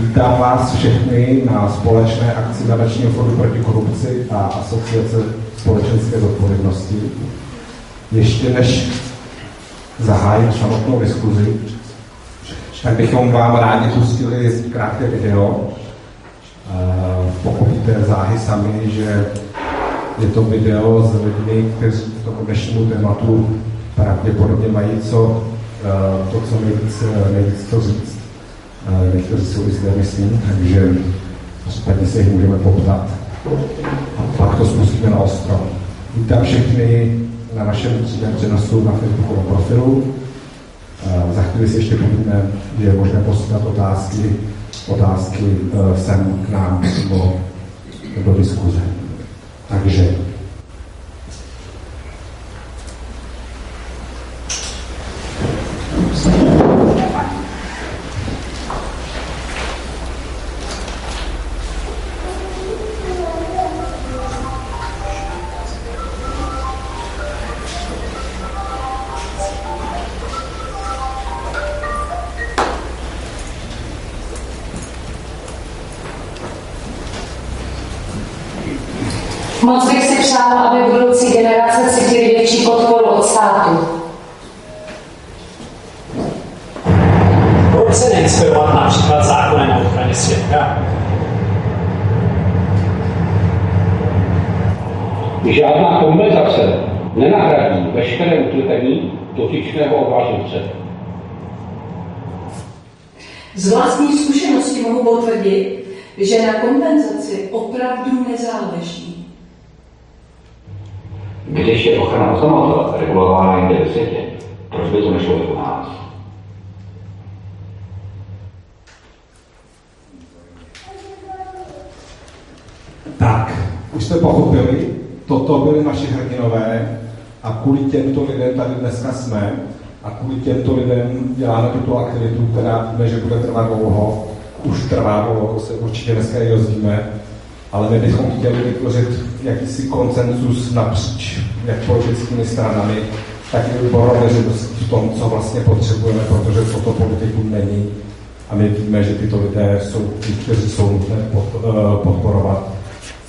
Vítám vás všechny na společné akci Nadačního fondu proti korupci a asociace společenské zodpovědnosti. Ještě než zahájím samotnou diskuzi, tak bychom vám rádi pustili krátké video. Eh, pochopíte záhy sami, že je to video z lidmi, kteří k tomu dnešnímu tématu pravděpodobně mají co, eh, to, co nejvíc, nejvíc to říct. Eh, někteří jsou zde, myslím, takže případně se jich můžeme poptat. A pak to spustíme na ostro. Vítám všechny na našem přímém přenosu na Facebookovém profilu. Eh, za chvíli si ještě povíme, že je možné posílat otázky, otázky sem k nám do, do diskuze. Takže mohu potvrdit, že na kompenzaci opravdu nezáleží. Když je ochrana oznamovatele regulována jinde ve světě, proč by to nešlo u nás? Tak, už jste pochopili, toto byly naši hrdinové a kvůli těmto lidem tady dneska jsme a kvůli těmto lidem děláme tuto aktivitu, která víme, že bude trvat dlouho, už trvá dlouho, to se určitě dneska i dozvíme, ale my bychom chtěli vytvořit jakýsi koncensus napříč jak politickými stranami, tak i odborové v tom, co vlastně potřebujeme, protože toto politiku není. A my víme, že tyto lidé jsou ti, kteří jsou nutné podporovat.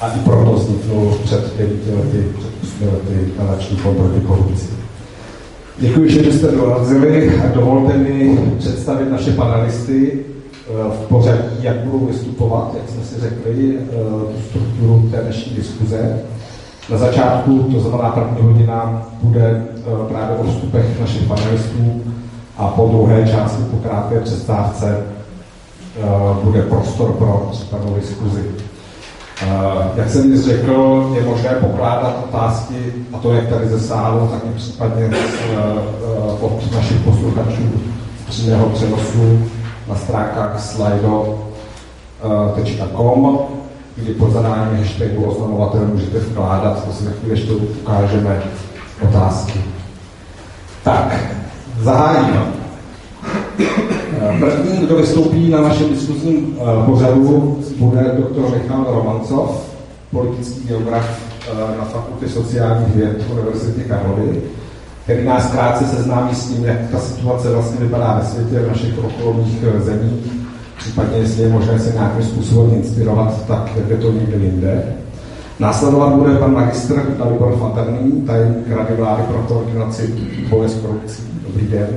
A i proto vzniknul před 9 lety, před 8 lety nadační fond proti korupci. Děkuji, že jste dorazili a dovolte mi představit naše panelisty v pořadí, jak budou vystupovat, jak jsme si řekli, tu strukturu té dnešní diskuze. Na začátku, to znamená první hodina, bude právě o vstupech našich panelistů a po druhé části, po krátké přestávce, bude prostor pro případnou diskuzi. Jak jsem již řekl, je možné pokládat otázky, a to jak tady ze sálu, tak i případně od našich posluchačů přímého přenosu na stránkách slido.com, kdy pod zadání hashtagu oznamovatel můžete vkládat, to si za chvíli ještě ukážeme otázky. Tak, zahájíme. První, kdo vystoupí na našem diskuzním pořadu, bude doktor Michal Romancov, politický geograf na Fakultě sociálních věd Univerzity Karlovy, který nás krátce seznámí s tím, jak ta situace vlastně vypadá ve světě, v našich okolních zemí, případně jestli je možné se nějakým způsobem inspirovat, tak jak je to někde jinde. Následovat bude pan magistr Dalibor Faterný, tajemník Rady vlády pro koordinaci boje s korupcí. Dobrý den.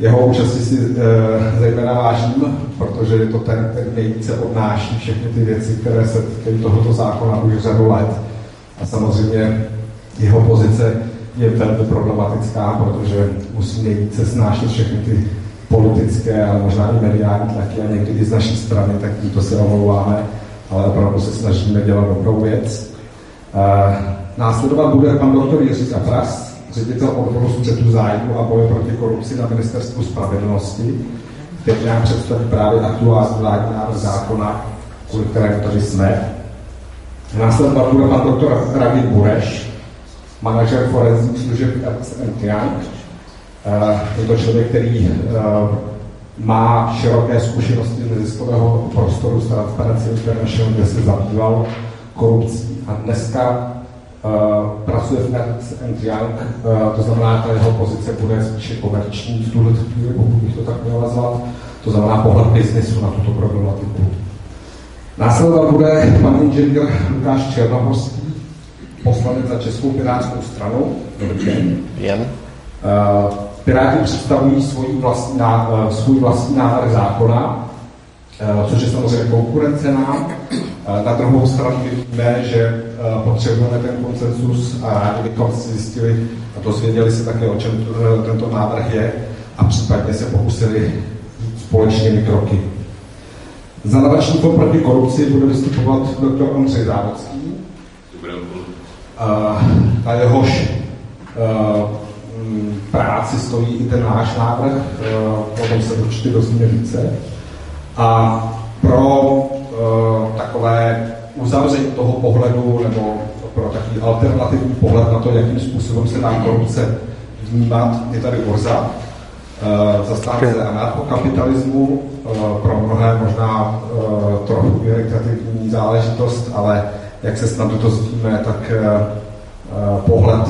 Jeho účastí si e, zejména vážím, protože je to ten, který nejvíce odnáší všechny ty věci, které se týkají tohoto zákona už řadu let. A samozřejmě jeho pozice je velmi problematická, protože musí nejvíce snášet všechny ty politické, ale možná i mediální tlaky a někdy i z naší strany, tak tímto se omlouváme, ale opravdu se snažíme dělat dobrou věc. E, následovat bude pan doktor Jiří Kapras, ředitel odboru střetu zájmu a boje proti korupci na ministerstvu spravedlnosti, který nám představí právě aktuální vládní návrh zákona, kvůli kterému tady jsme. Následovat bude pan doktor Radin Bureš, manažer forenzních služeb Ernst Young. Je to člověk, který má široké zkušenosti neziskového prostoru z Transparency International, kde se zabýval korupcí. A dneska Uh, pracuje v Ernst Young, uh, to znamená, ta jeho pozice bude spíše komerční v tuhle chvíli, pokud bych to tak měl nazvat. To znamená pohled biznesu na tuto problematiku. Následovat bude pan inženýr Lukáš Černohorský, poslanec za Českou pirátskou stranu. Dobrý den. Jen. Uh, Piráti představují svůj vlastní, uh, svůj vlastní návrh zákona, uh, což je samozřejmě konkurence nám. Na druhou stranu víme, že potřebujeme ten koncensus a rádi bychom si zjistili a dozvěděli se také, o čem tento návrh je a případně se pokusili společnými kroky. Za nadačníkom proti korupci bude vystupovat doktor Ondřej Závodský. Na jehož práci stojí i ten náš návrh, o tom se určitě dozvíme více. A pro takové uzavření toho pohledu nebo pro takový alternativní pohled na to, jakým způsobem se dá korupce vnímat, je tady Borza, zastánce anarchokapitalismu, pro mnohé možná trochu irritativní záležitost, ale jak se snad dozvíme, tak pohled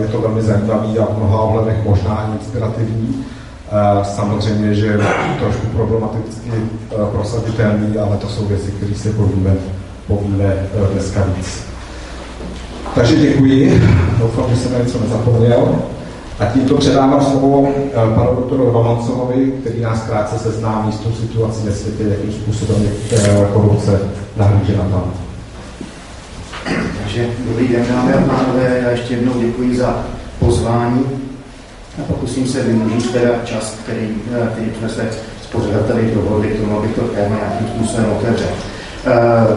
je to velmi zajímavý a v mnoha ohledech možná inspirativní. Samozřejmě, že je trošku problematicky prosaditelný, ale to jsou věci, které si povíme, povíme dneska víc. Takže děkuji, doufám, že jsem na něco nezapomněl. A tímto předávám slovo eh, panu doktoru Romancovovi, který nás krátce seznámí s tou situací ve světě, jakým způsobem je eh, korupce nahlížena tam. Takže dobrý den, dámy a pánové, já ještě jednou děkuji za pozvání a pokusím se využít teda čas, který, eh, který jsme se s pořadateli dohodli k tomu, abych to téma nějakým způsobem otevřel.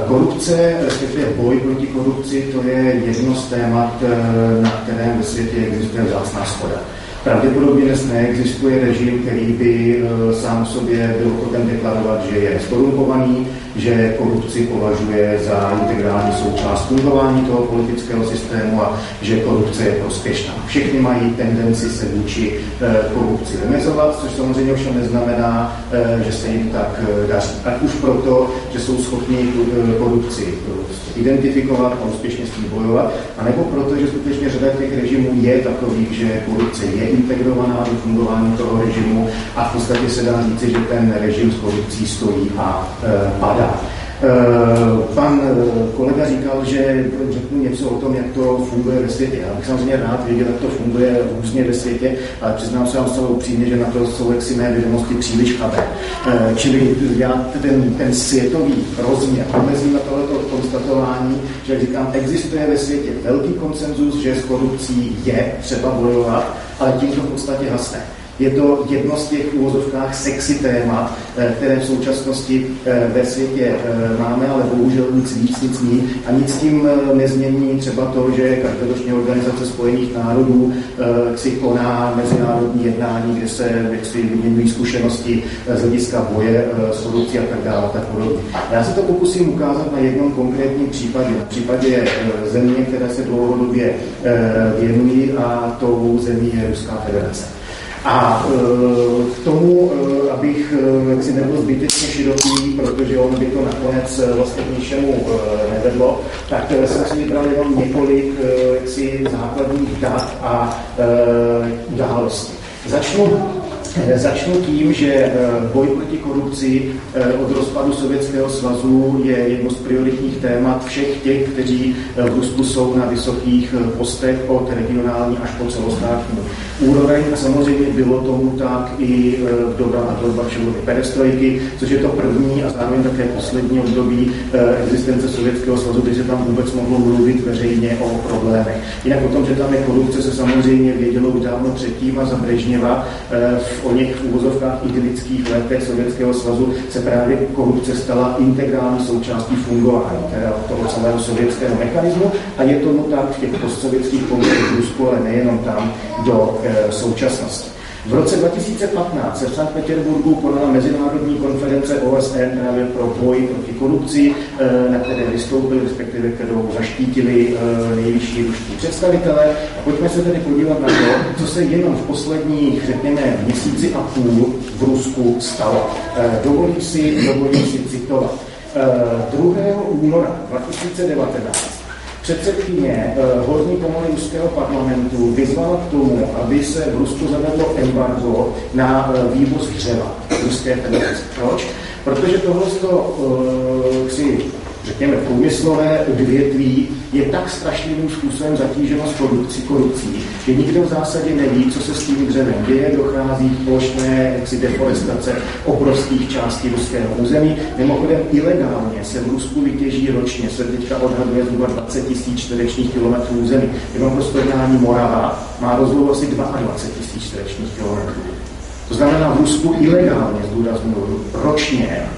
Korupce, respektive boj proti korupci, to je jedno z témat, na kterém ve světě existuje vzácná schoda. Pravděpodobně dnes neexistuje režim, který by sám sobě byl ochoten deklarovat, že je skorumpovaný, že korupci považuje za integrální součást fungování toho politického systému a že korupce je prospěšná. Všichni mají tendenci se vůči e, korupci vymezovat, což samozřejmě ovšem neznamená, e, že se jim tak daří. Ať už proto, že jsou schopni korupci identifikovat a úspěšně s tím bojovat, anebo proto, že skutečně řada těch režimů je takových, že korupce je integrovaná do fungování toho režimu a v podstatě se dá říci, že ten režim s korupcí stojí a padá. Eh, pan eh, kolega říkal, že řeknu něco o tom, jak to funguje ve světě. Já bych samozřejmě rád věděl, jak to funguje různě ve světě, ale přiznám se vám zcela upřímně, že na to jsou jaksi mé vědomosti příliš chabé. Eh, čili já ten, ten světový rozměr omezím na tohleto konstatování, že říkám, existuje ve světě velký konsenzus, že s korupcí je třeba bojovat, ale tím to v podstatě hasne. Je to jedno z těch úvozovkách sexy témat, eh, které v současnosti eh, ve světě eh, máme, ale bohužel nic víc, nic ní. A nic tím nezmění třeba to, že každoročně organizace Spojených národů si koná mezinárodní jednání, kde se věci vyměňují zkušenosti z hlediska boje s korupcí a tak dále tak podobně. Já se to pokusím ukázat na jednom konkrétním případě. Na případě země, které se dlouhodobě věnují a tou zemí je Ruská federace. A e, k tomu, e, abych e, jaksi nebyl zbytečně široký, protože on by to nakonec vlastně k ničemu nevedlo, tak jsem si vybral jenom několik jaksi základních dat a událostí. Začnu Začnu tím, že boj proti korupci od rozpadu Sovětského svazu je jedno z prioritních témat všech těch, kteří v Rusku jsou na vysokých postech od regionální až po celostátní úroveň a samozřejmě bylo tomu tak i v době Gorbačovovy perestrojky, což je to první a zároveň také poslední období existence Sovětského svazu, kdy se tam vůbec mohlo mluvit veřejně o problémech. Jinak o tom, že tam je korupce, se samozřejmě vědělo už dávno předtím a za Brežněva v o něch úvozovkách idylických letech Sovětského svazu se právě korupce stala integrální součástí fungování teda toho celého sovětského mechanismu a je tomu tak v těch postsovětských poměrech v Rusku, ale nejenom tam do Eh, současnosti. V roce 2015 se v Sankt Petersburgu konala mezinárodní konference OSN právě pro boj proti korupci, eh, na které vystoupili, respektive kterou zaštítili eh, nejvyšší ruští představitelé. A pojďme se tedy podívat na to, co se jenom v posledních, řekněme, měsíci a půl v Rusku stalo. Dovolím si, dovolím si citovat. 2. února 2019 Předsedkyně uh, horní komory ruského parlamentu vyzvala k tomu, aby se v Rusku zavedlo embargo na uh, vývoz dřeva Ruské. Proč? Protože tohle to, uh, si řekněme, průmyslové odvětví je tak strašlivým způsobem zatíženo s korupcí, korupcí, že nikdo v zásadě neví, co se s tím dřevem děje, dochází k plošné deforestace obrovských částí ruského území. Mimochodem ilegálně se v Rusku vytěží ročně, se teďka odhaduje zhruba 20 tisíc čtverečních kilometrů území. Jenom pro srovnání Morava má rozlohu asi 22 tisíc čtverečních kilometrů. To znamená v Rusku ilegálně, zdůraznuju, ročně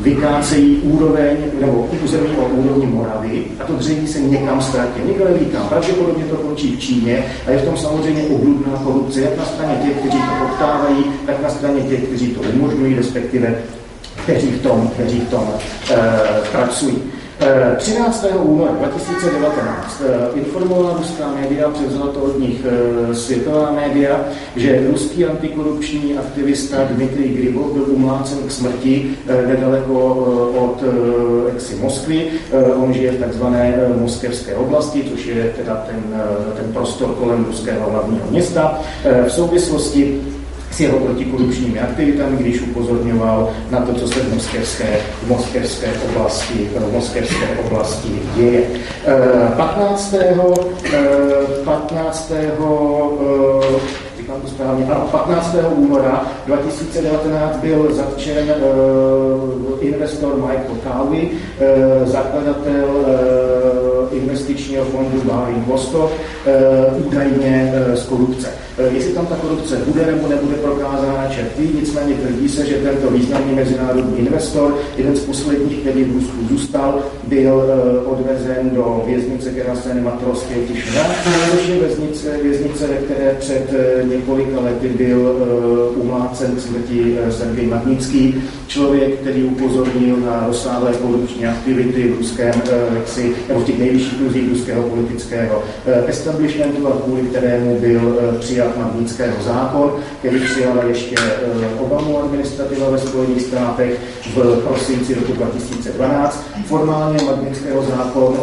vykácejí úroveň, nebo území o úrovni Moravy a to dřeví se někam ztratí. Někdo neví kam, pravděpodobně to končí v Číně a je v tom samozřejmě obludná korupce, jak na straně těch, kteří to poptávají, tak na straně těch, kteří to umožňují, respektive kteří v tom, kteří v tom e, pracují. 13. Eh, února 2019 eh, informovala ruská média, převzala to od nich eh, světová média, že ruský antikorupční aktivista Dmitrij Gribov byl umlácen k smrti nedaleko od jaksi Moskvy. On žije v takzvané moskevské oblasti, což je teda ten, ten prostor kolem ruského hlavního města. V souvislosti s jeho protikorupčními aktivitami, když upozorňoval na to, co se v moskevské, v moskevské oblasti, v moskevské oblasti děje. 15. 15 říkám to správně, ano, 15. února 2019 byl zatčen uh, investor Michael Calvi, uh, zakladatel uh, investičního fondu Baring Vostok, uh, údajně uh, z korupce. Jestli tam ta korupce bude nebo nebude prokázána čertví, nicméně tvrdí se, že tento významný mezinárodní investor, jeden z posledních, který v Rusku zůstal, byl odvezen do věznice, která se jmenuje Matrovské Tišina, což je věznice, věznice, ve které před několika lety byl umlácen k smrti Sergej Magnický, člověk, který upozornil na rozsáhlé korupční aktivity v ruském, jaksi, nebo v těch kruzích ruského politického uh, establishmentu a kvůli kterému byl uh, přijat Magnického zákon, který přijala ještě uh, Obamu administrativa ve Spojených státech v prosinci roku 2012. Formálně Magnického zákon,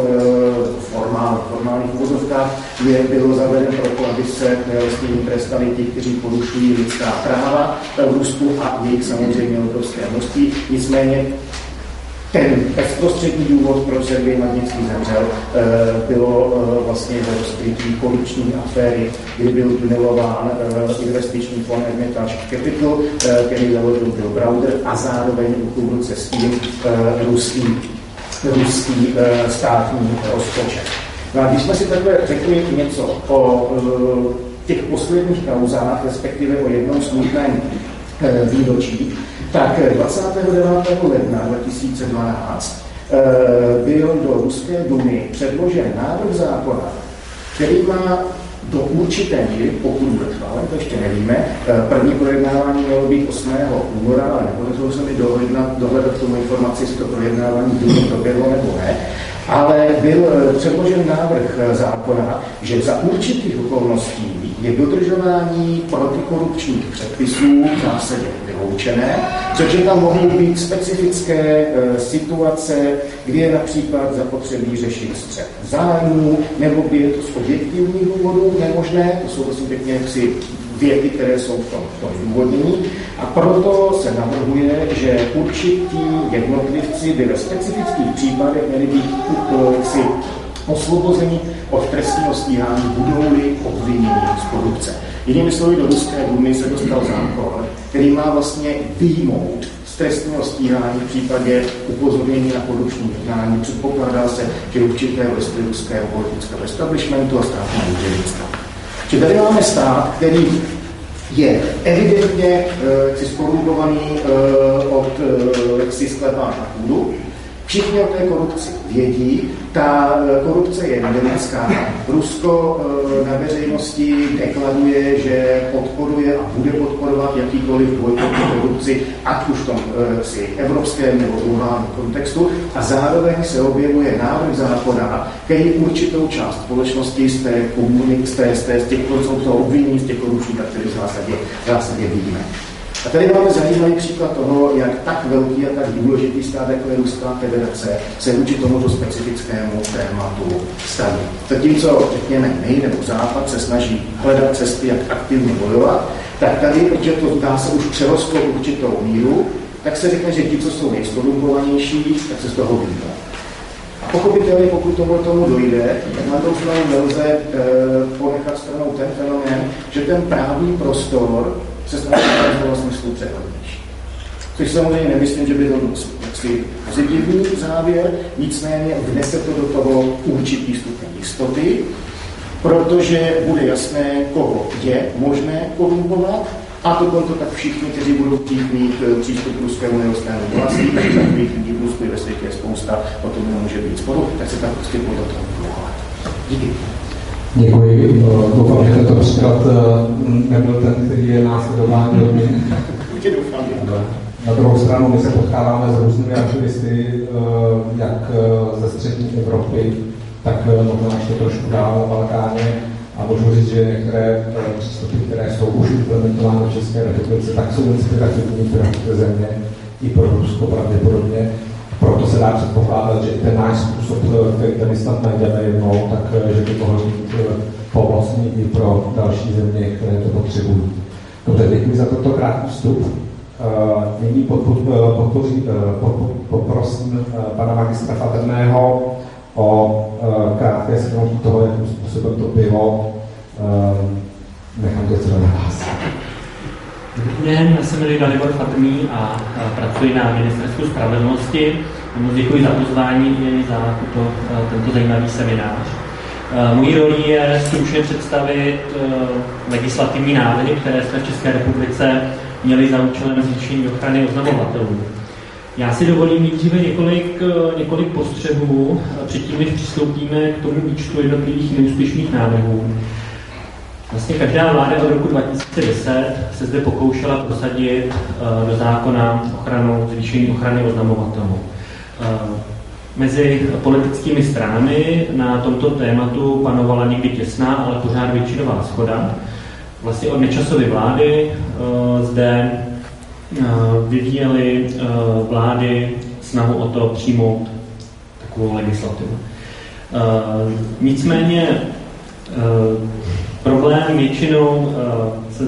formál, formálních uvozovkách, je, bylo zaveden proto, aby se vlastně trestali ti, kteří porušují lidská práva v Rusku a jejich samozřejmě obrovské množství. Nicméně ten bezprostřední důvod, proč Sergej Magnický zemřel, eh, bylo eh, vlastně ve rozkrytí korupční aféry, kdy byl tunelován eh, investiční fond Hermitage Capital, který založil Bill Browder a zároveň v ruce s tím ruský, ruský státní rozpočet. No a když jsme si takhle řekli něco o těch posledních kauzách, respektive o jednom smutném výročí, tak 29. ledna 2012 eh, byl do Ruské dumy předložen návrh zákona, který má do určité míry, pokud bude schválen, to ještě nevíme. Eh, první projednávání mělo být 8. února, ale nepodařilo se mi dohledat, dohledat tomu informaci, jestli to projednávání dům proběhlo nebo ne ale byl eh, předložen návrh eh, zákona, že za určitých okolností je dodržování protikorupčních předpisů v zásadě vyloučené, což tam mohou být specifické e, situace, kdy je například zapotřebí řešit střed zájmů, nebo kdy je to z objektivních důvodů nemožné, to jsou vlastně pěkně jaksi věty, které jsou v tom, v tom důvodnění. A proto se navrhuje, že určití jednotlivci by ve specifických případech měli být jaksi osvobození od trestního stíhání, budou-li obvinění z korupce. Jinými slovy, do Ruské dumy se dostal zákon, který má vlastně výjmout z trestního stíhání v případě upozornění na korupční jednání. Předpokládá se, že určité vrstvy ruského politického establishmentu a státního úřednictva že tady máme stát, který je evidentně uh, skorumpovaný uh, od uh, jaksi sklepář na půdu, Všichni o té korupci vědí, ta eh, korupce je endenická. Rusko eh, na veřejnosti deklaruje, že podporuje a bude podporovat jakýkoliv boj proti korupci, ať už v tom eh, si evropském nebo globálním kontextu. A zároveň se objevuje návrh zákona, který určitou část společnosti z té komunik, z, té, z, té, z těch, toho obvinění, z těch korupčních aktivit v zásadě, v zásadě vidíme. A tady máme zajímavý příklad toho, jak tak velký a tak důležitý stát, jako je Ruská federace, se vůči tomuto specifickému tématu staví. Zatímco, řekněme, my nebo Západ se snaží hledat cesty, jak aktivně bojovat, tak tady, protože to dá se už přerostlo určitou míru, tak se řekne, že ti, co jsou nejskorumpovanější, tak se z toho vyjde. A pochopitelně, pokud tomu tomu dojde, tak na to stranu nelze e, ponechat stranou ten fenomén, že ten právní prostor stane v smyslu přehlednější. Což samozřejmě nemyslím, že by to byl pozitivní závěr, nicméně vnese to do toho určitý stupeň jistoty, protože bude jasné, koho je možné korumpovat, a to konto tak všichni, kteří budou chtít mít eh, přístup k ruskému neostrému vlastní, takových lidí v Rusku ve světě je spousta, o tom nemůže být sporu, tak se tam prostě podle toho. Díky. Děkuji. Eh, doufám, že tento příklad eh, nebyl ten, který je následován do. Na druhou stranu my se potkáváme s různými aktivisty, jak ze střední Evropy, tak možná ještě trošku dál na Balkáně, a můžu říct, že některé eh, přístupy, které jsou už implementovány v České republice, tak jsou inspirativní pro země i pro Rusko pravděpodobně. Se dá předpokládat, že ten náš způsob, eh, který tady snad najdeme jednou, tak eh, že by mohl být pomocný i pro další země, které to potřebují. Dobře, děkuji za toto krátký vstup. Nyní poprosím pana magistra Fatrného o krátké shrnutí toho, jakým způsobem to bylo. Nechám to celé na vás. Dobrý den, já se jmenuji Dalibor Fatrný a pracuji na Ministerstvu spravedlnosti. Moc děkuji za pozvání i za tuto, tento zajímavý seminář. Mojí roli je stručně představit legislativní návrhy, které jsme v České republice měli za účelem zvýšení ochrany oznamovatelů. Já si dovolím nejdříve několik, eh, několik postřehů, předtím, než přistoupíme k tomu výčtu jednotlivých neúspěšných návrhů. Vlastně každá vláda od roku 2010 se zde pokoušela prosadit do zákona ochranu, zvýšení ochrany oznamovatelů. Uh, mezi politickými stranami na tomto tématu panovala někdy těsná, ale pořád většinová schoda. Vlastně od nečasové vlády uh, zde Eh, vyvíjely eh, vlády snahu o to přijmout takovou legislativu. Eh, nicméně problém většinou se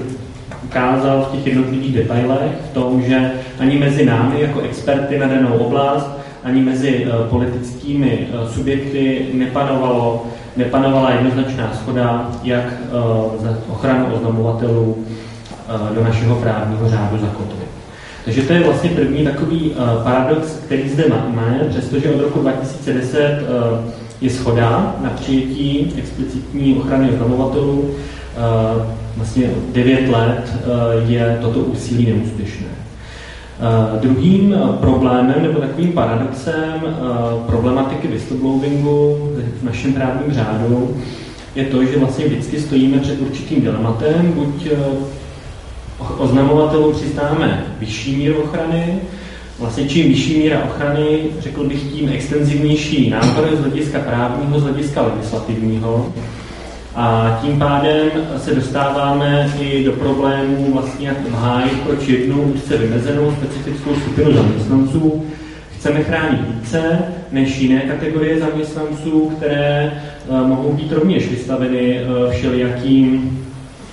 ukázal v těch jednotlivých detailech, v tom, že ani mezi námi jako experty na danou oblast, ani mezi politickými subjekty nepanovalo, nepanovala jednoznačná schoda, jak za ochranu oznamovatelů do našeho právního řádu zakotvit. Takže to je vlastně první takový paradox, který zde máme, přestože od roku 2010 uh, eh, je schoda na přijetí explicitní ochrany oznamovatelů. Vlastně 9 let je toto úsilí neúspěšné. Uh, druhým problémem nebo takovým paradoxem uh, problematiky whistleblowingu v našem právním řádu je to, že vlastně vždycky stojíme před určitým dilematem, buď oznamovatelům přiznáme vyšší míru ochrany, Vlastně čím vyšší míra ochrany, řekl bych tím extenzivnější náklady z hlediska právního, z hlediska legislativního. A tím pádem se dostáváme i do problémů vlastně jak hájit proč jednu úzce vymezenou specifickou skupinu zaměstnanců. Chceme chránit více než jiné kategorie zaměstnanců, které uh, mohou být rovněž vystaveny uh, všelijakým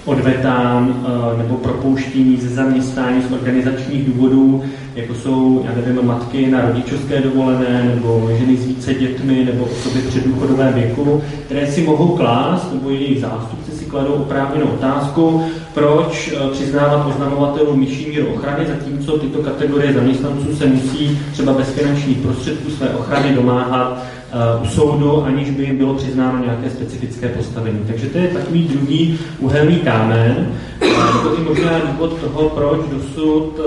odvetám eh, nebo propouštění ze zaměstnání z organizačních důvodů, jako jsou, já nevím, matky na rodičovské dovolené, nebo ženy s více dětmi, nebo osoby v předdůchodovém věku, které si mohou klást, nebo jejich zástupci si kladou oprávněnou otázku, proč eh, přiznávat oznamovatelům nižší míru ochrany, zatímco tyto kategorie zaměstnanců se musí třeba bez finančních prostředků své ochrany domáhat u soudu, aniž by bylo přiznáno nějaké specifické postavení. Takže to je takový druhý uhelný kámen, to i možná důvod toho, proč dosud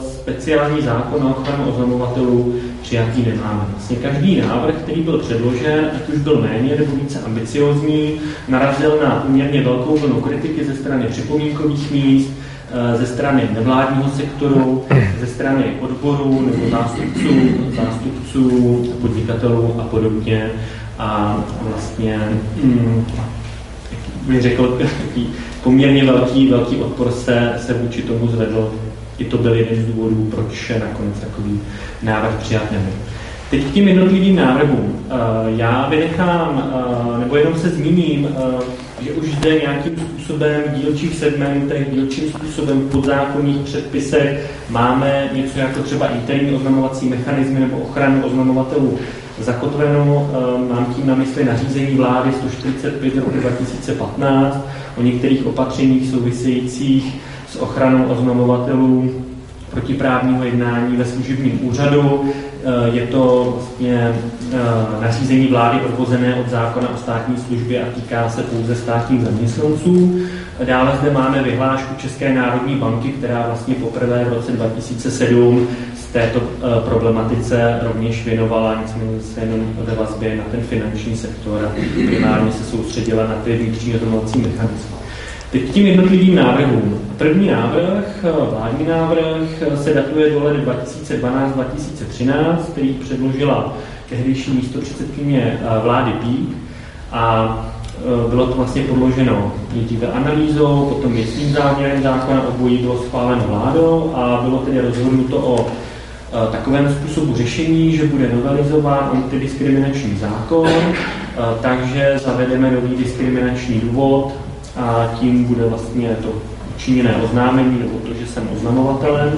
speciální zákon na ochranu oznamovatelů přijatý nemáme. Vlastně každý návrh, který byl předložen, ať už byl méně nebo více ambiciozní, narazil na poměrně velkou vlnu kritiky ze strany připomínkových míst, ze strany nevládního sektoru, ze strany odborů nebo zástupců, zástupců podnikatelů a podobně. A vlastně hm, bych řekl, taký poměrně velký, velký odpor se, se vůči tomu zvedl. I to byl jeden z důvodů, proč nakonec takový návrh přijat nebyl. Teď k těm jednotlivým návrhům. Já vynechám, nebo jenom se zmíním že už zde nějakým způsobem v dílčích segmentech, dílčím způsobem v podzákonných předpisech máme něco jako třeba interní oznamovací mechanismy nebo ochranu oznamovatelů zakotveno. Eh, mám tím na mysli nařízení vlády 145 roku 2015 o některých opatřeních souvisejících s ochranou oznamovatelů protiprávního jednání ve služebním úřadu. Eh, je to vlastně eh, nařízení vlády odvozené od zákona o státní službě a týká se pouze státních zaměstnanců. Dále zde máme vyhlášku České národní banky, která vlastně poprvé v roce 2007 z této eh, problematice rovněž věnovala, nicméně se jenom ve vazbě na ten finanční sektor a primárně se soustředila na ty vnitřní rozhodovací mechanizmy. Teď tím jednotlivým návrhům. První návrh, vládní návrh, se datuje do let 2012-2013, který předložila tehdejší místo předsedkyně eh, vlády Pík a eh, bylo to vlastně podloženo nejdříve analýzou, potom věcným záměrem zákona, obojí bylo schváleno vládou a bylo tedy rozhodnuto o eh, takovém způsobu řešení, že bude novelizován antidiskriminační zákon, takže zavedeme nový diskriminační důvod a tím bude vlastně to učiněné oznámení nebo to, že jsem oznamovatelem.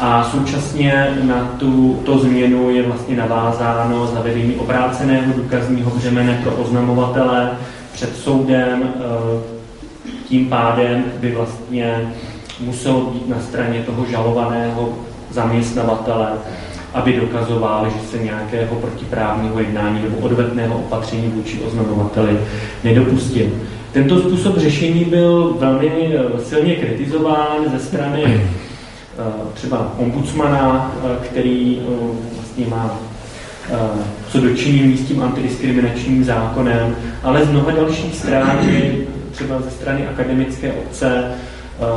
A současně na tu to změnu je vlastně navázáno zavedení obráceného důkazního břemene pro oznamovatele před soudem. E, tím pádem by vlastně muselo být na straně toho žalovaného zaměstnavatele, aby dokazoval, že se nějakého protiprávního jednání nebo odvetného opatření vůči oznamovateli nedopustil. Tento způsob řešení byl velmi eh, silně kritizován ze strany eh, třeba ombudsmana, eh, který vlastně má co dočinění s tím antidiskriminačním zákonem, ale z mnoha dalších stran, třeba ze strany akademické obce,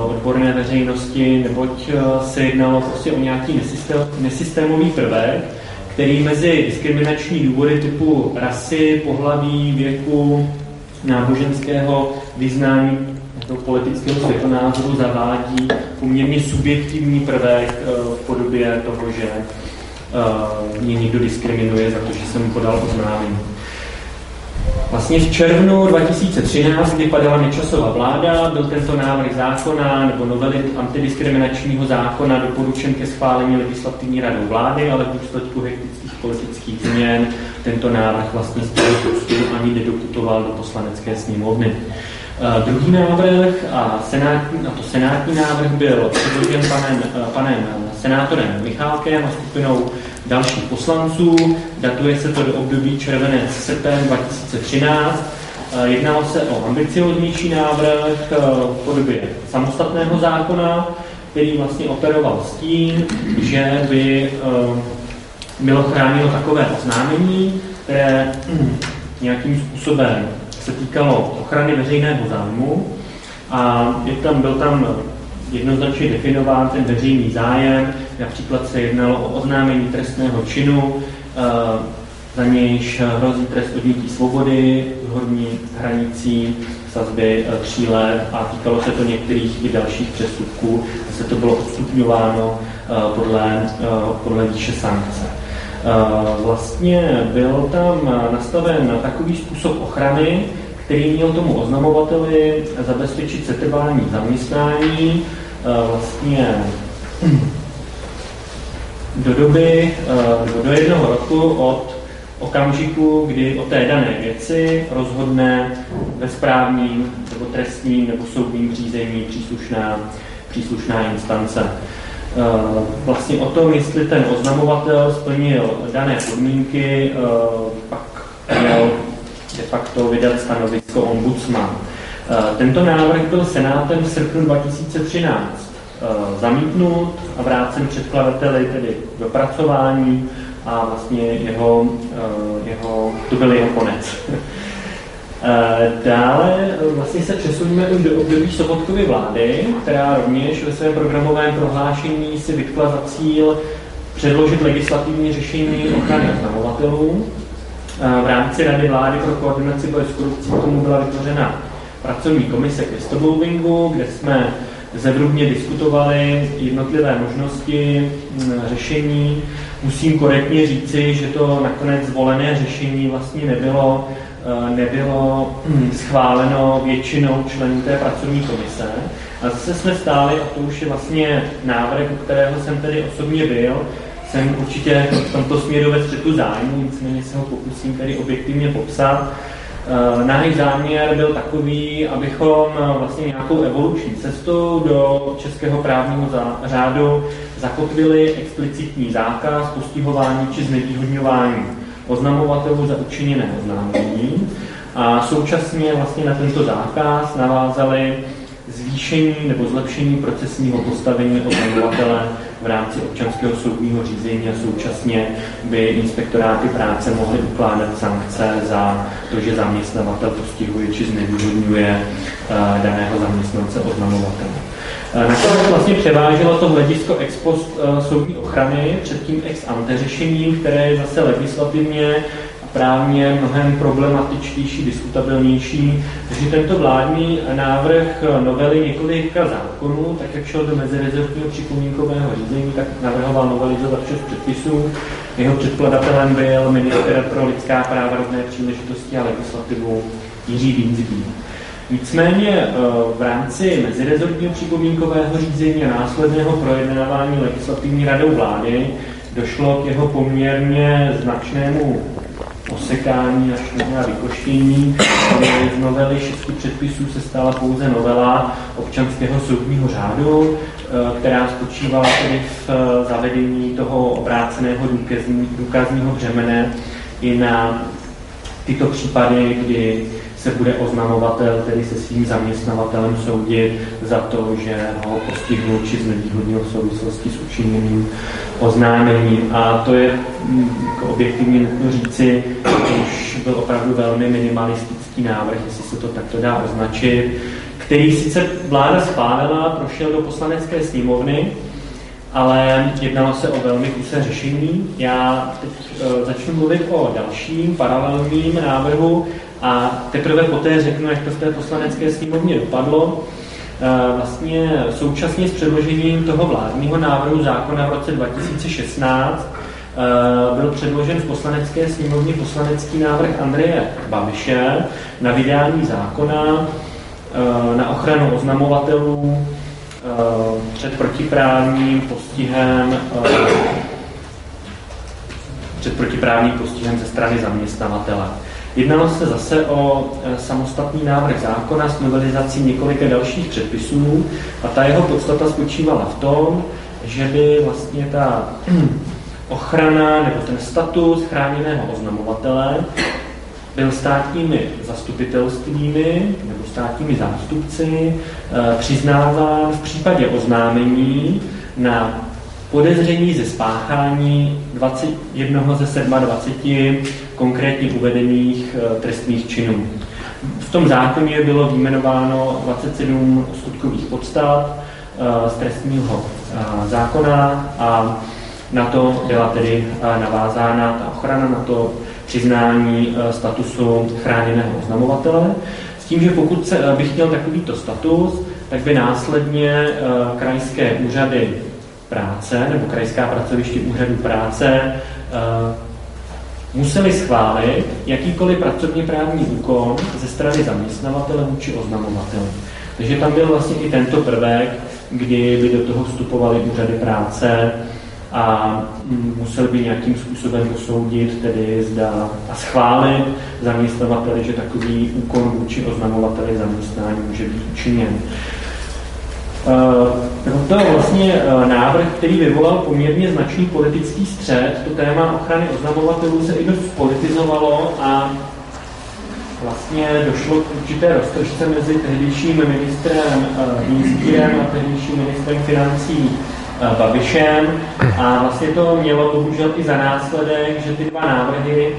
odborné veřejnosti, neboť se jednalo prostě o nějaký nesystémový prvek, který mezi diskriminační důvody typu rasy, pohlaví, věku, náboženského vyznání toho politického světonázoru zavádí poměrně subjektivní prvek eh, v podobě toho, že eh, mě někdo diskriminuje za to, že jsem podal oznámení. Vlastně v červnu 2013, kdy padala nečasová vláda, byl tento návrh zákona nebo novely antidiskriminačního zákona doporučen ke schválení legislativní radou vlády, ale v důsledku hektických politických změn tento návrh vlastně z ani nedoputoval do poslanecké sněmovny. Uh, druhý návrh a, senátní, a to senátní návrh byl předložen panem, uh, panem senátorem Michálkem a skupinou dalších poslanců. Datuje se to do období červenec srpen 2013. Uh, jednalo se o ambicioznější návrh v podobě samostatného zákona, který vlastně operoval s tím, že by bylo chráněno takové oznámení, které nějakým způsobem se týkalo ochrany veřejného zájmu a je tam, byl tam jednoznačně definován ten veřejný zájem, například se jednalo o oznámení trestného činu, eh, za nějž hrozí trest odnětí svobody horní hranicí sazby eh, tří let a týkalo se to některých i dalších přestupků, se to bylo odstupňováno eh, podle, podle výše sankce. Vlastně byl tam nastaven takový způsob ochrany, který měl tomu oznamovateli zabezpečit setrvání zaměstnání vlastně do doby, do jednoho roku od okamžiku, kdy o té dané věci rozhodne ve správním nebo trestním nebo soudním řízení příslušná, příslušná instance. Eh, vlastně o tom, jestli ten oznamovatel splnil dané podmínky, eh, pak měl de facto vydat stanovisko ombudsman. Eh, tento návrh byl Senátem v srpnu 2013 zamítnut a vrácen předkladateli tedy dopracování a vlastně jeho, jeho, to byl jeho konec. Eh, dále eh, vlastně se přesuneme už do období Sobotkovy vlády, která rovněž ve svém programovém prohlášení si vytkla za cíl předložit legislativní řešení ochrany oznamovatelů. Eh, v rámci Rady vlády pro koordinaci boje s korupcí k tomu byla vytvořena pracovní komise k whistleblowingu, kde jsme zevrubně diskutovali jednotlivé možnosti mm, řešení. Musím korektně říci, že to nakonec zvolené řešení vlastně nebylo, nebylo mm, schváleno většinou členů té pracovní komise. A zase jsme stáli, a to už je vlastně návrh, u kterého jsem tedy osobně byl, jsem určitě v tomto směru ve střetu zájmu, nicméně se ho pokusím tedy objektivně popsat. Eh, náš záměr byl takový, abychom eh, vlastně nějakou evoluční cestou do českého právního řádu zakotvili explicitní zákaz postihování či znevýhodňování oznamovatelů za učiněné oznámení a současně vlastně na tento zákaz navázali zvýšení nebo zlepšení procesního postavení oznamovatele v rámci občanského soudního řízení a současně by inspektoráty práce mohly ukládat sankce za to, že zaměstnavatel postihuje či znevýhodňuje eh, daného zaměstnance oznamovatele. Eh, nakonec vlastně převáželo to hledisko ex post eh, soudní ochrany před tím ex ante řešením, které je zase legislativně právně mnohem problematičtější, diskutabilnější. Takže tento vládní návrh novely několika zákonů, tak jak šel do mezirezortního připomínkového řízení, tak navrhoval novelizovat šest předpisů. Jeho předkladatelem byl minister pro lidská práva, rovné příležitosti a legislativu Jiří Dýnzbí. Nicméně eh, v rámci mezirezortního připomínkového řízení a následného projednávání legislativní radou vlády došlo k jeho poměrně značnému osekání až možná vykoštění, z novely šesti předpisů se stala pouze novela občanského soudního řádu, eh, která spočívala tedy v eh, zavedení toho obráceného důkazního břemene i na tyto případy, kdy se bude oznamovatel tedy se svým zaměstnavatelem soudit za to, že ho postihnul či znevýhodnil v souvislosti s učiněným oznámením. A to je mm, jako objektivně nutno říci, už byl opravdu velmi minimalistický návrh, jestli se to takto dá označit, který sice vláda schválila, prošel do poslanecké sněmovny, ale jednalo se o velmi kusé řešení. Já teď uh, začnu mluvit o dalším paralelním návrhu a teprve poté řeknu, jak to v té poslanecké sněmovně dopadlo. Vlastně současně s předložením toho vládního návrhu zákona v roce 2016 uh, byl předložen v poslanecké sněmovně poslanecký návrh Andreje Babiše na vydání zákona na ochranu oznamovatelů před protiprávním postihem před protiprávním postihem ze strany zaměstnavatele. Jednalo se zase o eh, samostatný návrh zákona s novelizací několika dalších předpisů a ta jeho podstata spočívala v tom, že by vlastně ta ochrana nebo ten status chráněného oznamovatele byl státními zastupitelstvími nebo státními zástupci eh, přiznáván v případě oznámení na podezření ze spáchání 21 ze 27 konkrétně uvedených eh, trestných činů. V tom zákoně bylo vyjmenováno 27 skutkových podstat eh, z trestního zákona a na to byla tedy navázána ta ochrana, na to přiznání eh, statusu chráněného oznamovatele. S tím, že pokud se, eh, bych měl takovýto status, tak by následně eh, krajské úřady práce nebo krajská pracoviště úřadu práce museli schválit jakýkoliv pracovně právní úkon ze strany zaměstnavatele vůči oznamovateli. Takže tam byl vlastně i tento prvek, kdy by do toho vstupovaly úřady práce, a musel by nějakým způsobem posoudit, tedy zda a schválit zaměstnavateli, že takový úkon vůči oznamovateli zaměstnání může být učiněn. Uh, to je vlastně uh, návrh, který vyvolal poměrně značný politický střed. To téma ochrany oznamovatelů se i dost politizovalo a vlastně došlo k určité roztržce mezi tehdejším ministrem uh, a tehdejším ministrem financí Eh, Babišem a vlastně to mělo bohužel i za následek, že ty dva návrhy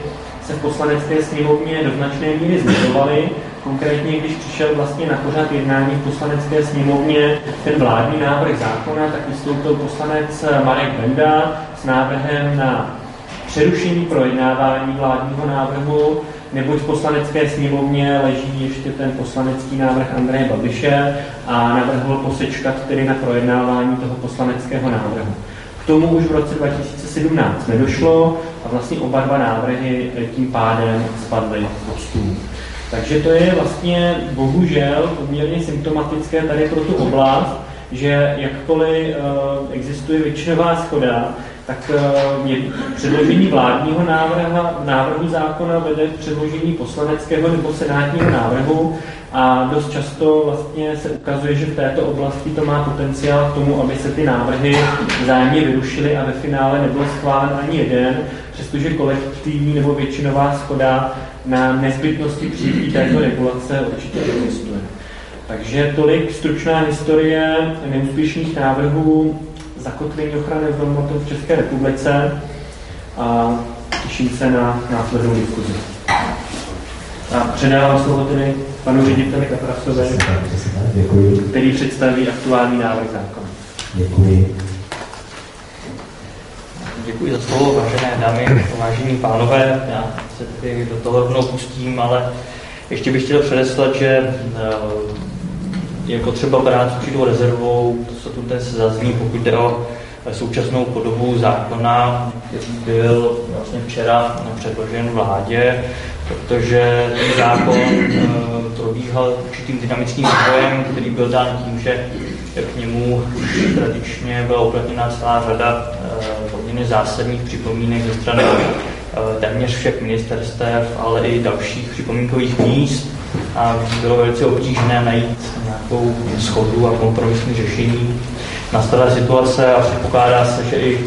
se v poslanecké sněmovně do značné míry zlidovaly. Konkrétně, když přišel vlastně na pořád jednání v poslanecké sněmovně ten vládní návrh zákona, tak vystoupil poslanec Marek Benda s návrhem na přerušení projednávání vládního návrhu neboť v poslanecké sněmovně leží ještě ten poslanecký návrh Andreje Babiše a navrhl posečkat tedy na projednávání toho poslaneckého návrhu. K tomu už v roce 2017 nedošlo a vlastně oba dva návrhy tím pádem spadly pod stůl. Takže to je vlastně bohužel poměrně symptomatické tady pro tu oblast, že jakkoliv uh, existuje většinová schoda, tak uh, předložení vládního návrhu, návrhu zákona vede k předložení poslaneckého nebo senátního návrhu a dost často vlastně se ukazuje, že v této oblasti to má potenciál k tomu, aby se ty návrhy vzájemně vyrušily a ve finále nebyl schválen ani jeden, přestože kolektivní nebo většinová schoda na nezbytnosti přijetí této regulace určitě existuje. Takže tolik stručná historie neúspěšných návrhů zakotvení ochrany hodnotou v České republice a těším se na následnou diskuzi. A předávám slovo tedy panu řediteli Kaprasovi, který představí aktuální návrh zákona. Děkuji. Děkuji za slovo, vážené dámy, vážení pánové. Já se tedy do toho rovnou pustím, ale ještě bych chtěl předeslat, že eh, je potřeba brát určitou rezervou, to, co tu dnes zazní, pokud jde o současnou podobu zákona, který byl vlastně včera předložen vládě, protože ten zákon eh, probíhal určitým dynamickým vývojem, který byl dán tím, že k němu už tradičně byla uplatněna celá řada poměrně zásadních připomínek ze strany eh, téměř všech ministerstev, ale i dalších připomínkových míst a bylo velice obtížné najít nějakou schodu a kompromisní řešení. Nastala situace a předpokládá se, že i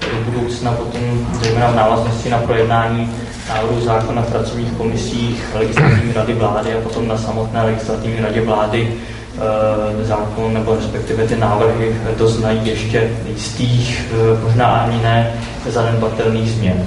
do budoucna potom, zejména v návaznosti na projednání návrhu zákona v pracovních komisích legislativní rady vlády a potom na samotné legislativní radě vlády zákon nebo respektive ty návrhy doznají ještě jistých, e, možná ani ne zanedbatelných změn.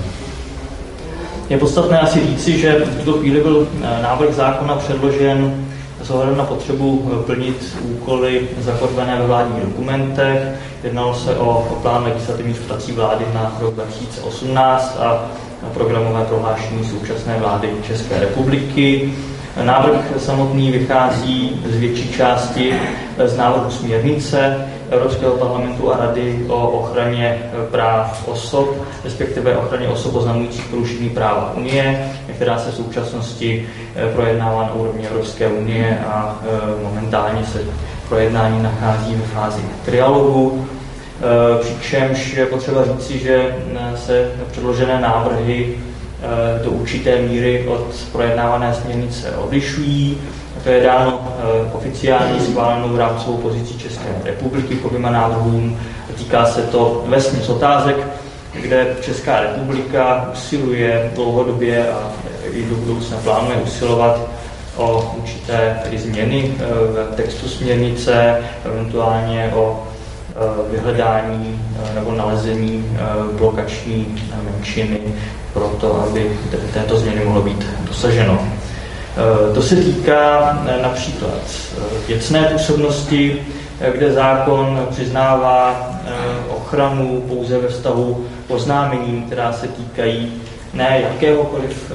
Je podstatné asi říci, že v tuto chvíli byl eh, návrh zákona předložen s ohledem na potřebu eh, plnit úkoly zakotvené ve vládních dokumentech. Jednalo se o plán legislativních prací vlády na rok 2018 a programové prohlášení současné vlády České republiky. Návrh samotný vychází z větší části z návrhu směrnice Evropského parlamentu a Rady o ochraně práv osob, respektive ochraně osob oznamujících porušení práva Unie, která se v současnosti eh, projednává na úrovni Evropské unie a eh, momentálně se projednání nachází v fázi trialogu. Eh, přičemž je potřeba říci, že se předložené návrhy do určité míry od projednávané směrnice odlišují. To je dáno eh, oficiálně schválenou rámcovou pozicí České republiky k oběma návrhům. Týká se to vesměs otázek, kde Česká republika usiluje dlouhodobě a i do budoucna plánuje usilovat o určité změny eh, v textu směrnice, eventuálně o vyhledání nebo nalezení blokační menšiny pro to, aby této změny mohlo být dosaženo. E, to se týká e, například e, věcné působnosti, kde zákon přiznává ochranu pouze ve vztahu oznámením, která se týkají ne jakéhokoliv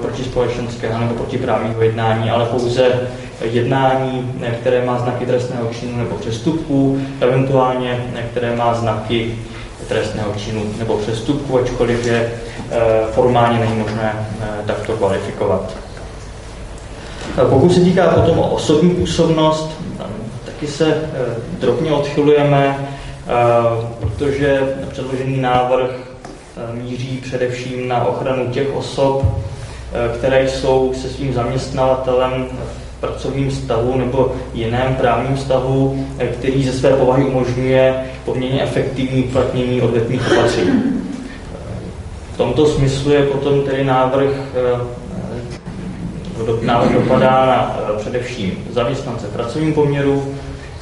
protispolečenského nebo protiprávního jednání, ale pouze jednání, které má znaky trestného činu nebo přestupku, eventuálně které má znaky trestného činu nebo přestupku, ačkoliv je eh, formálně není možné eh, takto kvalifikovat. Pokud se týká potom o osobní působnost, taky se eh, drobně odchylujeme, protože předložený návrh míří především na ochranu těch osob, které jsou se svým zaměstnavatelem pracovním vztahu nebo jiném právním vztahu, eh, který ze své povahy umožňuje poměrně efektivní uplatnění odvetných opatření. V tomto smyslu je potom tedy návrh, eh, návrh dopadá na eh, především zaměstnance v pracovním poměru,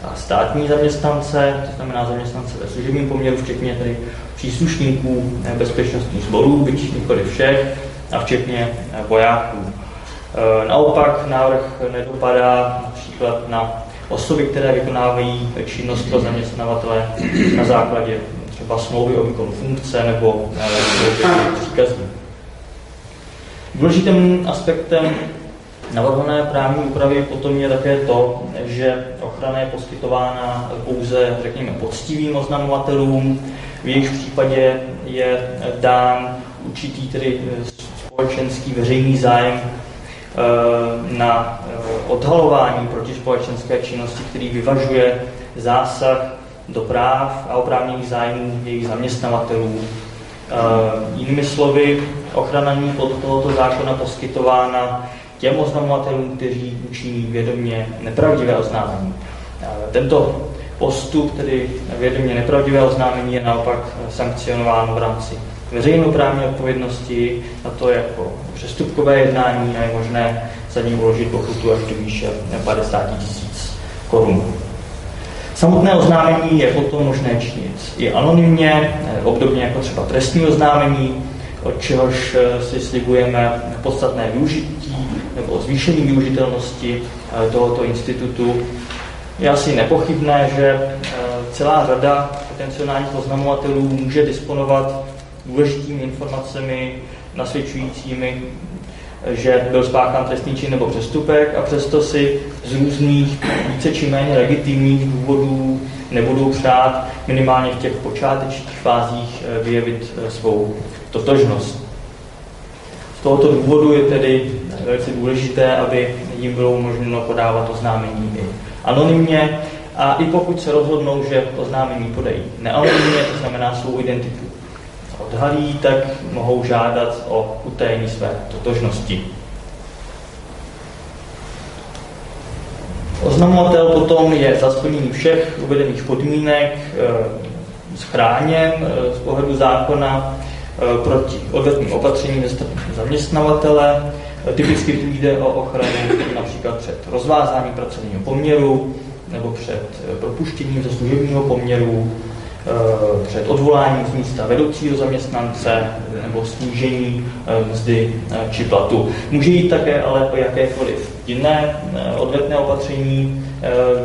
a státní zaměstnance, to znamená zaměstnance ve služebním poměru, včetně tedy příslušníků bezpečnostních sborů, byť nikoli všech, a včetně vojáků. Eh, naopak návrh nedopadá například na osoby, které vykonávají činnost pro zaměstnavatele na základě třeba smlouvy o výkonu funkce nebo eh, příkazů. Důležitým aspektem navrhované právní úpravy potom je také to, že ochrana je poskytována pouze, řekněme, poctivým oznamovatelům, v jejich případě je dán určitý tedy společenský veřejný zájem eh, na eh, odhalování proti společenské činnosti, který vyvažuje zásah do práv a oprávněných zájmů jejich zaměstnavatelů. Eh, jinými slovy, ochrana ní pod tohoto zákona poskytována těm oznamovatelům, kteří učiní vědomě nepravdivé oznámení. Tento postup, tedy vědomě nepravdivé oznámení, je naopak sankcionován v rámci veřejnoprávní odpovědnosti, a to jako přestupkové jednání a je možné za ním uložit pokutu až do výše 50 tisíc korun. Samotné oznámení je potom možné činit i anonymně, obdobně jako třeba trestní oznámení, od čehož eh, si slibujeme podstatné využití nebo zvýšení využitelnosti eh, tohoto institutu. Je asi nepochybné, že eh, celá řada potenciálních oznamovatelů může disponovat důležitými informacemi nasvědčujícími, že byl spáchán trestný čin nebo přestupek a přesto si z různých více či méně legitimních důvodů nebudou přát minimálně v těch počátečních fázích eh, vyjevit eh, svou totožnost. Z tohoto důvodu je tedy velice důležité, aby jim bylo umožněno podávat oznámení i anonymně a i pokud se rozhodnou, že oznámení podají neanonymně, to znamená svou identitu odhalí, tak mohou žádat o utajení své totožnosti. Oznamovatel potom je za splnění všech uvedených podmínek e, schráněn e, z pohledu zákona e, proti odvetným opatřením ze strany zaměstnavatele. Typicky jde o ochranu například před rozvázáním pracovního poměru nebo před propuštěním ze služebního poměru, Eh, před odvoláním z místa vedoucího zaměstnance nebo snížení eh, mzdy eh, či platu. Může jít také ale o jakékoliv jiné odvetné opatření,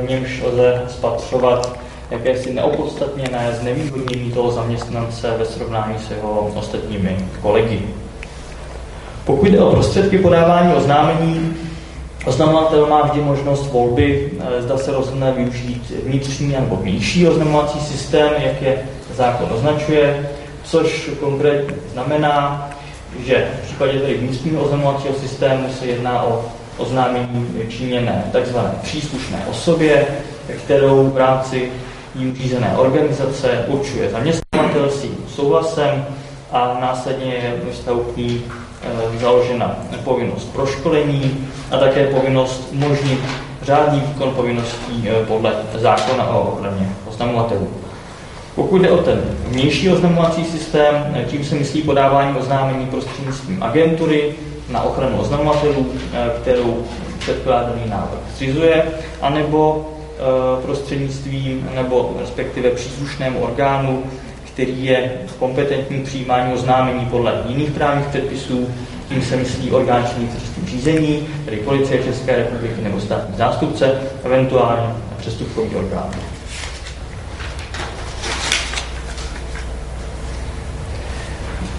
v němž lze spatřovat jakési neopodstatněné znevýhodnění toho zaměstnance ve srovnání s jeho ostatními kolegy. Pokud jde o prostředky podávání oznámení, Oznamovatel má vždy možnost volby, eh, zda se rozhodne využít vnitřní nebo vnější oznamovací systém, jak je zákon označuje, což konkrétně znamená, že v případě tedy vnitřního oznamovacího systému se jedná o oznámení činěné tzv. příslušné osobě, kterou v rámci jím řízené organizace určuje zaměstnavatel s tím souhlasem a následně je vystavný Eh, založena povinnost proškolení a také povinnost umožnit řádný výkon povinností eh, podle zákona o ochraně oznamovatelů. Pokud jde o ten vnější oznamovací systém, eh, tím se myslí podávání oznámení prostřednictvím agentury na ochranu oznamovatelů, kterou předkládaný návrh zřizuje, anebo prostřednictvím nebo respektive příslušnému orgánu, který je kompetentní přijímání oznámení podle jiných právních předpisů, tím se myslí orgán činný trestním řízení, tedy policie České republiky nebo státní zástupce, eventuálně přestupkový orgán.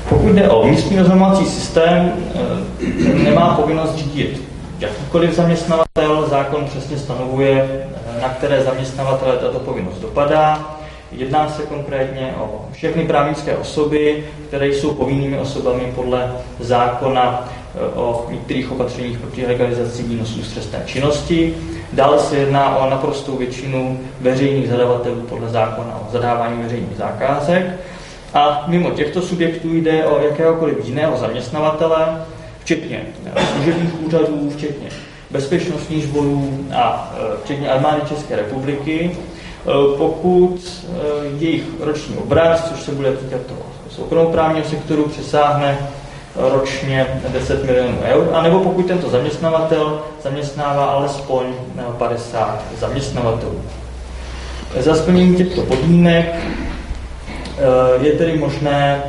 Pokud jde o místní oznamovací systém, eh, nemá povinnost řídit jakýkoliv zaměstnavatel. Zákon přesně stanovuje, eh, na které zaměstnavatele tato povinnost dopadá. Jedná se konkrétně o všechny právnické osoby, které jsou povinnými osobami podle zákona eh, o některých opatřeních proti legalizaci výnosů z trestné činnosti. Dále se jedná o naprostou většinu veřejných zadavatelů podle zákona o zadávání veřejných zakázek. A mimo těchto subjektů jde o jakéhokoliv jiného zaměstnavatele, včetně eh, služebních úřadů, včetně bezpečnostních sborů a eh, včetně armády České republiky, pokud eh, jejich roční obrat, což se bude týkat toho soukromoprávního sektoru, přesáhne ročně 10 milionů eur, anebo pokud tento zaměstnavatel zaměstnává alespoň 50 zaměstnavatelů. Za splnění těchto podmínek eh, je tedy možné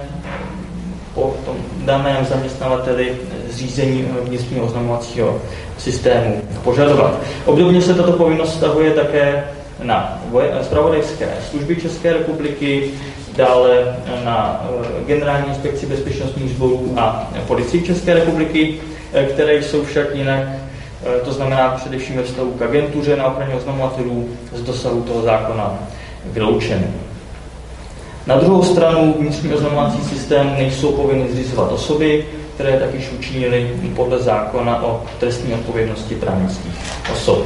po tom daném zaměstnavateli zřízení vnitřního oznamovacího systému požadovat. Obdobně se tato povinnost stahuje také na zpravodajské služby České republiky, dále na Generální inspekci bezpečnostních sborů a policii České republiky, které jsou však jinak to znamená především ve vztahu k agentuře na ochraně oznamovatelů z dosahu toho zákona vyloučeny. Na druhou stranu vnitřní oznamovací systém nejsou povinny zřizovat osoby, které tak již učinili podle zákona o trestní odpovědnosti právnických osob.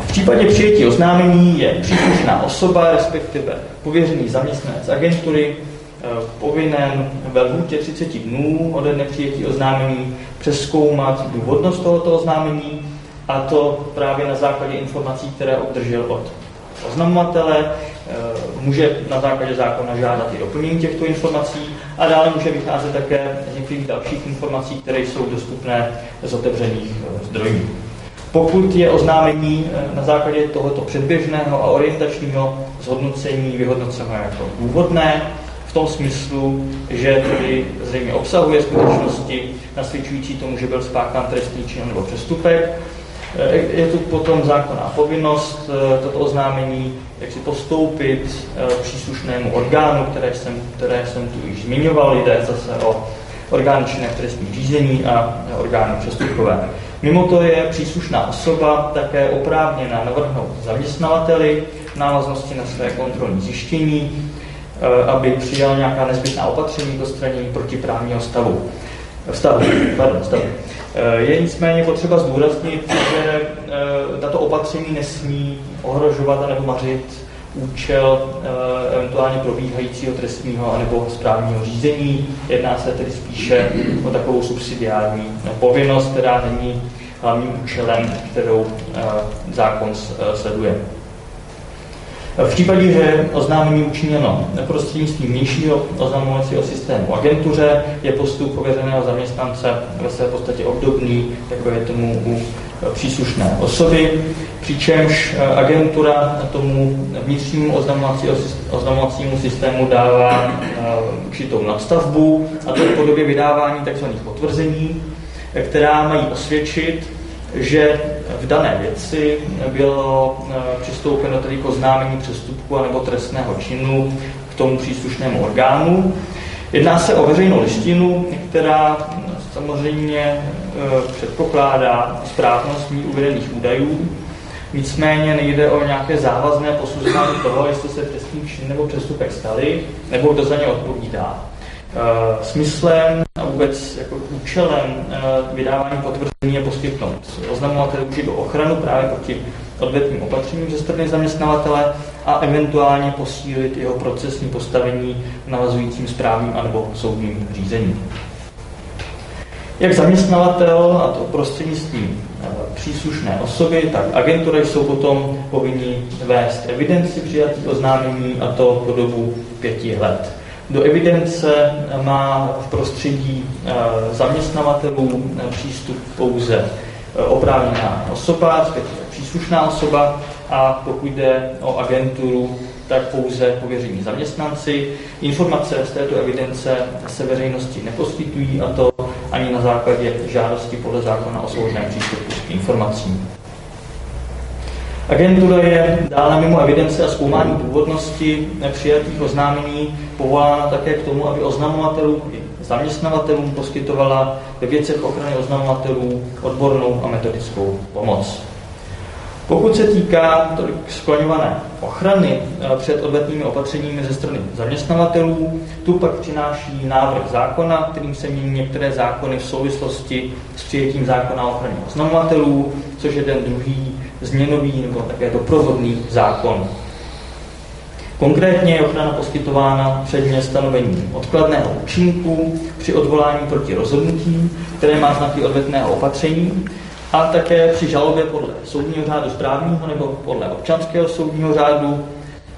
V případě přijetí oznámení je příslušná osoba, respektive pověřený zaměstnanec agentury, eh, povinen ve lhůtě 30 dnů ode dne přijetí oznámení přeskoumat důvodnost tohoto oznámení, a to právě na základě informací, které obdržel od oznamovatele, eh, může na základě zákona žádat i doplnění těchto informací a dále může vycházet také z některých dalších informací, které jsou dostupné z otevřených eh, zdrojů. Pokud je oznámení eh, na základě tohoto předběžného a orientačního zhodnocení vyhodnoceno jako důvodné, v tom smyslu, že tedy zřejmě obsahuje skutečnosti nasvědčující tomu, že byl spáchán trestný čin nebo přestupek, Eh, je tu potom zákonná povinnost eh, toto oznámení jak si postoupit příslušnému orgánu, které jsem, které jsem tu již zmiňoval. Jde zase o orgány činné v trestním řízení a orgány přestupkové. Mimo to je příslušná osoba také oprávněna navrhnout zaměstnavateli v návaznosti na své kontrolní zjištění, aby přijal nějaká nezbytná opatření k odstranění protiprávního stavu. Stavu, pardon, stavu. Eh, je nicméně potřeba zdůraznit, že eh, tato opatření nesmí ohrožovat nebo mařit účel eh, eventuálně probíhajícího trestního nebo správního řízení. Jedná se tedy spíše o takovou subsidiární povinnost, která není hlavním účelem, kterou zákon sleduje. V případě, že oznámení učiněno prostřednictvím vnějšího oznamovacího systému agentuře, je postup pověřeného zaměstnance ve své podstatě obdobný, jako je tomu u příslušné osoby, přičemž agentura tomu vnitřnímu oznamovacímu systému dává eh, určitou nadstavbu, a to v podobě vydávání tzv. potvrzení, která mají osvědčit, že v dané věci bylo eh, přistoupeno tedy k oznámení přestupku nebo trestného činu k tomu příslušnému orgánu. Jedná se o veřejnou listinu, která samozřejmě eh, předpokládá správnost uvedených údajů, nicméně nejde o nějaké závazné posuzování toho, jestli se trestný čin nebo přestupek stali, nebo kdo za ně odpovídá. Eh, smyslem a vůbec jako účelem eh, vydávání potvrzení je poskytnout oznamovateli určitou ochranu právě proti odvetným opatřením ze strany zaměstnavatele a eventuálně posílit jeho procesní postavení navazujícím správním anebo soudním řízením. Jak zaměstnavatel, a to prostřednictvím příslušné osoby, tak agentury jsou potom povinni vést evidenci přijatých oznámení a to po dobu pěti let. Do evidence má v prostředí eh, zaměstnavatelů eh, přístup pouze eh, oprávněná osoba, respektive příslušná osoba a pokud jde o agenturu, tak pouze pověření zaměstnanci. Informace z této evidence se veřejnosti neposkytují a to ani na základě žádosti podle zákona o svobodném přístupu k informacím. Agentura je dále mimo evidence a zkoumání původnosti přijatých oznámení povolána také k tomu, aby oznamovatelům i zaměstnavatelům poskytovala ve věcech ochrany oznamovatelů odbornou a metodickou pomoc. Pokud se týká skloňované ochrany eh, před odvetnými opatřeními ze strany zaměstnavatelů, tu pak přináší návrh zákona, kterým se mění některé zákony v souvislosti s přijetím zákona o ochraně oznamovatelů, což je ten druhý změnový nebo také doprovodný zákon. Konkrétně je ochrana poskytována předně stanovení odkladného účinku při odvolání proti rozhodnutí, které má znaky odvetného opatření, a také při žalobě podle soudního řádu správního nebo podle občanského soudního řádu,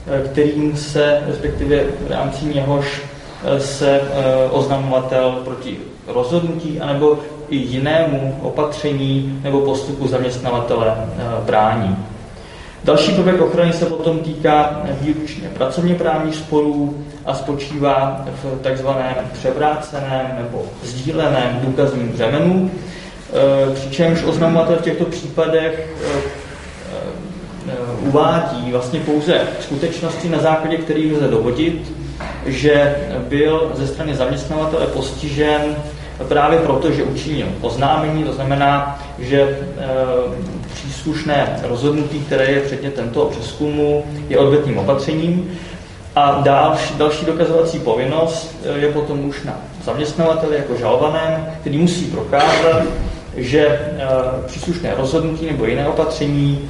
eh, kterým se, respektive v rámci něhož eh, se eh, oznamovatel proti rozhodnutí anebo i jinému opatření nebo postupu zaměstnavatele brání. Další prvek ochrany se potom týká výručně pracovně právních sporů a spočívá v takzvaném převráceném nebo sdíleném důkazním břemenu, přičemž oznamovatel v těchto případech eh, uvádí vlastně pouze skutečnosti, na základě kterých lze dovodit, že byl ze strany zaměstnavatele postižen právě proto, že učinil oznámení, to znamená, že příslušné rozhodnutí, které je předmětem toho přeskumu, je odvetným opatřením. A další, další dokazovací povinnost je potom už na zaměstnavateli jako žalovaném, který musí prokázat, že e, příslušné rozhodnutí nebo jiné opatření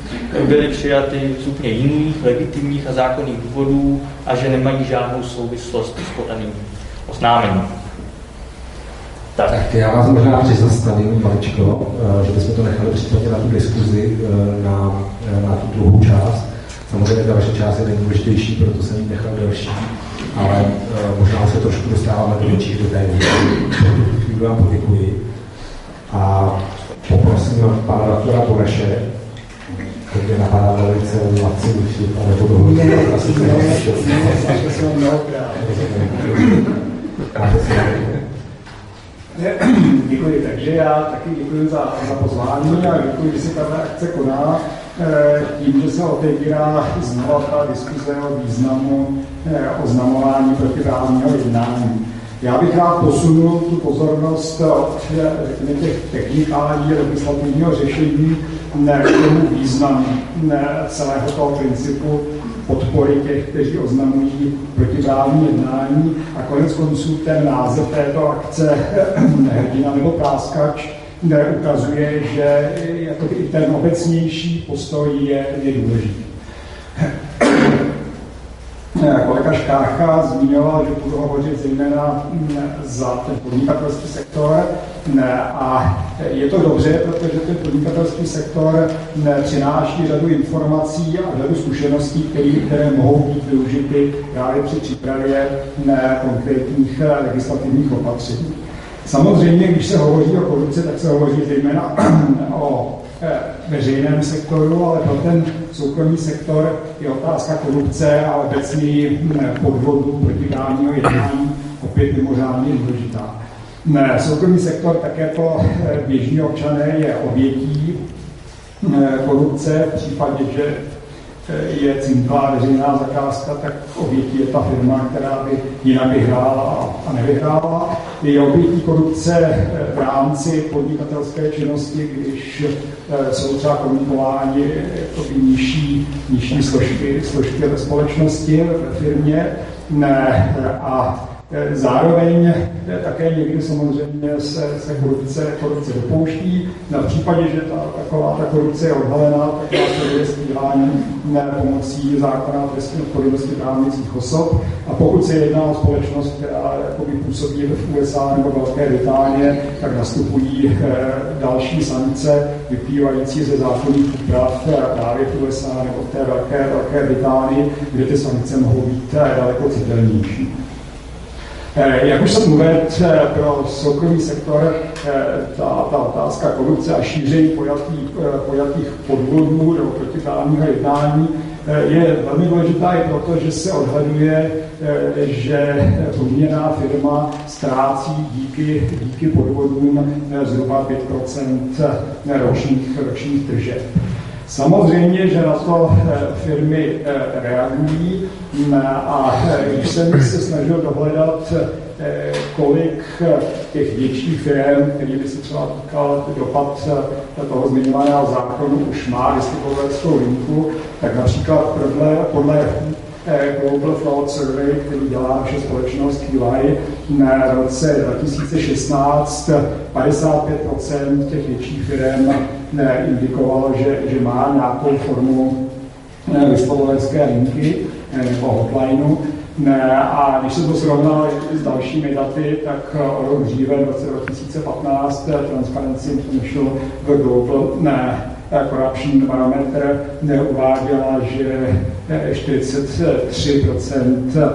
byly přijaty z úplně jiných legitimních a zákonných důvodů a že nemají žádnou souvislost s podaným oznámením. Tak. tak já vás možná přizastavím maličko, eh, že bychom to nechali případně na tu diskuzi, eh, na, eh, na tu druhou část. Samozřejmě ta vaše část je nejdůležitější, proto jsem ji nechal delší, ale možná se trošku dostáváme do větších detailů. Chvíli vám poděkuji. A poprosím pana doktora Boreše, to mě napadá velice laciný vtip, ale to dohodnu. Ne, ne, ne, ne, ne, Děkuji, takže já taky děkuji za, za pozvání a děkuji, že se ta akce koná eh, tím, že se otevírá znova ta diskuze o významu eh, oznamování protiprávního jednání. Já bych rád posunul tu pozornost od řekněme, těch technikálí legislativního řešení k tomu významu celého toho principu podpory těch, kteří oznamují protiprávní jednání. A konec konců ten název této akce hrdina nebo práskač ukazuje, že jako i ten obecnější postoj je, je důležitý. Kolega Škácha zmiňoval, že budu hovořit zejména za ten podnikatelský sektor a je to dobře, protože ten podnikatelský sektor přináší řadu informací a řadu zkušeností, které, které mohou být využity právě při přípravě konkrétních legislativních opatření. Samozřejmě, když se hovoří o korupci, tak se hovoří zejména o Eh, veřejném sektoru, ale pro ten soukromý sektor je otázka korupce a obecně podvodu protiprávního jednání opět mimořádně důležitá. Soukromý sektor, tak jako eh, běžní občané, je obětí eh, korupce v případě, že je cinklá veřejná zakázka, tak obětí je ta firma, která by jinak vyhrála a nevyhrála. Je obětí korupce v rámci podnikatelské činnosti, když eh, jsou třeba komunikováni nižší, nižší složky, složky ve společnosti, ve firmě. A Eh, zároveň eh, také někdy samozřejmě se, se korupce, korupce dopouští. Na případě, že ta, taková ta korupce je odhalená, tak vás je stíhání pomocí zákona trestní odpovědnosti právnických osob. A pokud se jedná o společnost, která jakoby působí v USA nebo Velké Británie, tak nastupují eh, další sankce vyplývající ze zákonných úprav právě v USA nebo v té Velké, Velké Británii, kde ty sankce mohou být daleko citelnější. Eh, jak už jsem uvedl, eh, pro soukromý sektor eh, ta, ta otázka korupce a šíření pojatých, pojatých podvodů nebo protiprávního jednání je velmi důležitá i proto, že se odhaduje, že průměrná firma ztrácí díky, díky podvodům zhruba 5% ročních, ročních tržeb. Samozřejmě, že na to eh, firmy eh, reagují mm, a eh, když jsem se snažil dohledat, kolik těch větších firm, který by se třeba týkal dopad toho zmiňovaného zákonu, už má distribuovací linku, tak například podle, podle Global Fraud Survey, který dělá naše společnost QI, na roce 2016 55% těch větších firm indikovalo, že, že má nějakou formu vyslovovecké linky nebo hotlineu. A když jsem to srovnal s dalšími daty, tak rok dříve, v roce 2015, Transparency International The Global ne, Corruption Barometer uváděla, že 43%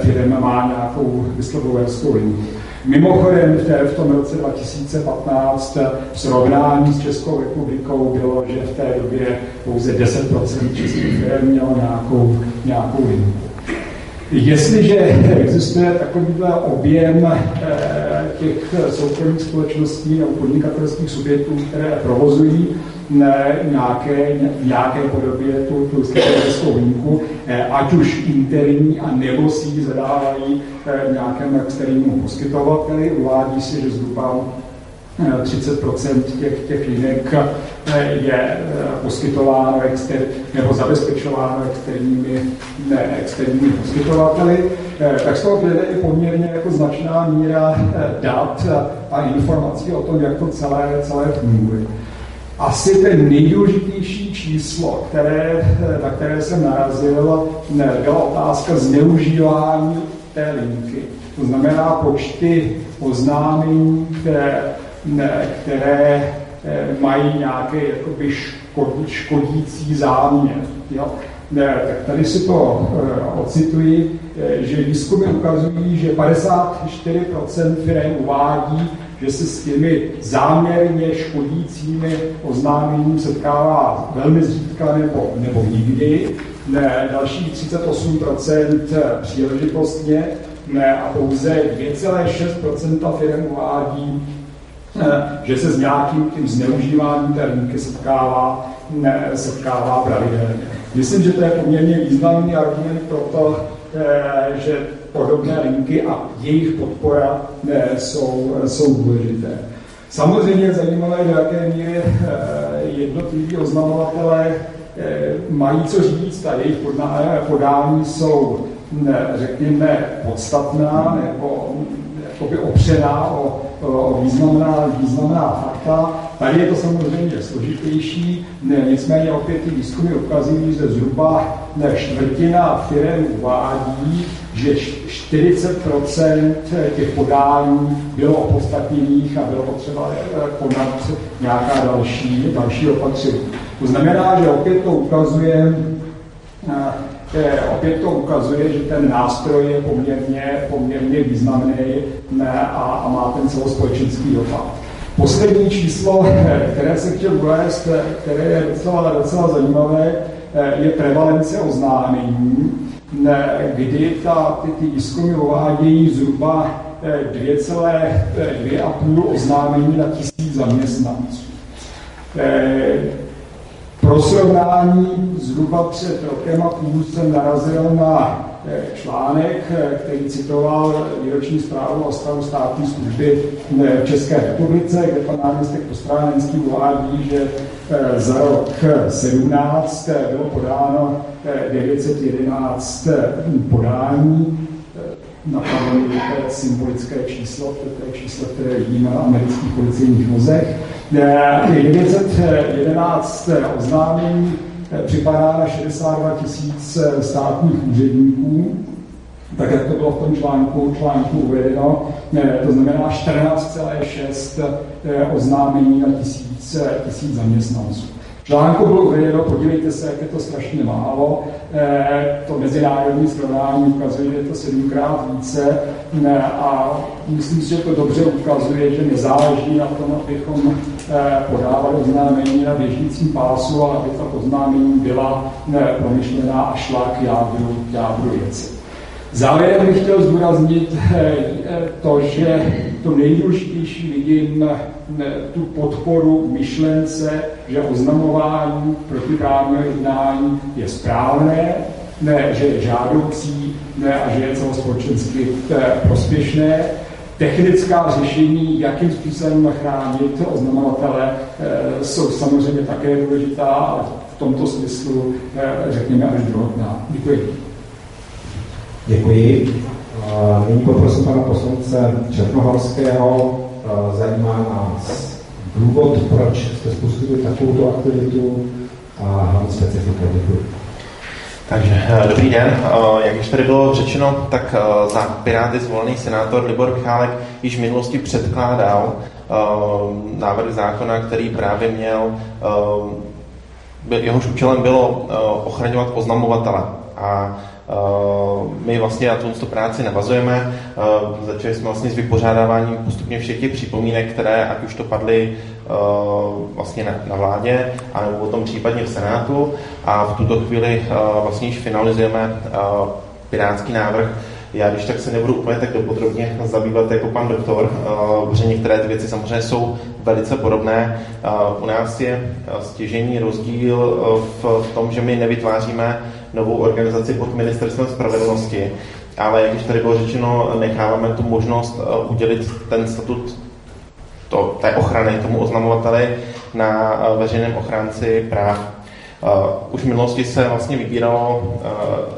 firm má nějakou whistleblowerskou linku. Mimochodem v tom roce 2015 v srovnání s Českou republikou bylo, že v té době pouze 10% českých firm mělo nějakou, nějakou linku. Jestliže existuje takovýhle objem eh, těch soukromých společností nebo podnikatelských subjektů, které provozují nějaké, nějaké podobě tu, strategickou výjimku, ať už interní a nebo si ji zadávají nějakému externímu poskytovateli. Uvádí si, že zhruba 30 těch, těch linek je eh, poskytováno exter, nebo zabezpečováno externími, ne, externími poskytovateli, eh, tak z toho plyne i poměrně jako značná míra eh, dat a informací o tom, jak to celé, celé funguje. Asi ten nejdůležitější číslo, které, na které jsem narazil, byla otázka zneužívání té linky. To znamená počty oznámení, které které eh, mají nějaký jakoby škodí, škodící záměr. Jo? Ne, tak tady si to uh, ocituji, eh, že výzkumy ukazují, že 54% firm uvádí, že se s těmi záměrně škodícími oznámením setkává velmi zřídka nebo, nebo nikdy. Ne, další 38% příležitostně ne, a pouze 2,6% firm uvádí, Eh, že se s nějakým tím zneužíváním té linky setkává, ne, setkává pravidelně. Myslím, že to je poměrně významný argument pro to, eh, že podobné linky a jejich podpora ne, jsou, jsou důležité. Samozřejmě zajímavé, do jaké míry eh, jednotliví oznamovatelé mají co říct a jejich podání jsou, řekněme, podstatná nebo jakoby opřená o významná, významná fakta. Tady je to samozřejmě složitější, ne, nicméně opět ty výzkumy ukazují, že zhruba čtvrtina firm uvádí, že 40% těch podání bylo opodstatněných a bylo potřeba eh, konat nějaká další, další opatření. To znamená, že opět to ukazuje, eh, opět to ukazuje, že ten nástroj je poměrně, poměrně významný a, a má ten celospolečenský dopad. Poslední číslo, které jsem chtěl uvést, které je docela, docela zajímavé, je prevalence oznámení, kdy ta, ty, ty výzkumy uvádějí zhruba 2,5 oznámení na tisíc zaměstnanců. Pro srovnání zhruba před rokem a půl jsem narazil na eh, článek, eh, který citoval výroční zprávu o stavu státní služby v České republice, kde pan náměstek Postránecký uvádí, že eh, za rok 17 bylo podáno 911 podání, napadlo je symbolické číslo, to je číslo, které vidíme na amerických policejních vozech. 911 oznámení eh, připadá na 62 tisíc eh, státních úředníků, tak jak to bylo v tom článku, článku uvedeno, eh, to znamená 14,6 oznámení na tisíc, tisíc zaměstnanců článku bylo uvedeno, podívejte se, jak je to strašně málo. Eh, to mezinárodní srovnání ukazuje, že je to sedmkrát více eh, a myslím si, že to dobře ukazuje, že nezáleží na tom, abychom eh, podávali oznámení na běžícím pásu, ale aby ta oznámení byla promyšlená a šla k jádru, k jádru věci. Závěrem bych chtěl zdůraznit to, že to nejdůležitější vidím tu podporu myšlence, že oznamování protiprávního jednání je správné, ne, že je žádoucí ne, a že je celospolečensky eh, prospěšné. Technická řešení, jakým způsobem chránit oznamovatele, eh, jsou samozřejmě také důležitá, ale v tomto smyslu eh, řekněme až druhotná. Děkuji. Děkuji. Nyní poprosím pana poslance Černohorského. Zajímá nás důvod, proč jste spustili takovou aktivitu a hlavně specifika. Děkuji. Takže eh, dobrý den. Eh, jak již tady bylo řečeno, tak eh, za Piráty zvolený senátor Libor Michálek již v minulosti předkládal návrh zákona, který právě měl, jehož účelem bylo ochraňovat oznamovatele. A Eh, my vlastně na tuto práci navazujeme. Eh, začali jsme vlastně s vypořádáváním postupně všech těch připomínek, které ať už to padly eh, vlastně na, na vládě, anebo potom případně v Senátu. A v tuto chvíli vlastně již finalizujeme pirátský návrh, Já když tak se nebudu úplně tak dopodrobně zabývat jako pan doktor, protože některé ty věci samozřejmě jsou velice podobné. U nás je stěžení rozdíl v tom, že my nevytváříme novou organizaci pod ministerstvem spravedlnosti, ale jak už tady bylo řečeno, necháváme tu možnost udělit ten statut to, té ochrany tomu oznamovateli na veřejném ochránci práv. Už v minulosti se vlastně vybíralo,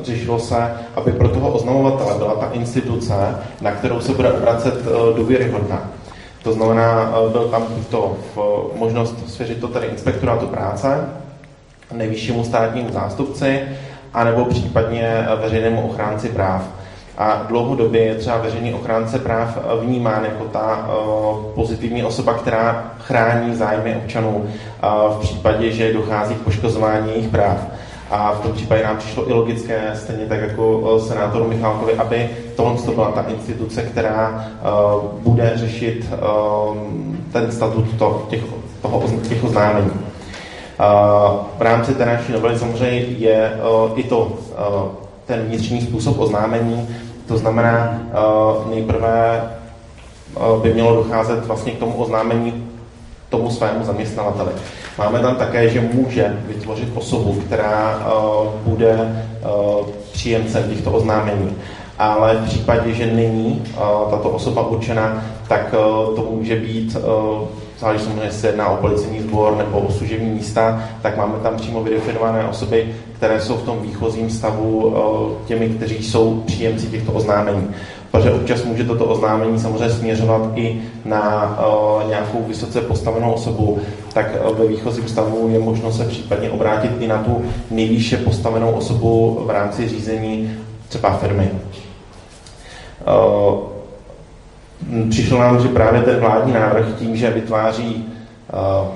řešilo se, aby pro toho oznamovatele byla ta instituce, na kterou se bude obracet důvěryhodná. To znamená, byl tam to možnost svěřit to tedy inspektorátu práce, nejvyššímu státnímu zástupci, anebo případně veřejnému ochránci práv a dlouhodobě je třeba veřejný ochránce práv vnímán jako ta pozitivní osoba, která chrání zájmy občanů v případě, že dochází k poškozování jejich práv. A v tom případě nám přišlo i logické, stejně tak jako senátoru Michálkovi, aby tohle to byla ta instituce, která bude řešit ten statut to, těch, toho, těch oznámení. V rámci té naší novely samozřejmě je i to ten vnitřní způsob oznámení, to znamená, eh, nejprve eh, by mělo docházet vlastně k tomu oznámení tomu svému zaměstnavateli. Máme tam také, že může vytvořit osobu, která eh, bude příjemcem těchto oznámení. Ale v případě, že není tato osoba určena, tak to může být záleží samozřejmě, se jedná o policejní sbor nebo o služební místa, tak máme tam přímo vydefinované osoby, které jsou v tom výchozím stavu eh, těmi, kteří jsou příjemci těchto oznámení. Protože občas může toto oznámení samozřejmě směřovat i na uh, nějakou vysoce postavenou osobu, tak uh, ve výchozím stavu je možno se případně obrátit i na tu nejvýše postavenou osobu v rámci řízení třeba firmy. Uh, přišlo nám, že právě ten vládní návrh tím, že vytváří uh,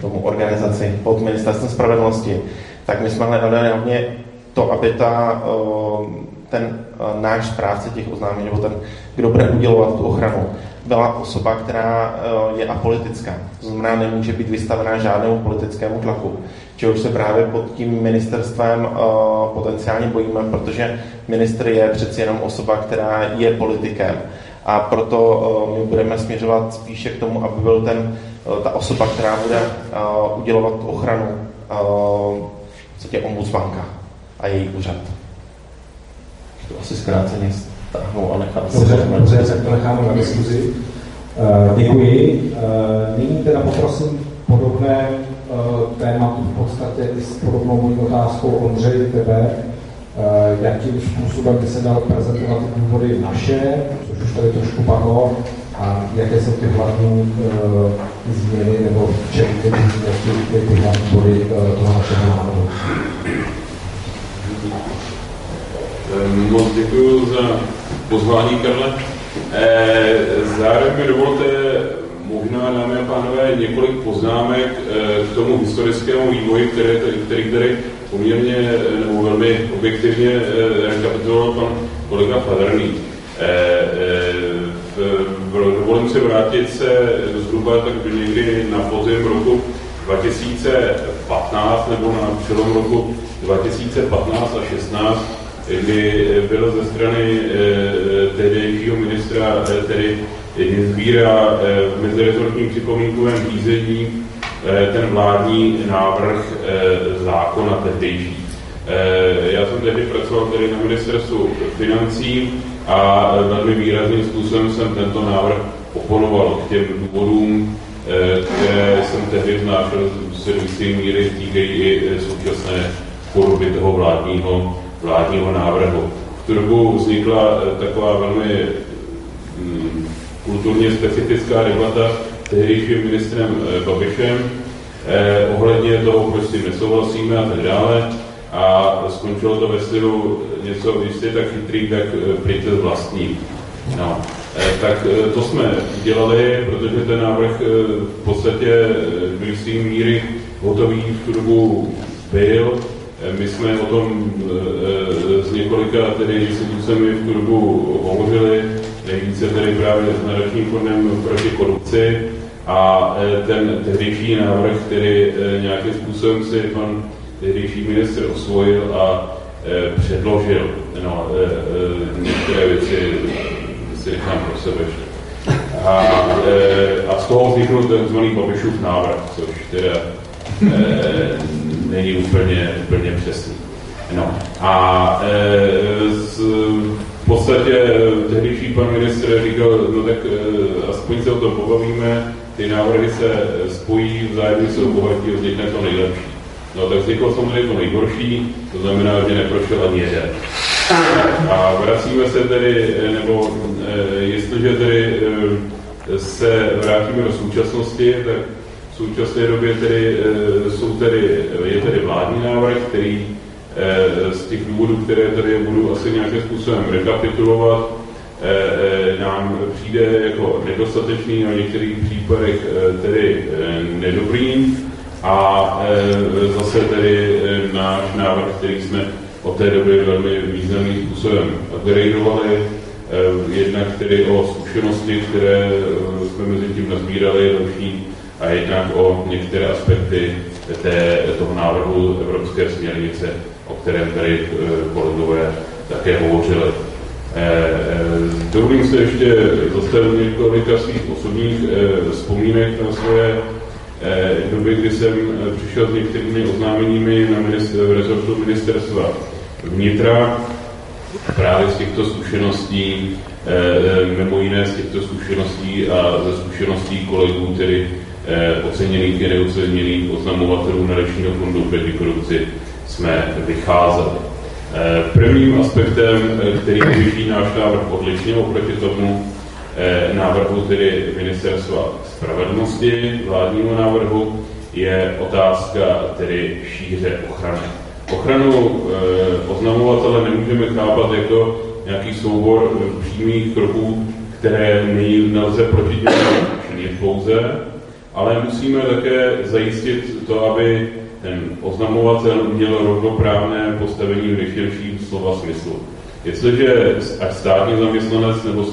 tomu organizaci pod ministerstvem spravedlnosti, tak my jsme hledali hlavně to, aby ta, uh, ten uh, náš správce těch oznámení, nebo ten, kdo bude udělovat tu ochranu, byla osoba, která je apolitická. To znamená, nemůže být vystavená žádnému politickému tlaku. Čehož se právě pod tím ministerstvem potenciálně bojíme, protože ministr je přeci jenom osoba, která je politikem a proto uh, my budeme směřovat spíše k tomu, aby byl ten, uh, ta osoba, která bude uh, udělovat ochranu, co tě ombudsmanka a její úřad. To asi zkráceně stáhnu a nechám Dobře, dobře, tak to necháme na diskuzi. Uh, děkuji. Uh, nyní teda poprosím podobné uh, tématu v podstatě i s podobnou mojí otázkou Ondřej tebe, jakým způsobem by se dal prezentovat důvody naše, už tady trošku padlo, a jaké jsou ty hlavní uh, změny, nebo v čem ty, hlavní body uh, toho našeho návrhu. Moc děkuji za pozvání, Karle. E, zároveň mi dovolte možná, dámy a pánové, několik poznámek e, k tomu historickému vývoji, který, který, který poměrně nebo velmi objektivně rekapituloval pan kolega Faderný. Eh, eh, dovolím si vrátit se zhruba tak někdy na podzim roku 2015 nebo na přelom roku 2015 a 16, kdy byl ze strany eh, tehdejšího ministra, tedy sbírá v mezirezortním připomínkovém řízení ten vládní návrh zákona tehdejší. Já jsem tehdy pracoval tedy na ministerstvu financí a velmi výrazným způsobem jsem tento návrh oponoval k těm důvodům, eh, které jsem tehdy vznášel, se do jisté míry týkají i eh, současné podoby toho vládního, vládního návrhu. V tu dobu vznikla eh, taková velmi mm, kulturně specifická debata tehdejším ministrem Babišem eh, ohledně toho, proč s tím nesouhlasíme a tak dále a skončilo to ve stylu něco, když jste tak chytrý, tak eh, pryďte s vlastním. No. Eh, tak eh, to jsme dělali, protože ten návrh v podstatě byl z míry hotový v tu dobu byl. My jsme o tom s několika tedy institucemi v tu dobu hovořili, nejvíce tedy právě s nadačním fondem proti korupci a ten tehdejší návrh, který nějakým způsobem si pan tehdejší ministr osvojil a předložil. No, některé věci si nechám pro sebe. A, a z toho vzniknul takzvaný Babišův návrh, což teda není úplně, úplně přesný. No. A e, z, v podstatě tehdejší pan ministr říkal, no tak e, aspoň se o tom pobavíme, ty návrhy se spojí, vzájemně se obohatí vznikne to nejlepší. No tak vzniklo samozřejmě to nejhorší, to znamená, že neprošel ani jeden. A vracíme se tedy, nebo e, jestliže tedy se vrátíme do současnosti, tak v současné době tedy jsou tedy, je tedy vládní návrh, který z těch důvodů, které tady budu asi nějakým způsobem rekapitulovat, nám přijde jako nedostatečný, a v některých případech tedy nedobrý. A zase tedy náš návrh, který jsme od té doby velmi významným způsobem upgradeovali, jednak tedy o zkušenosti, které jsme mezi tím nazbírali další, a jednak o některé aspekty té, toho návrhu Evropské směrnice, o kterém tady kolegové také hovořili. Dovolím se ještě zastavit několika svých osobních vzpomínek na svoje doby, kdy jsem přišel s některými oznámeními na minister, v rezortu ministerstva vnitra, právě z těchto zkušeností, mimo jiné z těchto zkušeností a ze zkušeností kolegů, tedy oceněných i neoceněných oznamovatelů nadačního fondu proti korupci jsme vycházeli. Prvním aspektem, který vyšší náš návrh odlišně oproti tomu návrhu tedy Ministerstva spravedlnosti, vládního návrhu, je otázka tedy šíře ochrany. Ochranu oznamovatele nemůžeme chápat jako nějaký soubor přímých kroků, které nelze proti těm pouze, ale musíme také zajistit to, aby ten oznamovatel měl rovnoprávné postavení v nejširším slova smyslu. Jestliže ať státní zaměstnanec nebo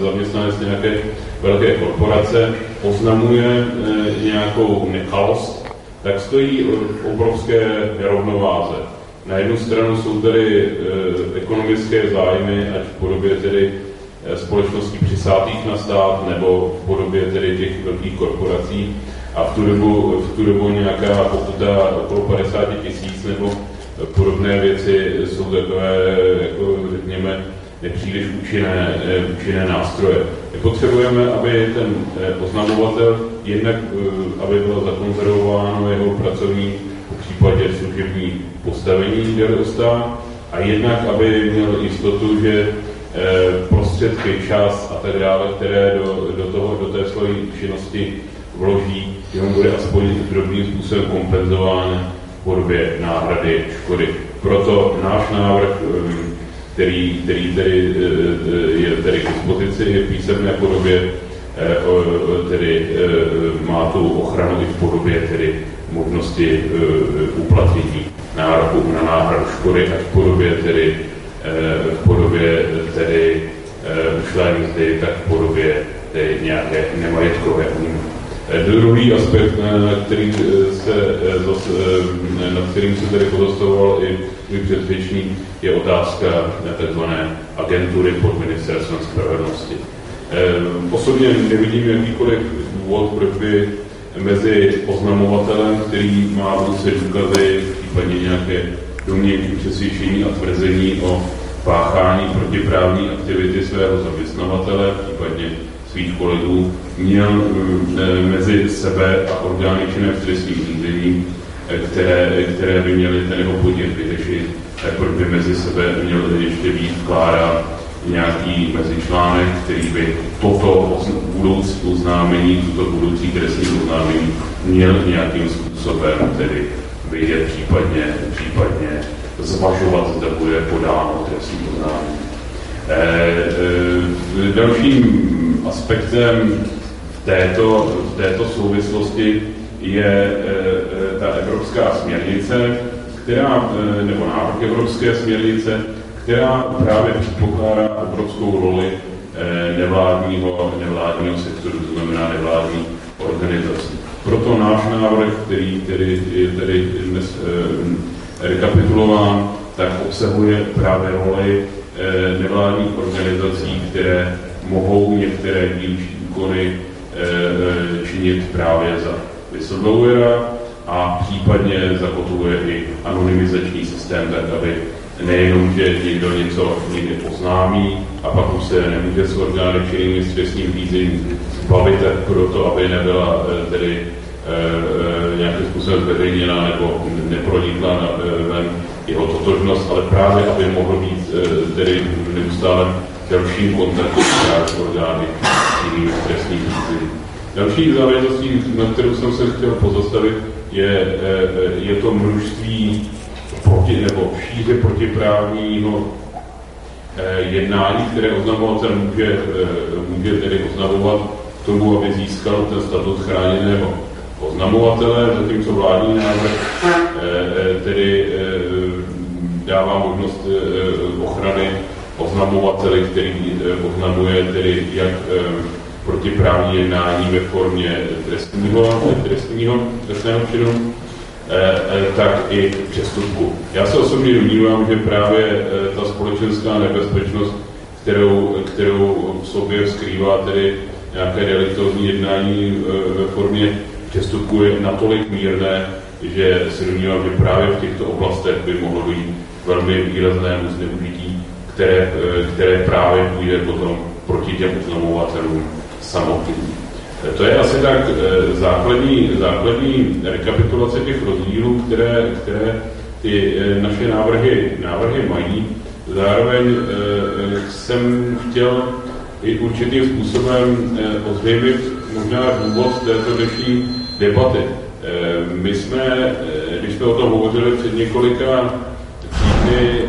zaměstnanec nějaké velké korporace oznamuje e, nějakou nekalost, tak stojí v obrovské nerovnováze. Na jednu stranu jsou tady e, ekonomické zájmy, ať v podobě tedy e, společností přisátých na stát nebo v podobě tedy těch velkých korporací a v tu dobu, v tu dobu nějaká pokuta okolo 50 tisíc nebo podobné věci jsou takové, jako řekněme, nepříliš účinné, účinné nástroje. Potřebujeme, aby ten eh, oznamovatel jednak, eh, aby bylo zakonzervováno jeho pracovní, po případě služební postavení, kde dostá, a jednak, aby měl jistotu, že eh, prostředky, čas a tak dále, které do, do, toho, do té své činnosti vloží, on bude aspoň drobným způsobem kompenzován v podobě náhrady škody. Proto náš návrh, um, který, který tedy, eh, eh, je tedy k dispozici v písemné podobě, eh, tedy má tu ochranu i v podobě tedy možnosti uplatnění nároku na náhradu škody a v podobě tedy v podobě tedy ušlé mzdy, tak v podobě tedy nějaké nemajetkové újmy. Druhý aspekt, na, který se, nad kterým se tady pozostavoval i můj předřečník, je otázka tzv. agentury pod ministerstvem spravedlnosti. Osobně nevidím jakýkoliv důvod, proč by mezi oznamovatelem, který má v ruce důkazy, případně nějaké domněnky, přesvědčení a tvrzení o páchání protiprávní aktivity svého zaměstnavatele, případně svých kolegů, měl eh, mezi sebe a orgány činné v trestním řízení, eh, které, které by měly ten jeho podnět vyřešit, tak proč by mezi sebe měl ještě být vkládán nějaký mezičlánek, který by toto budoucí oznámení, tuto budoucí trestní oznámení měl nějakým způsobem tedy vidět, případně, případně zvažovat, zda bude podáno trestní oznámení. E, e, dalším aspektem v této, v této souvislosti je e, e, ta evropská směrnice, která, e, nebo návrh evropské směrnice, která právě předpokládá obrovskou roli nevládního, nevládního sektoru, to znamená nevládní organizací. Proto náš návrh, který který je tedy dnes rekapitulován, tak obsahuje právě roli eh, nevládních organizací, které mohou některé dílčí úkony činit právě za whistleblowera a případně zakotvuje i anonymizační systém, tak aby nejenom, že někdo něco někde poznámí a pak už se nemůže s orgány činnými s trestním řízením bavit tak proto, aby nebyla tedy e, nějakým způsobem zveřejněna nebo nepronikla na, ven jeho totožnost, ale právě, aby mohl být tedy v neustálém dalším kontaktu s orgány činnými v trestním řízení. Další záležitostí, na kterou jsem se chtěl pozastavit, je, je to množství proti, nebo šíře protiprávního eh, jednání, které oznamovatel může, eh, může tedy oznamovat k tomu, aby získal ten statut chráněného oznamovatele, zatímco vládní návrh eh, tedy dává možnost ochrany oznamovateli, který oznamuje tedy jak protiprávní jednání ve formě trestního, trestního trestného činu, Eh, eh, tak i přestupku. Já se osobně domnívám, že právě eh, ta společenská nebezpečnost, kterou, kterou v sobě skrývá tedy nějaké realitovní jednání ve formě přestupku je natolik mírné, že se domnívám, že právě v těchto oblastech by mohlo být velmi výraznému zneužití, které, které právě půjde potom proti těm oznamovatelům samotným. To je asi tak eh, základní, základní rekapitulace těch rozdílů, které, které ty eh, naše návrhy, návrhy mají. Zároveň eh, jsem chtěl i určitým způsobem ozřejmit možná důvod této dnešní debaty. My jsme, když jsme o tom hovořili před několika týdny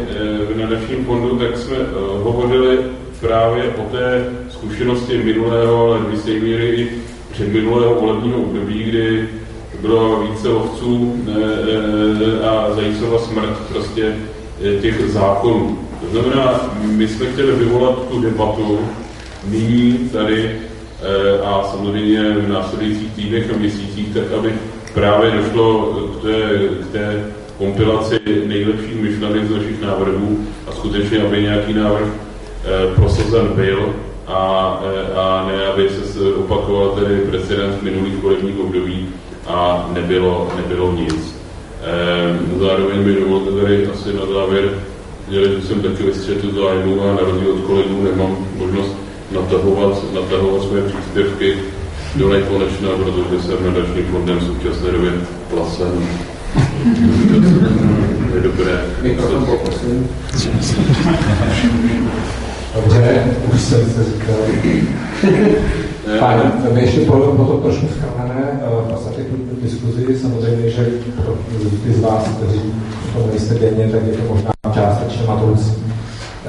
na našem fondu, tak jsme hovořili právě o té zkušenosti minulého, ale do jisté míry i minulého volebního období, kdy bylo více lovců a zajícova smrt prostě těch zákonů. To znamená, my jsme chtěli vyvolat tu debatu nyní tady a samozřejmě v následujících týdnech a měsících, tak aby právě došlo k té, k té kompilaci nejlepších myšlenek z našich návrhů a skutečně, aby nějaký návrh prosazen byl a, a ne, aby se opakoval tedy precedent minulých volebních období a nebylo, nebylo nic. Zároveň mi dovolte tady asi na závěr že jsem taky ve střetu zájmu a na rozdíl od kolegů nemám možnost natahovat, natahovat své příspěvky do nekonečna, protože jsem nadačním fondem v současné době placen. Je dobré. Dobře, už jsem se říkal. Fajn, my ještě po, po to trošku schráneme v podstatě tu diskuzi. Samozřejmě, že pro ty z vás, kteří to nejste denně, tak je to možná částečně matoucí.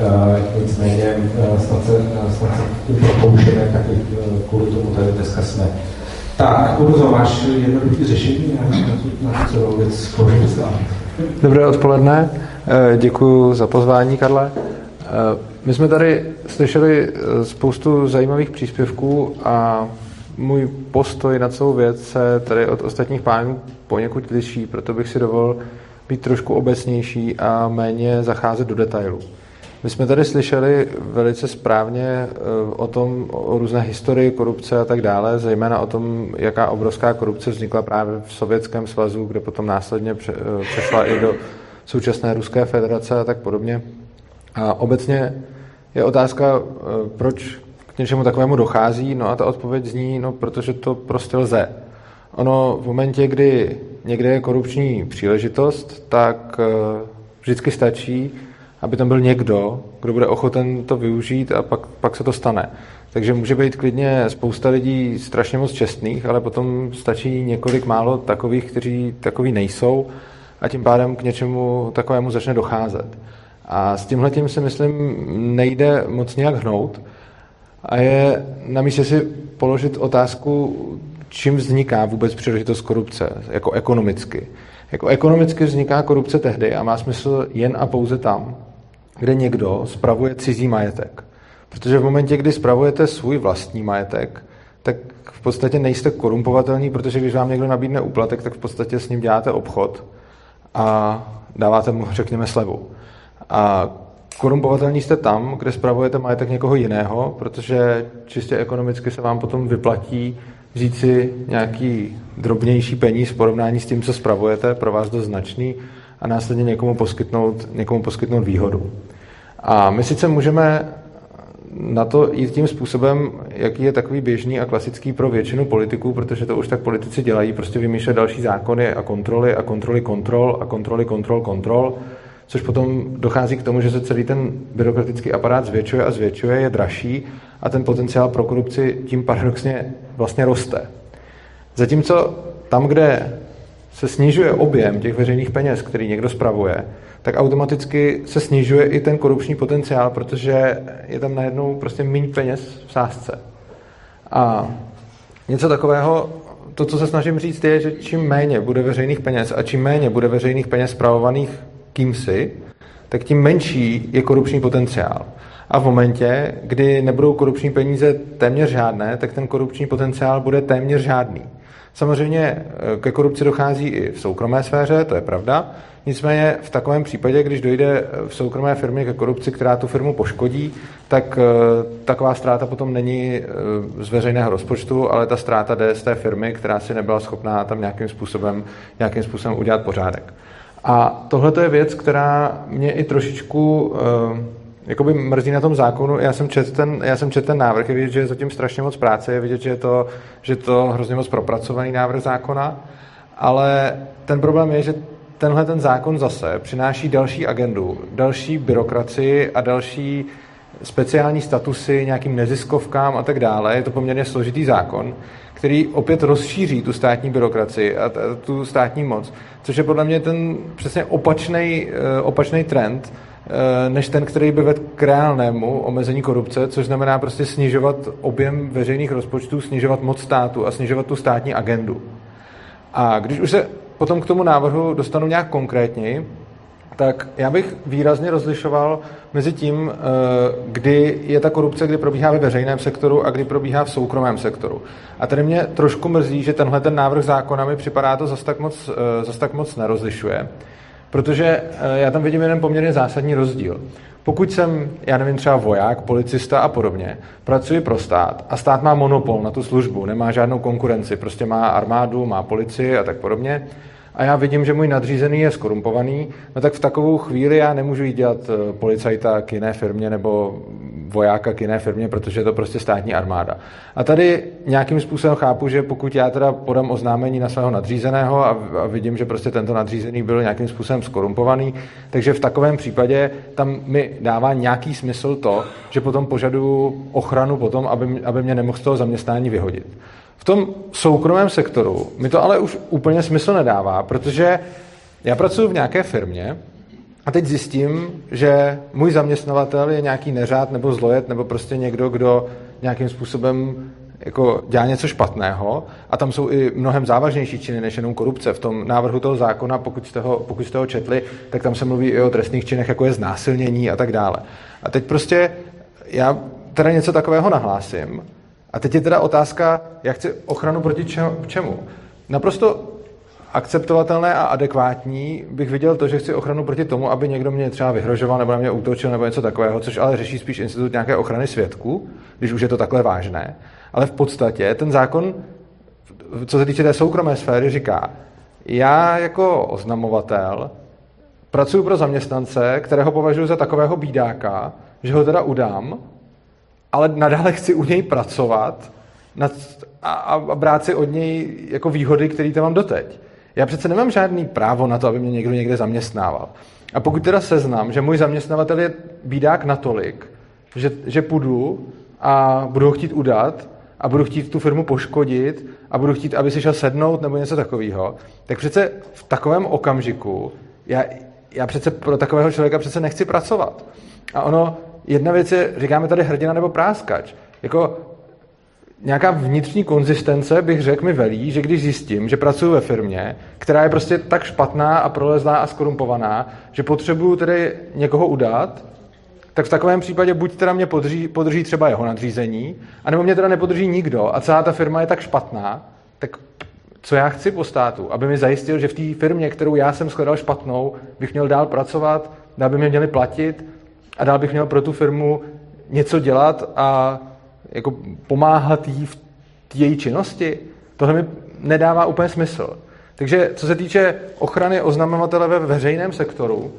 Uh, nicméně uh, snad se, uh, snad se tím propouštěme, tak uh, kvůli tomu tady dneska jsme. Tak, Urzo, máš jednoduché řešení na, celou věc Dobré odpoledne, děkuji za pozvání, Karle. My jsme tady slyšeli eh, spoustu zajímavých příspěvků a můj postoj na celou věc se tady od ostatních pánů poněkud liší, proto bych si dovolil být trošku obecnější a méně zacházet do detailů. My jsme tady slyšeli velice správně eh, o tom, o různé historii korupce a tak dále, zejména o tom, jaká obrovská korupce vznikla právě v Sovětském svazu, kde potom následně eh, přešla i do současné Ruské federace a tak podobně. A obecně je otázka, eh, proč k něčemu takovému dochází, no a ta odpověď zní, no protože to prostě lze. Ono v momentě, kdy někde je korupční příležitost, tak vždycky stačí, aby tam byl někdo, kdo bude ochoten to využít a pak, pak se to stane. Takže může být klidně spousta lidí strašně moc čestných, ale potom stačí několik málo takových, kteří takový nejsou a tím pádem k něčemu takovému začne docházet. A s tímhle tím si myslím nejde moc nějak hnout. A je na místě si položit otázku, čím vzniká vůbec příležitost korupce, jako ekonomicky. Jako ekonomicky vzniká korupce tehdy a má smysl jen a pouze tam, kde někdo spravuje cizí majetek. Protože v momentě, kdy spravujete svůj vlastní majetek, tak v podstatě nejste korumpovatelní, protože když vám někdo nabídne úplatek, tak v podstatě s ním děláte obchod a dáváte mu, řekněme, slevu. A korumpovatelní jste tam, kde spravujete majetek někoho jiného, protože čistě ekonomicky se vám potom vyplatí vzít si nějaký drobnější peníz v porovnání s tím, co spravujete, pro vás dost značný, a následně někomu poskytnout, někomu poskytnout výhodu. A my sice můžeme na to jít tím způsobem, jaký je takový běžný a klasický pro většinu politiků, protože to už tak politici dělají, prostě vymýšlet další zákony a kontroly a kontroly kontrol a kontroly kontrol kontrol, což potom dochází k tomu, že se celý ten byrokratický aparát zvětšuje a zvětšuje, je dražší a ten potenciál pro korupci tím paradoxně vlastně roste. Zatímco tam, kde se snižuje objem těch veřejných peněz, který někdo spravuje, tak automaticky se snižuje i ten korupční potenciál, protože je tam najednou prostě méně peněz v sázce. A něco takového, to, co se snažím říct, je, že čím méně bude veřejných peněz a čím méně bude veřejných peněz spravovaných kýmsi, tak tím menší je korupční potenciál. A v momentě, kdy nebudou korupční peníze téměř žádné, tak ten korupční potenciál bude téměř žádný. Samozřejmě eh, ke korupci dochází i v soukromé sféře, to je pravda. Nicméně v takovém případě, když dojde v soukromé firmě ke korupci, která tu firmu poškodí, tak eh, taková ztráta potom není eh, z veřejného rozpočtu, ale ta ztráta jde z té firmy, která si nebyla schopná tam nějakým způsobem, nějakým způsobem udělat pořádek. A tohle je věc, která mě i trošičku jakoby mrzí na tom zákonu. Já jsem četl ten, já jsem čet ten návrh, je vidět, že je zatím strašně moc práce, je vidět, že je to, že to hrozně moc propracovaný návrh zákona, ale ten problém je, že tenhle ten zákon zase přináší další agendu, další byrokracii a další speciální statusy nějakým neziskovkám a tak dále. Je to poměrně složitý zákon, který opět rozšíří tu státní byrokracii a tu státní moc, což je podle mě ten přesně opačný, eh, opačný trend, než ten, který by vedl k reálnému omezení korupce, což znamená prostě snižovat objem veřejných rozpočtů, snižovat moc státu a snižovat tu státní agendu. A když už se potom k tomu návrhu dostanu nějak konkrétněji, tak já bych výrazně rozlišoval mezi tím, eh, kdy je ta korupce, kdy probíhá ve veřejném sektoru a kdy probíhá v soukromém sektoru. A tady mě trošku mrzí, že tenhle ten návrh zákona mi připadá to zase tak moc, eh, zas tak moc nerozlišuje. Protože eh, já tam vidím jeden poměrně zásadní rozdíl. Pokud jsem, já nevím, třeba voják, policista a podobně, pracuji pro stát a stát má monopol na tu službu, nemá žádnou konkurenci, prostě má armádu, má policii a tak podobně, a já vidím, že můj nadřízený je skorumpovaný, no tak v takovou chvíli já nemůžu jít dělat eh, policajta k jiné firmě nebo vojáka k jiné firmě, protože je to prostě státní armáda. A tady nějakým způsobem chápu, že pokud já teda podám oznámení na svého nadřízeného a, a vidím, že prostě tento nadřízený byl nějakým způsobem skorumpovaný, takže v takovém případě tam mi dává nějaký smysl to, že potom požaduju ochranu potom, aby, aby mě nemohl z toho zaměstnání vyhodit. V tom soukromém sektoru mi to ale už úplně smysl nedává, protože já pracuji v nějaké firmě a teď zjistím, že můj zaměstnavatel je nějaký neřád nebo zlojet nebo prostě někdo, kdo nějakým způsobem jako dělá něco špatného a tam jsou i mnohem závažnější činy než jenom korupce. V tom návrhu toho zákona, pokud jste ho, pokud jste ho četli, tak tam se mluví i o trestných činech, jako je znásilnění a tak dále. A teď prostě já teda něco takového nahlásím a teď je teda otázka, jak chci ochranu proti čemu. Naprosto akceptovatelné a adekvátní bych viděl to, že chci ochranu proti tomu, aby někdo mě třeba vyhrožoval nebo na mě útočil nebo něco takového, což ale řeší spíš institut nějaké ochrany svědků, když už je to takhle vážné. Ale v podstatě ten zákon, co se týče té soukromé sféry, říká, já jako oznamovatel pracuji pro zaměstnance, kterého považuji za takového bídáka, že ho teda udám, ale nadále chci u něj pracovat a, a brát si od něj jako výhody, které tam mám doteď. Já přece nemám žádný právo na to, aby mě někdo někde zaměstnával. A pokud teda seznam, že můj zaměstnavatel je bídák natolik, že, že půjdu a budu ho chtít udat a budu chtít tu firmu poškodit a budu chtít, aby si šel sednout nebo něco takového, tak přece v takovém okamžiku já, já přece pro takového člověka přece nechci pracovat. A ono, jedna věc je, říkáme tady hrdina nebo práskač. Jako nějaká vnitřní konzistence, bych řekl, mi velí, že když zjistím, že pracuji ve firmě, která je prostě tak špatná a prolezlá a skorumpovaná, že potřebuju tedy někoho udat, tak v takovém případě buď teda mě podrží, podrží třeba jeho nadřízení, anebo mě teda nepodrží nikdo a celá ta firma je tak špatná, tak co já chci po státu, aby mi zajistil, že v té firmě, kterou já jsem shledal špatnou, bych měl dál pracovat, dál by mě měli platit a dál bych měl pro tu firmu něco dělat a jako pomáhat jí v její činnosti. Tohle mi nedává úplně smysl. Takže co se týče ochrany oznamovatele ve veřejném sektoru,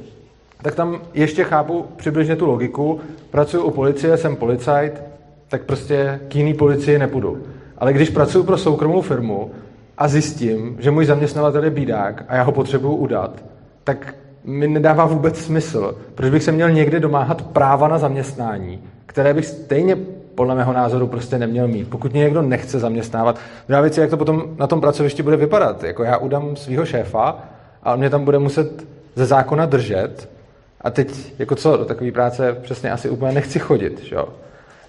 tak tam ještě chápu přibližně tu logiku. Pracuji u policie, jsem policajt, tak prostě k jiný policii nepůjdu. Ale když pracuji pro soukromou firmu a zjistím, že můj zaměstnavatel je bídák a já ho potřebuju udat, tak mi nedává vůbec smysl. Proč bych se měl někde domáhat práva na zaměstnání, které bych stejně podle mého názoru prostě neměl mít. Pokud mě někdo nechce zaměstnávat, druhá věc je, jak to potom na tom pracovišti bude vypadat. Jako já udám svého šéfa a on mě tam bude muset ze zákona držet a teď, jako co, do takové práce přesně asi úplně nechci chodit. Že?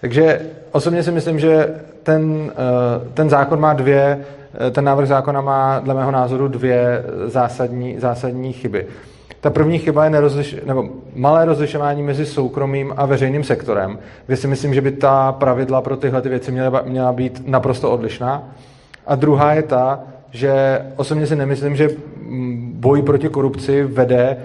Takže osobně si myslím, že ten, eh, ten zákon má dvě, eh, ten návrh zákona má dle mého názoru dvě zásadní, zásadní chyby. Ta první chyba je nerozliš, nebo malé rozlišování mezi soukromým a veřejným sektorem, kde si myslím, že by ta pravidla pro tyhle ty věci měla, měla být naprosto odlišná. A druhá je ta, že osobně si nemyslím, že boj proti korupci vede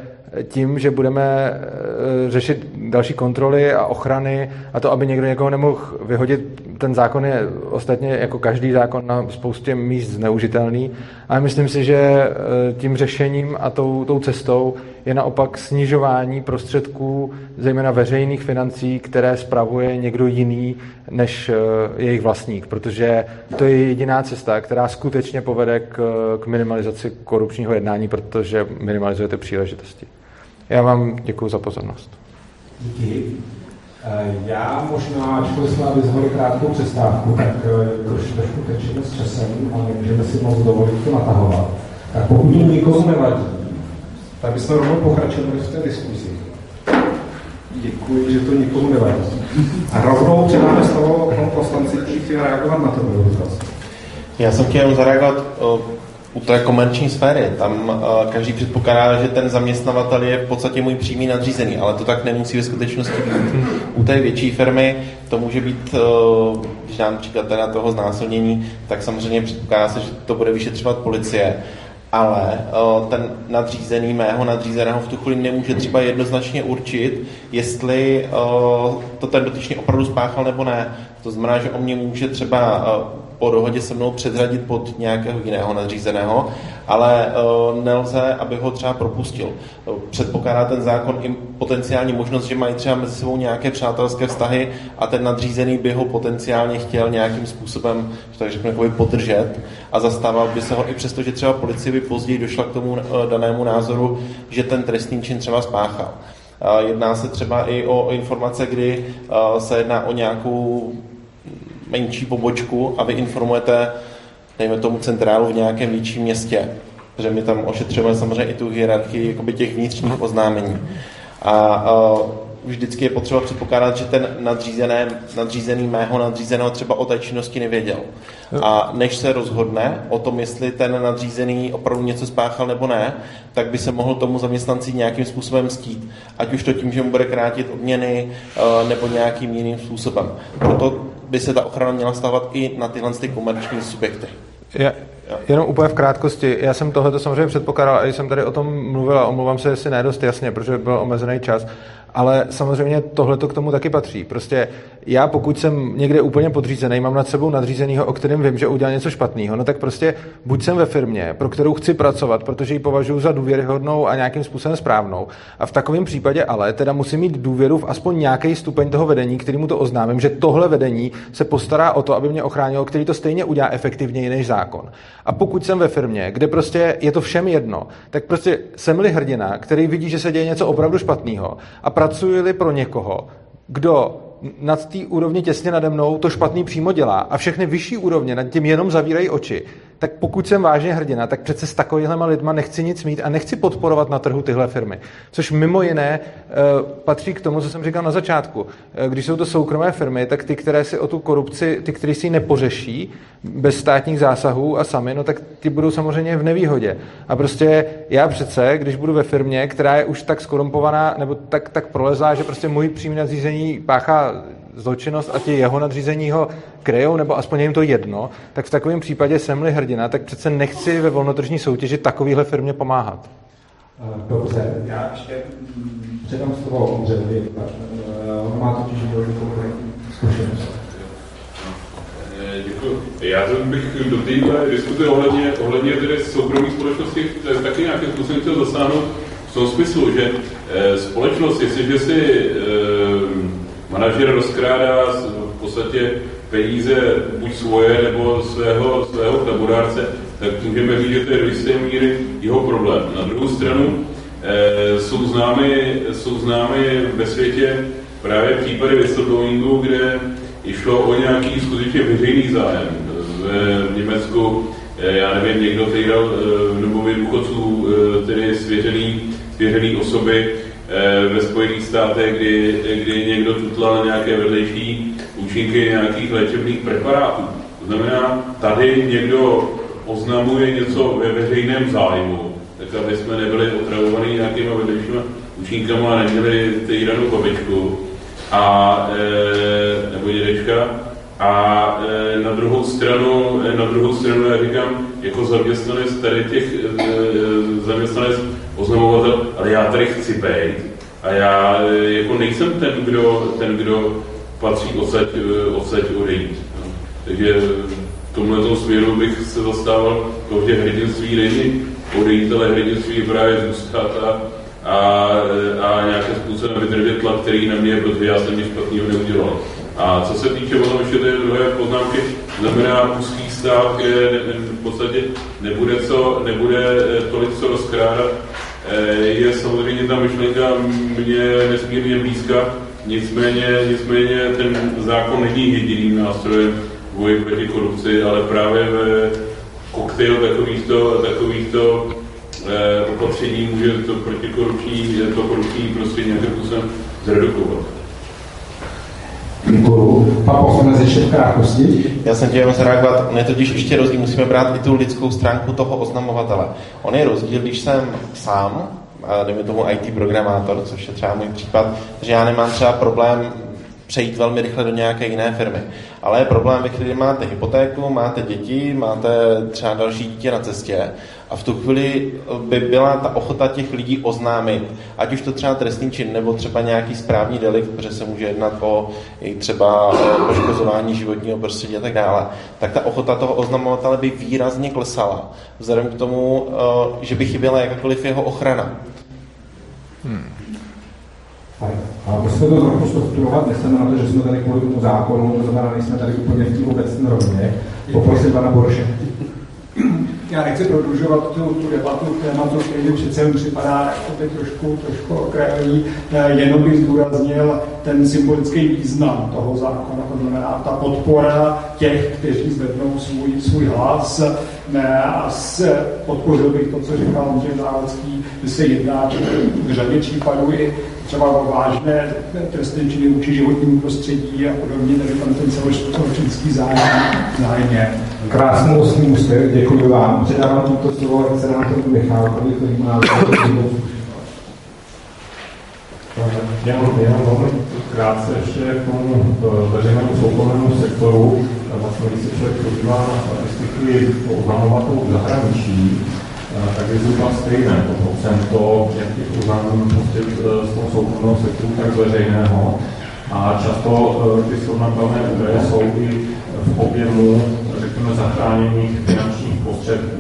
tím, že budeme eh, řešit další kontroly a ochrany a to, aby někdo někoho nemohl vyhodit, ten zákon je ostatně jako každý zákon na spoustě míst zneužitelný, ale myslím si, že eh, tím řešením a tou, tou cestou je naopak snižování prostředků, zejména veřejných financí, které spravuje někdo jiný než eh, jejich vlastník, protože to je jediná cesta, která skutečně povede k, k minimalizaci korupčního jednání, protože minimalizujete příležitosti. Já vám děkuji za pozornost. Díky. Eh, já možná, ačkoliv jsme avizovali krátkou přestávku, tak eh, troš, trošku tečíme s časem a nemůžeme si moc dovolit to natahovat. Tak pokud to nikomu nevadí, tak bychom rovnou pokračovali v té diskuzi. Děkuji, že to nikomu nevadí. A rovnou předáme slovo panu poslanci, který chtěl reagovat na to. Já jsem chtěl zareagovat u té komerční sféry. Tam uh, každý předpokládá, že ten zaměstnavatel je v podstatě můj přímý nadřízený, ale to tak nemusí ve skutečnosti být. U té větší firmy to může být, uh, když dám příklad teda toho znásilnění, tak samozřejmě předpokládá se, že to bude vyšetřovat policie ale uh, ten nadřízený mého nadřízeného v tu chvíli nemůže třeba jednoznačně určit, jestli to ten dotyčný opravdu spáchal nebo ne. To znamená, že on mě může třeba po dohodě se mnou předřadit pod nějakého jiného nadřízeného, ale uh, nelze, aby ho třeba propustil. Předpokládá ten zákon i potenciální možnost, že mají třeba mezi sebou nějaké přátelské vztahy a ten nadřízený by ho potenciálně chtěl nějakým způsobem, tak řeknu, jako podržet a zastával by se ho i přesto, že třeba policie by později došla k tomu uh, danému názoru, že ten trestný čin třeba spáchal. Jedná se třeba i o informace, kdy se jedná o nějakou menší pobočku a vy informujete, dejme tomu, centrálu v nějakém větším městě. Protože my tam ošetřujeme samozřejmě i tu hierarchii jakoby těch vnitřních oznámení. A, a vždycky je potřeba předpokládat, že ten nadřízený, nadřízený mého nadřízeného třeba o té činnosti nevěděl. A než se rozhodne o tom, jestli ten nadřízený opravdu něco spáchal nebo ne, tak by se mohl tomu zaměstnanci nějakým způsobem stít. Ať už to tím, že mu bude krátit odměny, eh, nebo nějakým jiným způsobem. Proto by se ta ochrana měla stávat i na tyhle ty komerční subjekty. Já, jenom úplně v krátkosti. Já jsem tohle samozřejmě předpokládal, a jsem tady o tom mluvil a omlouvám se, jestli ne dost jasně, protože byl omezený čas ale samozřejmě tohle to k tomu taky patří. Prostě já, pokud jsem někde úplně podřízený, mám nad sebou nadřízenýho, o kterém vím, že udělal něco špatného, no tak prostě buď jsem ve firmě, pro kterou chci pracovat, protože ji považuji za důvěryhodnou a nějakým způsobem správnou. A v takovém případě ale teda musím mít důvěru v aspoň nějaký stupeň toho vedení, který mu to oznámím, že tohle vedení se postará o to, aby mě ochránilo, který to stejně udělá efektivněji než zákon. A pokud jsem ve firmě, kde prostě je to všem jedno, tak prostě jsem-li hrdina, který vidí, že se děje něco opravdu špatného a pracuji pro někoho, kdo nad té úrovni těsně nade mnou to špatný přímo dělá a všechny vyšší úrovně nad tím jenom zavírají oči, tak pokud jsem vážně hrdina, tak přece s takovýhlema lidma nechci nic mít a nechci podporovat na trhu tyhle firmy. Což mimo jiné eh, patří k tomu, co jsem říkal na začátku. Eh, když jsou to soukromé firmy, tak ty, které si o tu korupci, ty, které si ji nepořeší bez státních zásahů a sami, no tak ty budou samozřejmě v nevýhodě. A prostě já přece, když budu ve firmě, která je už tak skorumpovaná nebo tak, tak prolezá, že prostě můj přímý nadřízení páchá zločinnost a ti jeho nadřízení ho krejou, nebo aspoň jim to jedno, tak v takovém případě jsem-li hrdina, tak přece nechci ve volnotržní soutěži takovýhle firmě pomáhat. Dobře, já ještě mm, předám slovo Ondřejovi. On má totiž velmi konkrétní zkušenost. Děkuji. Já bych do téhle diskuze ohledně, ohledně tedy soukromých společnosti taky nějakým způsobem chtěl zasáhnout v tom smyslu, že eh, společnost, jestliže si eh, manažer rozkrádá v podstatě peníze buď svoje nebo svého, svého taburárce, tak můžeme říct, že to je do jisté míry jeho problém. Na druhou stranu e, jsou, známy, jsou známy ve světě právě případy whistleblowingu, kde išlo o nějaký skutečně veřejný zájem. V Německu, e, já nevím, někdo týral e, v domově důchodců, e, tedy svěřený, svěřený osoby, ve Spojených státech, kdy, kdy někdo tutlal nějaké vedlejší účinky nějakých léčebných preparátů. To znamená, tady někdo oznamuje něco ve veřejném zájmu, tak aby jsme nebyli otravovaní nějakýma vedlejšíma účinkama a neměli týranou babičku a, e, nebo dědečka. A e, na druhou stranu, e, na druhou stranu, já říkám, jako zaměstnanec tady těch e, zaměstnanec oznamovatel, ale já tady chci být a já jako nejsem ten, kdo, ten, kdo patří odsaď, odsaď odejít. Takže v tomhle směru bych se zastával toho, že hrdinství není odejít, ale hrdinství právě zůstat a, a, a nějakým způsobem vydržet tlak, který na mě protože já jsem nic špatného neudělal. A co se týče potom ještě té druhé poznámky, znamená úzký stát, kde v podstatě nebude, co, nebude tolik co rozkrádat, eh, je samozřejmě ta myšlenka mě nesmírně blízka, nicméně, nicméně ten zákon není jediným nástrojem boji proti korupci, ale právě v koktejl takovýchto, takovýchto eh, opatření může to protikorupční, to korupční prostě nějakým způsobem zredukovat. Děkuju. Pan poslanec ještě v krátkosti. Já jsem chtěl zareagovat, on je totiž ještě rozdíl, musíme brát i tu lidskou stránku toho oznamovatele. On je rozdíl, když jsem sám, dejme tomu IT programátor, což je třeba můj případ, že já nemám třeba problém přejít velmi rychle do nějaké jiné firmy. Ale je problém, ve chvíli máte hypotéku, máte děti, máte třeba další dítě na cestě a v tu chvíli by byla ta ochota těch lidí oznámit, ať už to třeba trestný čin nebo třeba nějaký správní delikt, protože se může jednat o i třeba poškozování životního prostředí a tak dále, tak ta ochota toho oznamovatele by výrazně klesala, vzhledem k tomu, eh, že by chyběla jakákoliv jeho ochrana. Hmm. A musíme to trochu strukturovat, myslíme na to, že jsme tady kvůli tomu zákonu, to znamená, nejsme tady úplně v té obecné rovině. Poprosím pana Boroše. Já nechci prodlužovat tu, tu debatu k tématu, který mi přece připadá jako trošku, trošku okrajový, eh, jenom bych zdůraznil ten symbolický význam toho zákona, to znamená ta podpora těch, kteří zvednou svůj, svůj hlas ne, a s, podpořil bych to, co říkal Ondřej Závodský, že se jedná v řadě případů i třeba o vážné trestné činy vůči životnímu prostředí a podobně, takže tam ten celospolečenský zájem, zájem je. Krásnou ústní úspěch, děkuji vám. Předávám tímto slovo excelentoru Michálkovi, který má Jenom, jenom velmi krátce ještě k tomu eh, veřejnému soukromému sektoru. Vlastně, když se člověk podívá na statistiky oznamovatelů v zahraničí, eh, tak je zhruba stejné to procento, jak těch oznámení prostě z toho soukromého sektoru, tak z veřejného. A často eh, ty srovnatelné údaje jsou i v objemu, řekněme, zachráněných finančních prostředků.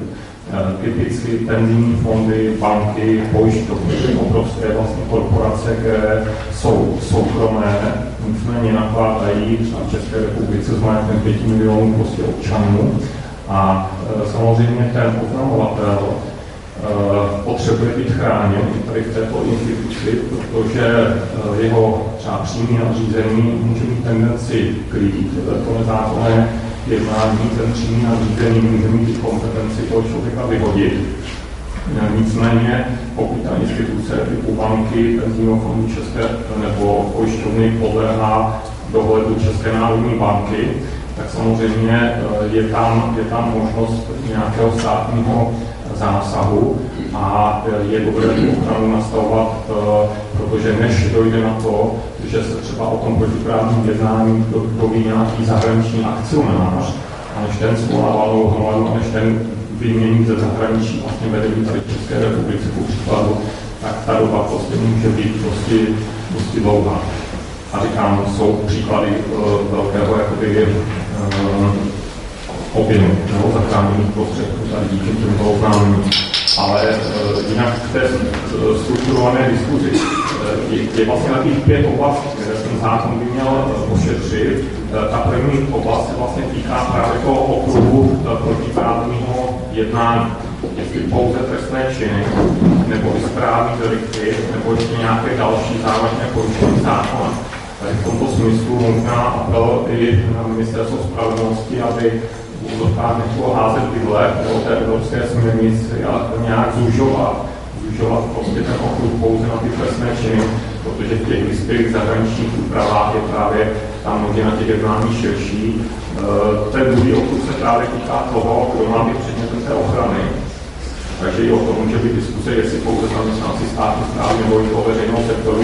Eh, typicky penzijní fondy, banky, pojišťovny, obrovské vlastně korporace, které jsou soukromé, nicméně nakládají třeba v České republice s majetkem 5 milionů prostě občanů. A eh, samozřejmě ten oznamovatel Eh, potřebuje být chráněn i tady v této instituci, protože eh, jeho třeba přímý nadřízení může mít tendenci krýt to nezákonné jednání, ten přímý nadřízení může mít kompetenci toho člověka vyhodit. Eh, nicméně, pokud ta instituce typu banky, penzijního fondu České nebo pojišťovny podléhá dohledu České národní banky, tak samozřejmě je tam, je tam možnost nějakého státního zásahu a je dobré tu ochranu nastavovat, protože než dojde na to, že se třeba o tom protiprávním jednání doví nějaký zahraniční akcionář, a než ten svolává hladu, a než ten vymění ze zahraničí vlastně vedení tady České republice po příkladu, tak ta doba prostě může být prostě, prostě dlouhá. A říkám, jsou příklady uh, velkého jakoby, objemu nebo zachráněných prostředků tady díky těmto oznámení. Ale uh, jinak v té strukturované diskuzi uh, je, je vlastně takových pět oblastí, které ten zákon by měl ošetřit. Ta první oblast se vlastně týká právě toho okruhu uh, protiprávního jednání. Jestli pouze trestné činy, nebo i správní delikty, nebo ještě nějaké další závažné porušení zákona. Tady v tomto smyslu možná apel i na ministerstvo spravedlnosti, aby úvodkách nechtělo házet bydle do té evropské směrnici a nějak zužovat, zužovat prostě ten okruh pouze na ty trestné činy, protože v těch vyspělých zahraničních úpravách je právě tam hodně na těch jednání širší. E, ten druhý okruh se právě týká toho, kdo má být předmětem té ochrany. Takže i o tom může být diskuse, jestli pouze zaměstnanci státní správy nebo i toho veřejného sektoru,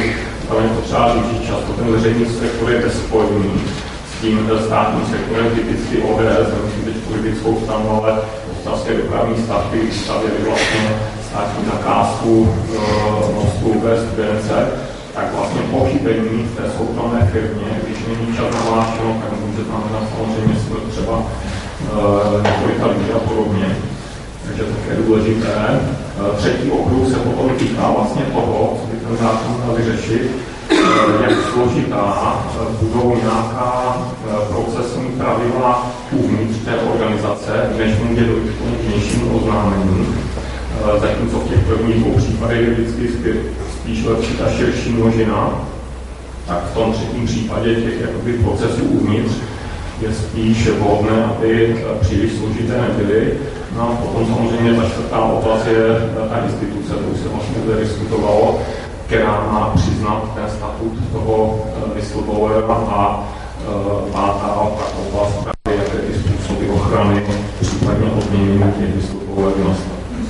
ale je potřeba říct, často ten veřejný sektor je bezspojný s tím státním sektorem, typicky ODS, nemyslím teď politickou stranu, ale ostravské dopravní stavby stavěly vlastně státní zakázku e, mostu bez Studence, tak vlastně pochybení v té soukromé firmě, když není čas nahlášeno, tak může znamenat samozřejmě smrt třeba e, několika lidí a podobně takže to je důležité. Eh, třetí okruh se potom týká vlastně toho, co by ten zákon měl vyřešit, eh, jak složitá eh, budou nějaká procesní pravidla uvnitř té organizace, než může dojít k vnějšímu oznámení. Zatímco v těch prvních dvou případech je vždycky spíš lepší ta širší množina, tak v tom třetím případě těch jakoby, procesů uvnitř je spíš vhodné, aby příliš složité nebyly No a potom samozřejmě ta čtvrtá oblast je ta instituce, to už se vlastně zde diskutovalo, která má přiznat ten statut toho eh, whistleblowera a eh, pátá ta oblast právě, jaké ty způsoby ochrany, případně odměnění těch whistleblowerů nastaví.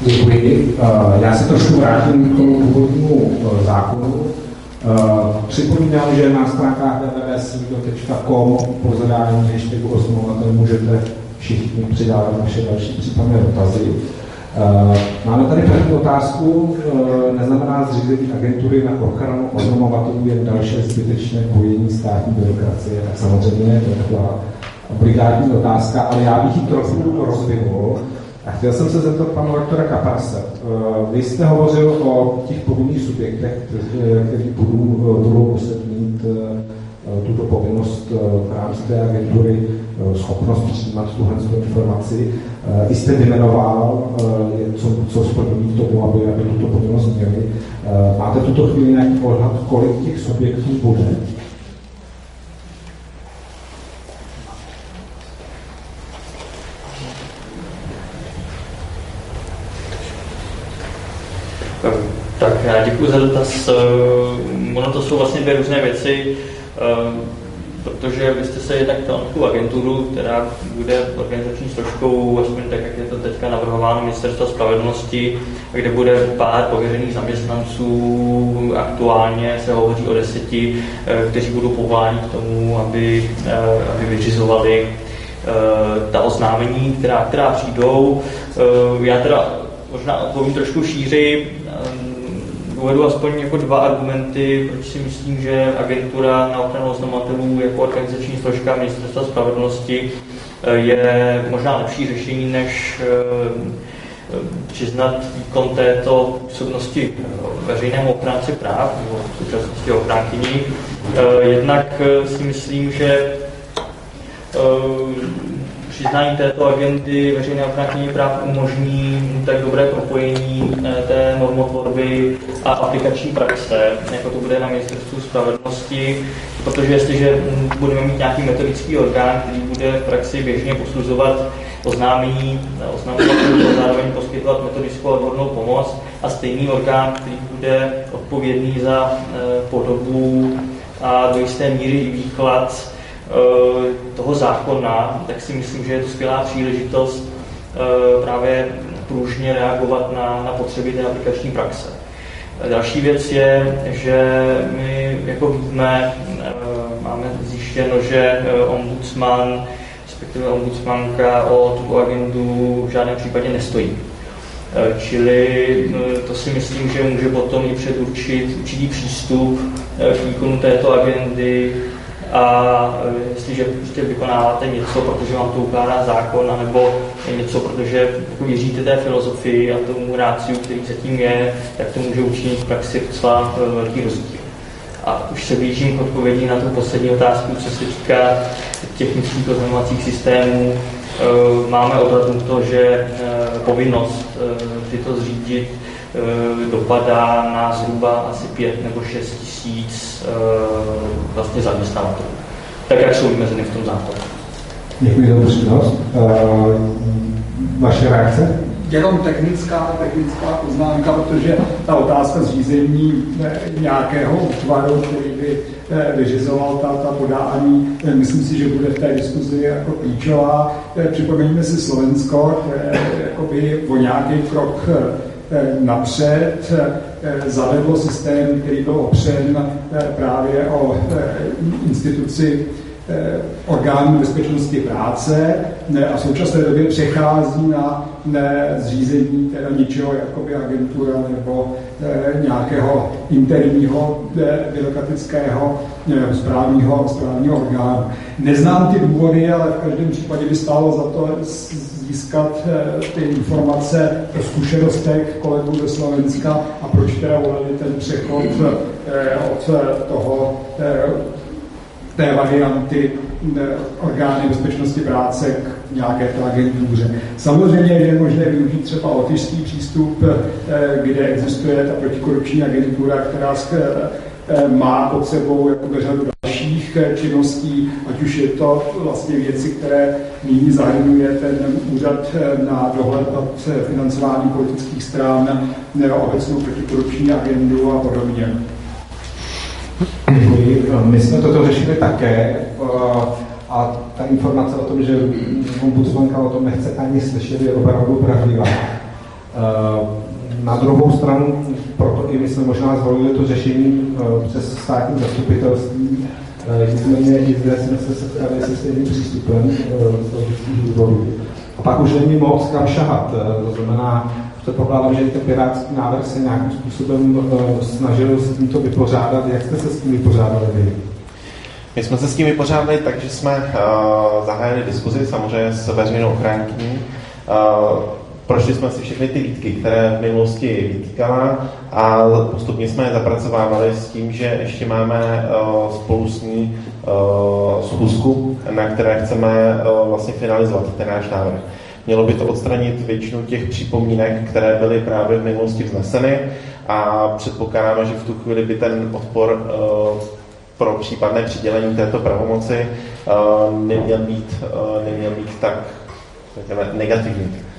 Děkuji. Eh, já se trošku vrátím k tomu původnímu zákonu. Připomínám, že na stránkách www.slido.com po zadání hashtagu osmovatel můžete všichni přidávat naše další případné dotazy. Eh, máme tady první otázku. Eh, neznamená zřízení agentury na ochranu oznamovatelů jen další zbytečné bojení státní byrokracie. Tak samozřejmě to je taková obligátní otázka, ale já bych ji trochu rozvinul. A chtěl jsem se zeptat pana doktora Kaparse. Eh, vy jste hovořil o těch povinných subjektech, kteří budou, budou muset mít tuto povinnost v rámci té agentury Eh, schopnost přijímat tuhle informaci. Eh, I jste vymenoval, eh, co, co splňují k tomu, aby, aby tuto povinnost měli. Máte tuto chvíli nějaký odhad, kolik těch subjektů bude? Tak já děkuji za dotaz. Ono to jsou vlastně dvě různé věci protože vy jste se jednak tu agenturu, která bude organizační složkou, aspoň tak, jak je to teďka navrhováno ministerstva spravedlnosti, kde bude pár pověřených zaměstnanců. Aktuálně se hovoří o deseti, eh, kteří budou povoláni k tomu, aby, eh, aby vyřizovali eh, ta oznámení, která, která přijdou. Já teda možná odpovím trošku šíři uvedu aspoň jako dva argumenty, proč si myslím, že agentura na ochranu oznamovatelů jako organizační složka ministerstva spravedlnosti eh, je možná lepší řešení, než eh, přiznat výkon této působnosti veřejnému ochránci práv nebo v současnosti ochránkyní. Eh, jednak si myslím, že přiznání této agendy veřejné ochránkyně práv umožní tak dobré propojení eh, té normotvorby a aplikační praxe, jako to bude na ministerstvu spravedlnosti, protože jestliže hm, budeme mít nějaký metodický orgán, který bude v praxi běžně posuzovat oznámení, oznámení a zároveň poskytovat metodickou odbornou pomoc a stejný orgán, který bude odpovědný za eh, podobu a do jisté míry výklad toho zákona, tak si myslím, že je to skvělá příležitost právě pružně reagovat na, na potřeby té aplikační praxe. Další věc je, že my jako víme, máme zjištěno, že ombudsman, respektive ombudsmanka o tu agendu v žádném případě nestojí. Eh, čili eh, to si myslím, že může potom i předurčit určitý přístup eh, k výkonu této agendy a jestliže prostě vykonáváte něco, protože vám to ukládá zákon, anebo něco, protože jako věříte té filozofii a tomu ráciu, který zatím je, tak to může učinit v praxi docela velký rozdíl. A už se blížím k odpovědi na tu poslední otázku, co se týká technických oznamovacích systémů. Eh, máme odhadnuto, že eh, povinnost eh, tyto zřídit dopadá na zhruba asi 5 nebo 6 tisíc vlastně zaměstnavatelů. Tak, jak jsou vymezeny v tom zákoně. Děkuji za upřímnost. Vaše reakce? jenom technická, technická poznámka, protože ta otázka zřízení nějakého útvaru, který by eh, vyřizoval ta, ta podání, eh, myslím si, že bude v té diskuzi jako klíčová. Eh, připomeňme si Slovensko, které jakoby o nějaký krok napřed zavedlo systém, který byl opřen právě o instituci Eh, orgánů bezpečnosti práce a v současné době přechází na zřízení teda ničeho, jakoby agentura nebo eh, nějakého interního eh, byrokratického správního, správního orgánu. Neznám ty důvody, ale v každém případě by stálo za to získat ty informace o zkušenostech kolegů ze Slovenska a proč teda volili ten přechod od toho té varianty eh, orgány bezpečnosti práce k nějaké té agentuře. Samozřejmě je možné využít třeba lotyšský přístup, eh, kde existuje ta protikorupční agentura, která eh, má pod sebou jako řadu dalších činností, ať už je to vlastně věci, které nyní zahrnuje ten úřad na dohled nad financování politických stran, obecnou protikorupční agendu a podobně. My jsme toto řešili také a ta informace o tom, že ombudsmanka o tom nechce ani slyšet, je opravdu pravdivá. Na druhou stranu, proto i my jsme možná zvolili to řešení přes státní zastupitelství, nicméně i zde jsme se setkali se stejným přístupem z logických důvodů. A pak už není moc kam šahat. To znamená, Předpokládám, že ten pirátský návrh se nějakým způsobem snažil s tímto vypořádat. Jak jste se s tím vypořádali vy? My jsme se s tím vypořádali tak, že jsme uh, zahájili diskuzi samozřejmě s veřejnou ochránkyní. Uh, prošli jsme si všechny ty výtky, které v minulosti vytýkala a postupně jsme je zapracovávali s tím, že ještě máme uh, spolu s ní uh, schůzku, na které chceme uh, vlastně finalizovat ten náš návrh. Mělo by to odstranit většinu těch připomínek, které byly právě v minulosti vzneseny a předpokládáme, že v tu chvíli by ten odpor eh, pro případné přidělení této pravomoci eh, neměl být, eh, neměl být tak negativní.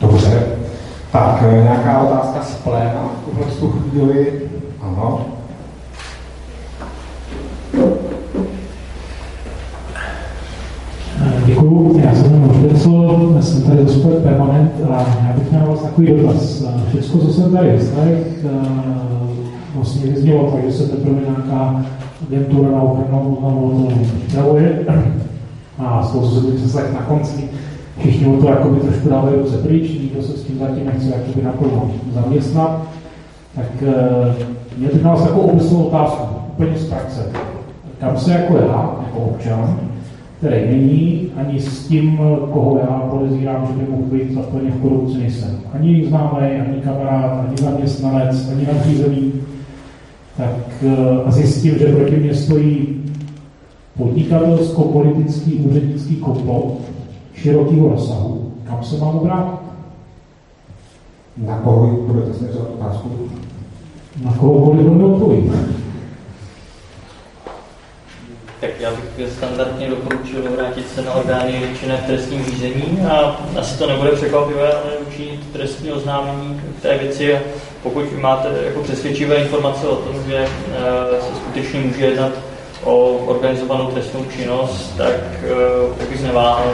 Dobře. Tak, nějaká otázka z pléna v tuhle chvíli? Ano. Děkuji, já jsem jmenuji Špicl, jsem tady za Sport Permanent a já bych měl vás takový dotaz. Všechno, co jsem tady vyslech, vlastně vyznělo tak, že se teprve nějaká agentura na ochranu oznamu připravuje a z toho, co jsem vyslech na konci, všichni o to jakoby trošku dávají ruce pryč, nikdo se s tím zatím nechce jakoby naplno zaměstnat, tak eh, mě na vás takovou obecnou otázku, úplně z praxe. Kam se jako já, jako občan, který není ani s tím, koho já podezírám, že by mohl být zapojený v korupci, nejsem. Ani známý, ani kamarád, ani zaměstnanec, ani nadřízený. Tak eh, a zjistím, že proti mě stojí podnikatelsko-politický úřednický komplot širokého rozsahu. Kam se mám obrátit? Na koho budete směřovat otázku? Na kohokoliv on neodpovím tak já bych standardně doporučil vrátit se na orgány činné v trestním řízení a asi to nebude překvapivé, ale učinit trestní oznámení k té věci pokud máte jako přesvědčivé informace o tom, že eh, se skutečně může jednat o organizovanou trestnou činnost, tak, eh, tak bych neváhal,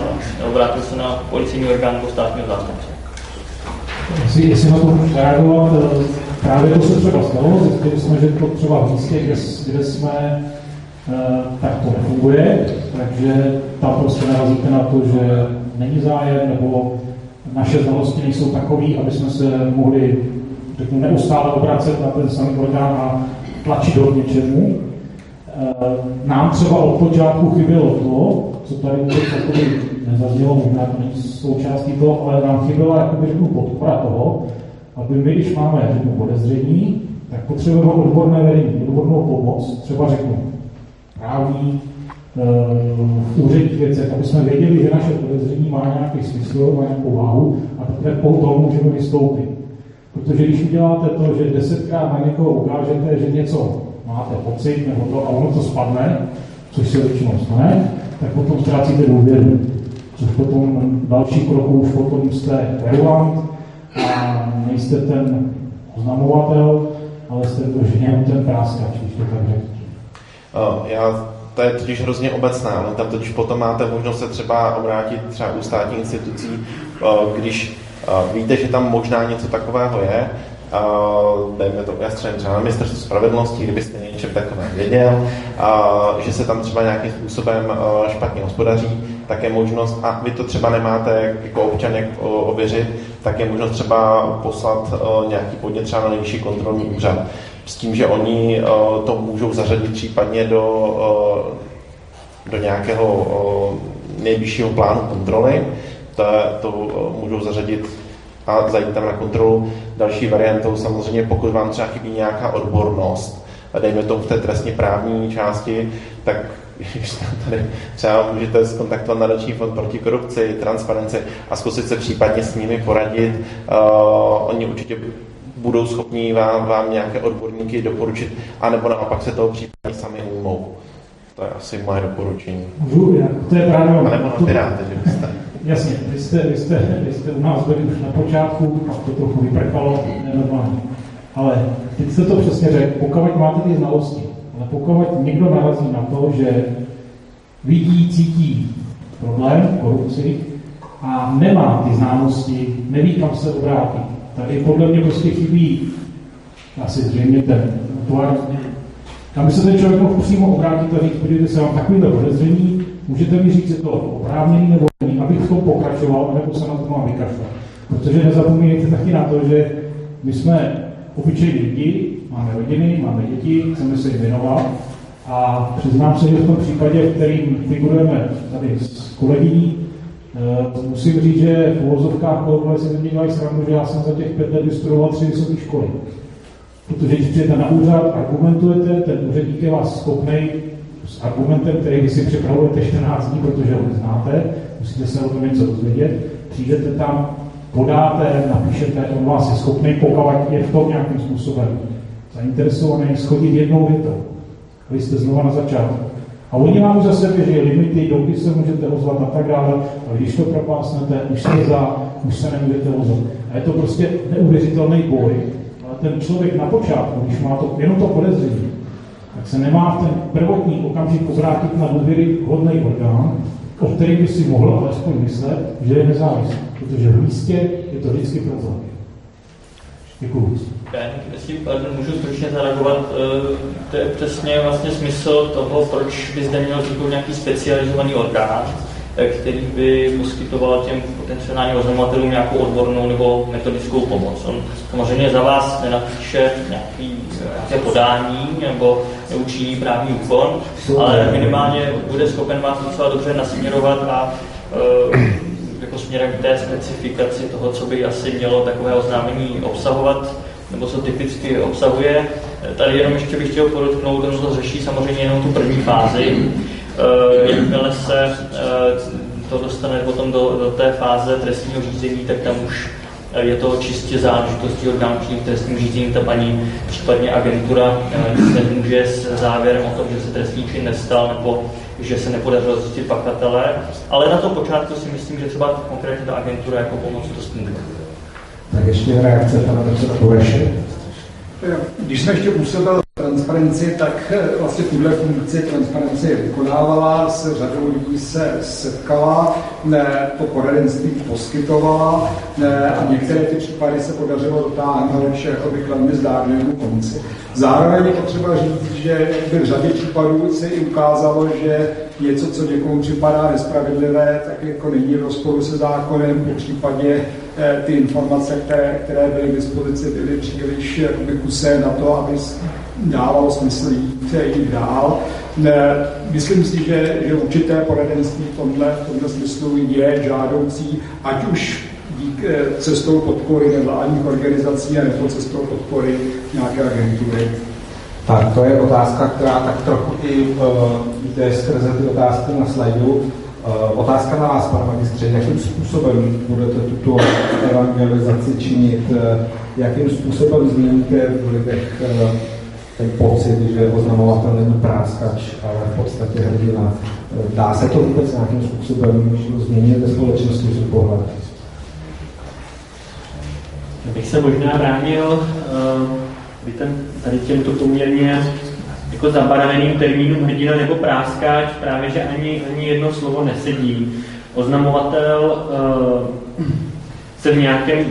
obrátil se na policejní orgán nebo státního zástupce. Jestli, jestli na to reagovat, eh, právě to se třeba stalo, zjistili jsme, že to třeba v místě, kde, kde jsme, eh, tak to nefunguje, takže tam prostě narazíte na to, že není zájem, nebo naše znalosti nejsou takové, aby jsme se mohli řeknu, neustále obracet na ten samý orgán a tlačit do něčemu. Eh, nám třeba od počátku chybělo to, co tady vůbec jakoby nezaznělo, možná to není součástí toho, ale nám chyběla jakoby, řeknu, podpora toho, aby my, když máme řeknu, podezření, tak potřebujeme odborné vedení, odbornou pomoc, třeba řeknu právní, v úředních věcech, aby jsme věděli, že naše podezření má nějaký smysl, má nějakou váhu a teprve potom můžeme vystoupit. Protože když uděláte to, že desetkrát na někoho ukážete, že něco máte pocit nebo to a ono to spadne, což se většinou stane, tak potom ztrácíte důvěru. Což potom další krok už potom jste kverulant a nejste ten oznamovatel, ale jste to ženěm ten práskač, když to tak. Já to je totiž hrozně obecná. No, tam totiž potom máte možnost se třeba obrátit třeba u státních institucí, když víte, že tam možná něco takového je, Uh, dejme to, střelím třeba na ministerstvu spravedlnosti, kdybyste něčem takovém věděl, uh, že se tam třeba nějakým způsobem uh, špatně hospodaří, tak je možnost, a vy to třeba nemáte jako občan jak ověřit, tak je možnost třeba poslat nějaký podnět třeba na nejvyšší kontrolní úřad. S tím, že oni to můžou zařadit případně do, do nějakého nejvyššího plánu kontroly, to, to můžou zařadit a zajít tam na kontrolu. Další variantou samozřejmě, pokud vám třeba chybí nějaká odbornost, a dejme tomu v té trestně právní části, tak tady třeba můžete skontaktovat nadační fond proti korupci, transparenci a zkusit se případně s nimi poradit. Uh, oni určitě budou schopni vám, vám nějaké odborníky doporučit, anebo naopak se toho případně sami ujmou. To je asi moje doporučení. To je právě... A nebo na Piráty, že byste... Jasně, vy jste, vy, jste, vy jste u nás byli už na počátku, pak to trochu vyprchalo, nenormálně. Ale teď jste to přesně řekl, pokud máte ty znalosti, ale pokud někdo narazí na to, že vidí, cítí problém, korupci a nemá ty známosti, neví, kam se obrátit, tady podle mě prostě chybí asi zřejmě ten tvar. Tam by se ten člověk mohl přímo obrátit a říct, podívejte se, mám takovýhle podezření, můžete mi říct, je to oprávněný nebo není, abych v tom pokračoval, nebo se na to mám vykašlat. Protože nezapomínejte taky na to, že my jsme obyčejní lidi, máme rodiny, máme děti, chceme se jim věnovat a přiznám se, že v tom případě, v kterým figurujeme tady s kolegyní, Eh, musím říct, že v uvozovkách kolegové si mě dělají srandu, že já jsem za těch pět let vystudoval tři vysoké školy. Protože když přijete na úřad, argumentujete, ten úředník je vás schopný s argumentem, který vy si připravujete 14 dní, protože ho neznáte, musíte se o tom něco dozvědět, přijdete tam, podáte, napíšete, on vás je schopný, pokud je v tom nějakým způsobem zainteresovaný, schodit jednou větou. Vy jste znova na začátku. A oni vám zase věří limity, doby se můžete ozvat a tak dále, ale když to propásnete, už se za, už se nemůžete ozvat. A je to prostě neuvěřitelný boj. Ale ten člověk na počátku, když má to, jenom to podezření, tak se nemá v ten prvotní okamžik obrátit na důvěry hodný orgán, o který by si mohl alespoň myslet, že je nezávislý. Protože v místě je to vždycky problém. Děkuji. Jestli můžu stručně zareagovat, eh, to je přesně vlastně smysl toho, proč by zde měl vzniknout nějaký specializovaný orgán, který by poskytoval těm potenciálním oznamovatelům nějakou odbornou nebo metodickou pomoc. On samozřejmě za vás nenapíše nějaký, nějaké podání nebo neučiní právní úkon, ale minimálně bude schopen vás docela dobře nasměrovat a uh, jako směrem k té specifikaci toho, co by asi mělo takové oznámení obsahovat nebo co typicky obsahuje. Tady jenom ještě bych chtěl podotknout, že to řeší samozřejmě jenom tu první fázi. Eh, jakmile se eh, to dostane potom do, do té fáze trestního řízení, tak tam už eh, je to čistě záležitostí orgánů činných trestním řízení, ta paní, případně agentura nic nemůže s závěrem o tom, že se trestní čin nestal, nebo že se nepodařilo zjistit pakatele, ale na to počátku si myslím, že třeba konkrétně ta agentura jako pomoc dost může. Tak ještě reakce pana Bureše. Když jsme ještě působil transparenci, tak vlastně tuhle funkci transparenci vykonávala, s řadou lidí se setkala, ne, to poradenství poskytovala ne, a některé ty případy se podařilo dotáhnout jakoby k velmi zdárnému konci. Zároveň je potřeba říct, že v řadě případů se i ukázalo, že něco, co někomu připadá nespravedlivé, tak jako není v rozporu se zákonem, po případě eh, ty informace, které, které byly k dispozici, byly příliš kusé na to, aby dávalo smysl jít, jít dál. Myslím si, že, že určité poradenství v tomhle, v tomhle smyslu je žádoucí, ať už dík eh, cestou podpory nevládních organizací nebo cestou podpory nějaké agentury. Tak to je otázka, která tak trochu i uh, jde skrze ty otázky na slajdu. Uh, otázka na vás, pane magistře, jakým způsobem budete tuto evangelizaci činit, jakým způsobem změníte v lidech ten pocit, že oznamovatel není práskač, ale v podstatě hrdina. Dá se to vůbec nějakým způsobem změnit ve společnosti z pohled? bych se možná bránil uh, ten, tady těmto poměrně jako zabarveným termínům hrdina nebo práskáč, právě, že ani, ani jedno slovo nesedí. Oznamovatel uh, se v nějakém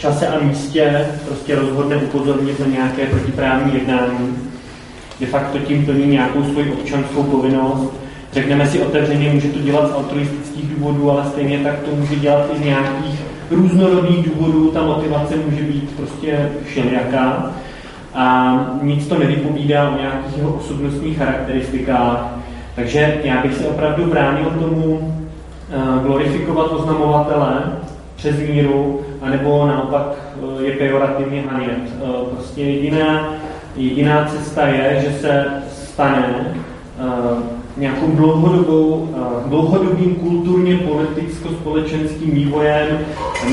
čase a místě prostě rozhodne upozornit na nějaké protiprávní jednání. De facto tím plní nějakou svoji občanskou povinnost. Řekneme si otevřeně, může to dělat z altruistických důvodů, ale stejně tak to může dělat i z nějakých různorodých důvodů. Ta motivace může být prostě všelijaká a nic to nevypovídá o nějakých jeho osobnostních charakteristikách. Takže já bych se opravdu bránil tomu eh, glorifikovat oznamovatele přes míru, anebo naopak eh, je pejorativně hanět. Eh, prostě jediná, jediná cesta je, že se stane nějakou dlouhodobou, dlouhodobým kulturně politicko-společenským vývojem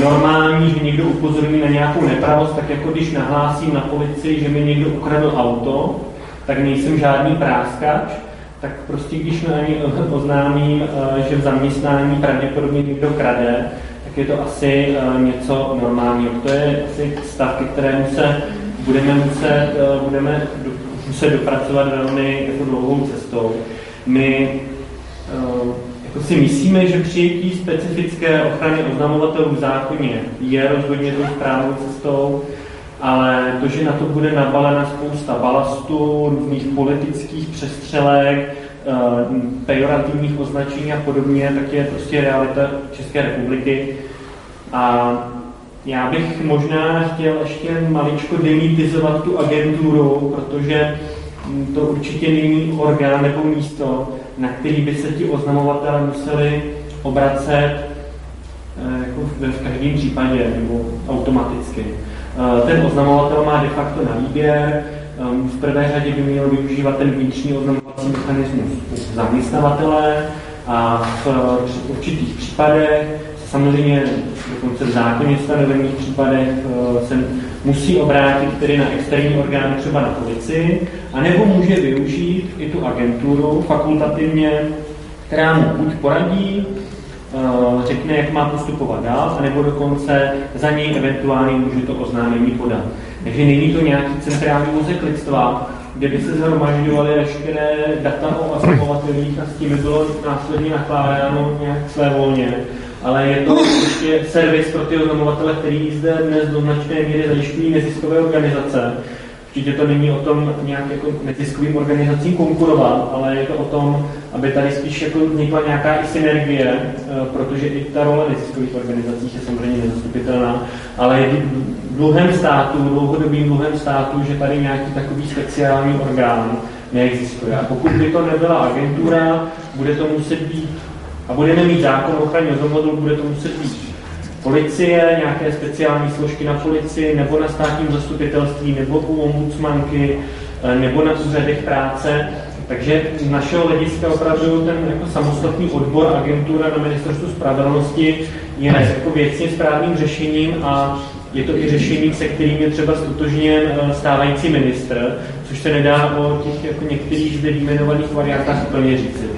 normální, že někdo upozorní na nějakou nepravost, tak jako když nahlásím na policii, že mi někdo ukradl auto, tak nejsem žádný práskač, tak prostě když na oznámím, že v zaměstnání pravděpodobně někdo krade, je to asi něco normálního. To je asi stav, ke kterému se budeme muset, budeme muset dopracovat velmi jako dlouhou cestou. My uh, jako si myslíme, že přijetí specifické ochrany oznamovatelů v zákoně je rozhodně tou správnou cestou, ale to, že na to bude nabalena spousta balastu, různých politických přestřelek, pejorativních označení a podobně, tak je prostě realita České republiky. A já bych možná chtěl ještě maličko demitizovat tu agenturu, protože to určitě není orgán nebo místo, na který by se ti oznamovatelé museli obracet eh, jako v každém případě nebo automaticky. Eh, ten oznamovatel má de facto na výběr, eh, v prvé řadě by měl využívat ten vnitřní oznamovací mechanismus zaměstnavatele a v určitých případech, samozřejmě dokonce v zákoně stanovených případech se musí obrátit tedy na externí orgány, třeba na policii, anebo může využít i tu agenturu fakultativně, která mu buď poradí, eh, řekne, jak má postupovat dál, anebo dokonce za něj eventuálně může to oznámení podat. Takže není to nějaký centrální mozek lidstva, kde by se zhromažďovaly veškeré data o oznamovatelích a s tím by bylo následně nakládáno nějak své volně ale je to ještě servis pro ty oznamovatele, který zde dnes do značné míry zajišťují neziskové organizace. Určitě to není o tom nějak jako neziskovým organizacím konkurovat, ale je to o tom, aby tady spíš jako vznikla nějaká i synergie, eh, protože i ta role neziskových organizací je samozřejmě nezastupitelná, ale je dluhem státu, dlouhodobým dluhem státu, že tady nějaký takový speciální orgán neexistuje. A pokud by to nebyla agentura, bude to muset být a budeme mít zákon o ochraně oznamovatelů, bude to muset být policie, nějaké speciální složky na policii, nebo na státním zastupitelství, nebo u ombudsmanky, eh, nebo na úřadech práce. Takže z našeho hlediska opravdu ten jako samostatný odbor agentura na ministerstvu spravedlnosti je jako věcně správným řešením a je to i řešení, se kterým je třeba stotožněn eh, stávající ministr, což se nedá o těch jako některých zde vyjmenovaných variantách úplně říct.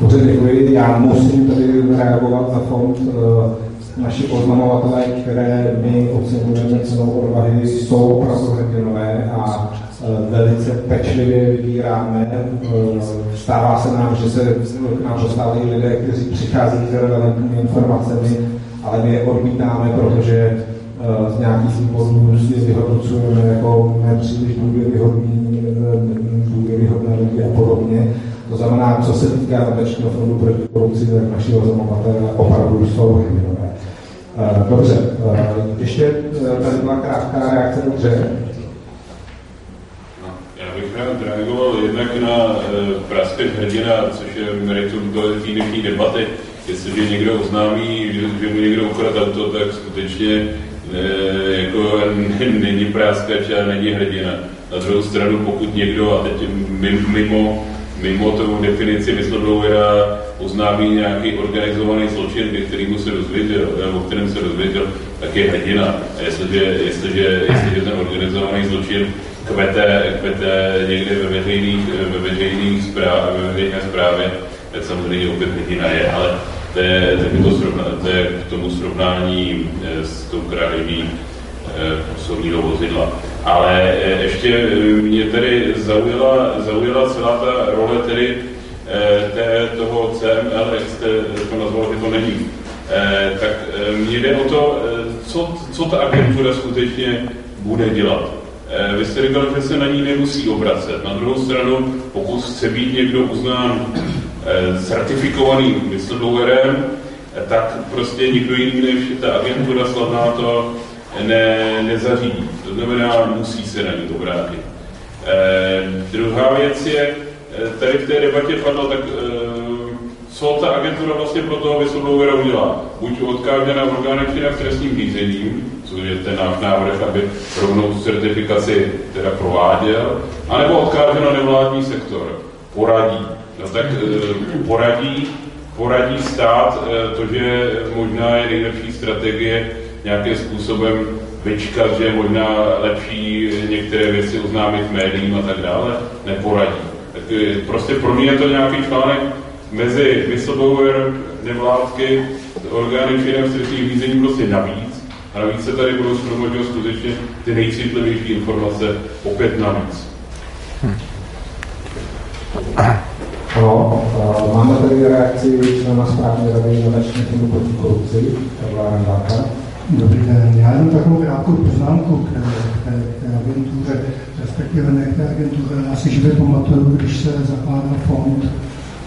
Dobře, děkuji. Já musím tady reagovat za fond. Eh, naši oznamovatelé, které my ocenujeme cenou odvahy, jsou opravdu hrdinové a velice pečlivě vybíráme. Stává se nám, že se k nám dostávají lidé, kteří přicházejí s relevantními informacemi, ale my je odmítáme, protože z nějakých důvodů si vyhodnocujeme jako nepříliš důvěryhodné lidi a podobně. To znamená, co se týká nadačního fondu proti korupci, tak naši oznamovatele opravdu jsou hrdinové. Dobře, ještě tady byla krátká reakce, dobře. Já bych rád reagoval jednak na praské hrdina, což je meritum té dnešní debaty. Jestliže někdo oznámí, že, že mu někdo ukradl auto, tak skutečně e, jako není práskač a není hrdina. Na druhou stranu, pokud někdo, a teď mimo mimo tomu definici whistleblowera oznámí nějaký organizovaný zločin, kterýmu se dozvěděl, nebo kterém se dozvěděl, tak je hrdina. A jestliže, jestliže, jestliže ten organizovaný zločin kvete, kvete někde ve veřejných, ve veřejných správ, ve veřejné správě, tak samozřejmě opět hrdina je, ale to je, to, to, srovna, to je k tomu srovnání eh, s tou krádeží osobního vozidla. Ale eh, ještě eh, mě tedy zaujala, zaujala celá ta role tedy eh, té, toho CML, jak jste to nazval, že to není. Tak mně jde o to, co, co ta agentura skutečně bude dělat. Vy jste říkal, že se na ní nemusí obracet. Na druhou stranu, pokud chce být někdo uznán certifikovaným whistleblowerem, tak prostě nikdo jiný než ta agentura slavná to ne, nezařídí. To znamená, musí se na ní obrátit. Eh, druhá věc je, eh, tady v té debatě padlo, tak eh, co ta agentura vlastně pro toho whistleblowera udělá? Buď odkáže na orgány činné trestním řízení, což je ten náš návrh, aby rovnou certifikaci teda prováděl, anebo odkáže na nevládní sektor. Poradí. No tak eh, poradí, poradí stát, eh, to, že možná je nejlepší strategie nějakým způsobem vyčkat, že je možná lepší některé věci oznámit médiím a tak dále, neporadí. Tak prostě pro mě je to nějaký článek mezi whistleblower, nevládky, orgány činné v trestních řízení prostě navíc. A navíc se tady budou shromažďovat skutečně ty nejcitlivější informace opět navíc. Hmm. No, máme tady reakci člena správní rady nadačního fondu proti korupci, Karla Randáka. Dobrý den. Já jenom takovou krátkou poznámku k té, agentuře, respektive ne k té agentuře. Já si živě pamatuju, když se zakládal fond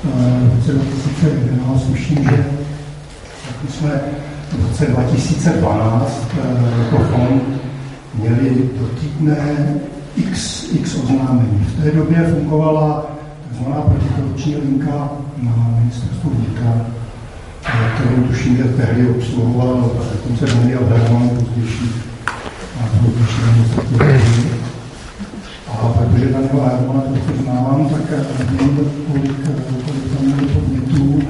v roce 2011, myslím, že jsme v roce 2012 jako fond měli do týdne x, x oznámení. V té době fungovala tzv. protikorupční linka na ministerstvu vnitra, kterou tuším, že tehdy obsluhoval, dokonce Daniel Herman, pozdější A protože Daniela Hermana trochu znám, tak vím, kolik, kolik tam měli podnětů.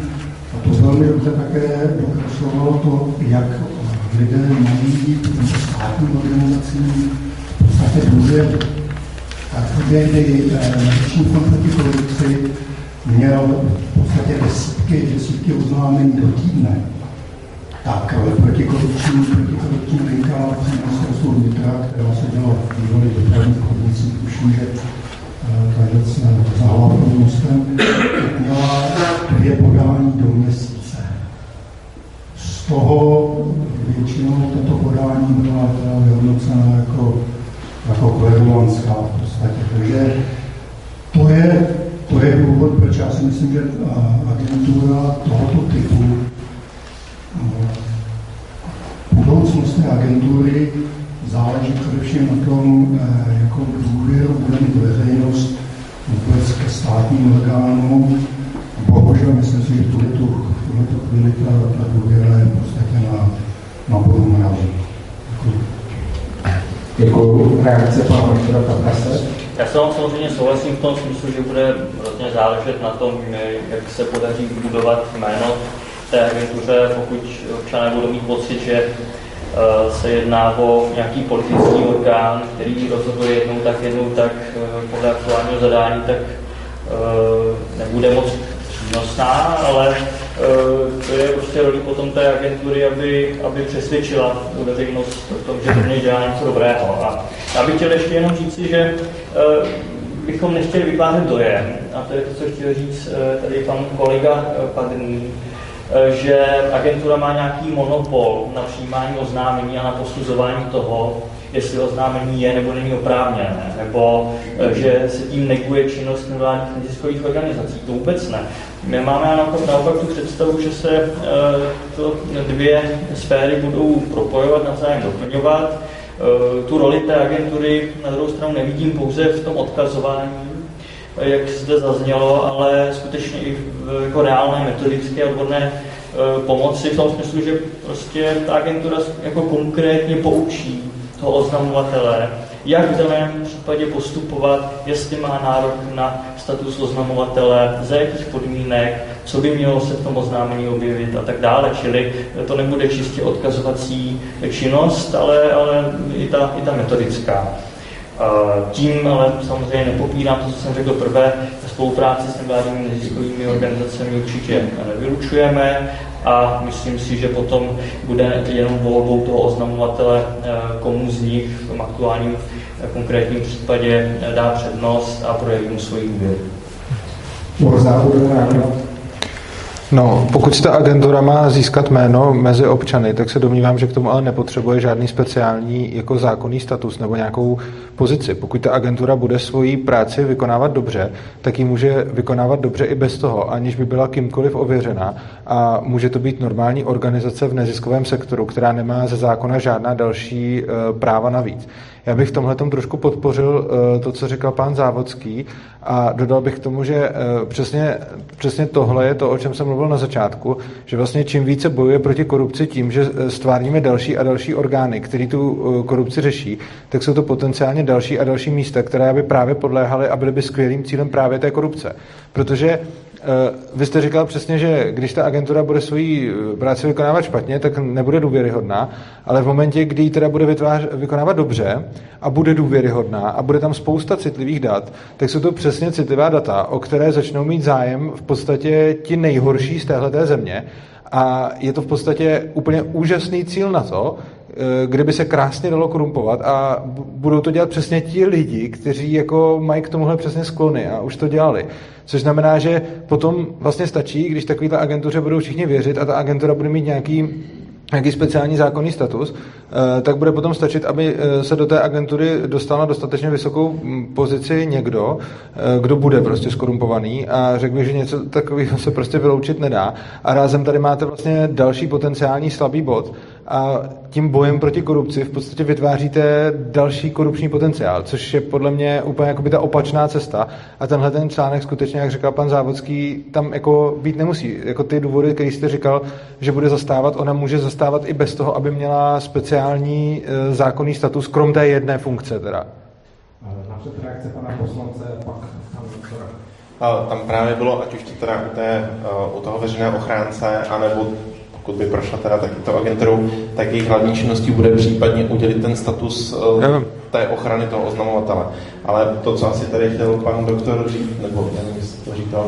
A to velmi dobře také dokreslovalo to, jak lidé mají státním organizacím v podstatě důvěru. Tak v době, kdy Národní fond proti korupci měl v podstatě desítky, desítky oznámení do týdne, tak protikorupční, protikorupční linka při ministerstvu vnitra, která se dělala v bývalých dopravních chodnicích, tuším, že eh, věc za hlavním městem, měla dvě podání do měsíce. Z toho většinou tato podání byla teda vyhodnocena jako, jako kverulanská v podstatě. Takže to je to je důvod, proč já si myslím, že agentura tohoto typu budoucnost agentury záleží především na tom, jakou důvěru bude mít veřejnost vůbec ke státním orgánům. Bohužel myslím si, že v tuto, chvíli ta důvěra je v podstatě na, na bodu mrazu. Děkuji. Děkuji. Reakce pana. Já se vám samozřejmě souhlasím v tom smyslu, že bude hrozně záležet na tom, jak se podaří vybudovat jméno té agentuře, pokud občané budou mít pocit, že eh, se jedná o nějaký politický orgán, který rozhoduje jednou tak, jednou tak eh, podle aktuálního zadání, tak eh, nebude moc přínosná, ale je prostě roli potom té agentury, aby, aby přesvědčila tu veřejnost o tom, že to dělá něco dobrého. A já bych chtěl ještě jenom říci, že uh, bychom nechtěli vytvářet dojem, a to je to, co chtěl říct uh, tady pan kolega Padrný, že agentura má nějaký monopol na přijímání oznámení a na posuzování toho, jestli oznámení je nebo není oprávněné, nebo že se tím neguje činnost nevládních neziskových organizací. To vůbec ne. My máme naopak tu představu, že se eh, to dvě sféry budou propojovat, navzájem doplňovat. Eh, tu roli té agentury na druhou stranu nevidím pouze v tom odkazování, jak zde zaznělo, ale skutečně i v jako reálné metodické odborné eh, pomoci v tom smyslu, že prostě ta agentura jako konkrétně poučí toho oznamovatele, jak v daném případě postupovat, jestli má nárok na status oznamovatele, za jakých podmínek, co by mělo se v tom oznámení objevit a tak dále. Čili to nebude čistě odkazovací činnost, ale, ale i, ta, i ta metodická. Tím ale samozřejmě nepopírám to, co jsem řekl prvé, spolupráci s nevládními neziskovými organizacemi určitě nevylučujeme a myslím si, že potom bude jenom volbou toho oznamovatele, eh, komu z nich v tom aktuálním eh, konkrétním případě eh, dá přednost a projeví mu svoji důvěru. No, pokud ta agentura má získat jméno mezi občany, tak se domnívám, že k tomu ale nepotřebuje žádný speciální jako zákonný status nebo nějakou pozici. Pokud ta agentura bude svoji práci vykonávat dobře, tak ji může vykonávat dobře i bez toho, aniž by byla kýmkoliv ověřena. A může to být normální organizace v neziskovém sektoru, která nemá ze zákona žádná další uh, práva navíc. Já bych v tomhle trošku podpořil uh, to, co říkal pán Závodský a dodal bych k tomu, že uh, přesně, přesně tohle je to, o čem jsem mluvil na začátku, že vlastně čím více bojuje proti korupci tím, že stvárníme další a další orgány, které tu korupci řeší, tak jsou to potenciálně další a další místa, které by právě podléhaly a byly by skvělým cílem právě té korupce. Protože vy jste říkal přesně, že když ta agentura bude svoji eh, práci vykonávat špatně, tak nebude důvěryhodná, ale v momentě, kdy ji teda bude vytvář, vykonávat dobře a bude důvěryhodná a bude tam spousta citlivých dat, tak jsou to přesně citlivá data, o které začnou mít zájem v podstatě ti nejhorší z téhleté země. A je to v podstatě úplně úžasný cíl na to, Eh, kde by se krásně dalo korumpovat a budou to dělat přesně ti lidi, kteří jako mají k tomuhle přesně sklony a už to dělali. Což znamená, že potom vlastně stačí, když takovýhle agentuře budou všichni věřit a ta agentura bude mít nějaký nějaký speciální zákonný status, eh, tak bude potom stačit, aby eh, se do té agentury dostal na dostatečně vysokou hm, pozici někdo, kdo bude prostě skorumpovaný a řekl bych, že něco takového se prostě vyloučit nedá. A rázem tady máte vlastně další potenciální slabý bod, a tím bojem proti korupci v podstatě vytváříte další korupční potenciál, což je podle mě úplně jako by ta opačná cesta. A tenhle ten článek skutečně, jak říkal pan Závodský, tam jako být nemusí. Jako ty důvody, které jste říkal, že bude zastávat, ona může zastávat i bez toho, aby měla speciální e, zákonný status, krom té jedné funkce teda. Napřed reakce pana poslance, pak pan doktora. Tam právě bylo, ať už to teda u, té, u toho veřejného ochránce, anebo pokud by prošla teda to agenturou, tak jejich hlavní činností bude případně udělit ten status uh, té ochrany toho oznamovatele. Ale to, co asi tady chtěl pan doktor říct, nebo nevím, jestli to říkal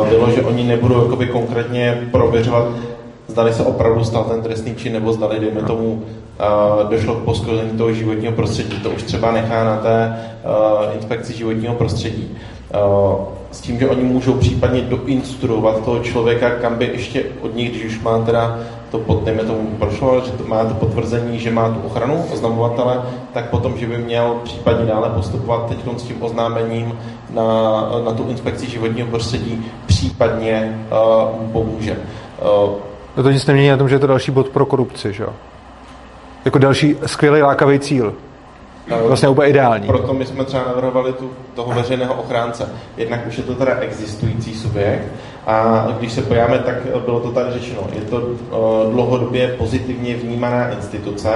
uh, bylo, že oni nebudou jakoby konkrétně prověřovat, zdali se opravdu stal ten trestný čin, nebo zdali, dejme tomu, uh, došlo k poškození toho životního prostředí. To už třeba nechá na té inspekci životního prostředí. S tím, že oni můžou případně doinstruovat toho člověka, kam by ještě od nich, když už má teda to pod, dejme tomu prošlo, že to má to potvrzení, že má tu ochranu oznamovatele, tak potom, že by měl případně dále postupovat teď s tím oznámením na, na tu inspekci životního prostředí, případně uh, pomůže. Uh, to nic nemění na tom, že je to další bod pro korupci, že jo? Jako další skvělý lákavý cíl. Vlastně úplně ideální. Proto my jsme třeba navrhovali tu, toho veřejného ochránce. Jednak už je to teda existující subjekt a když se pojáme, tak bylo to tady řečeno. Je to uh, dlouhodobě pozitivně vnímaná instituce,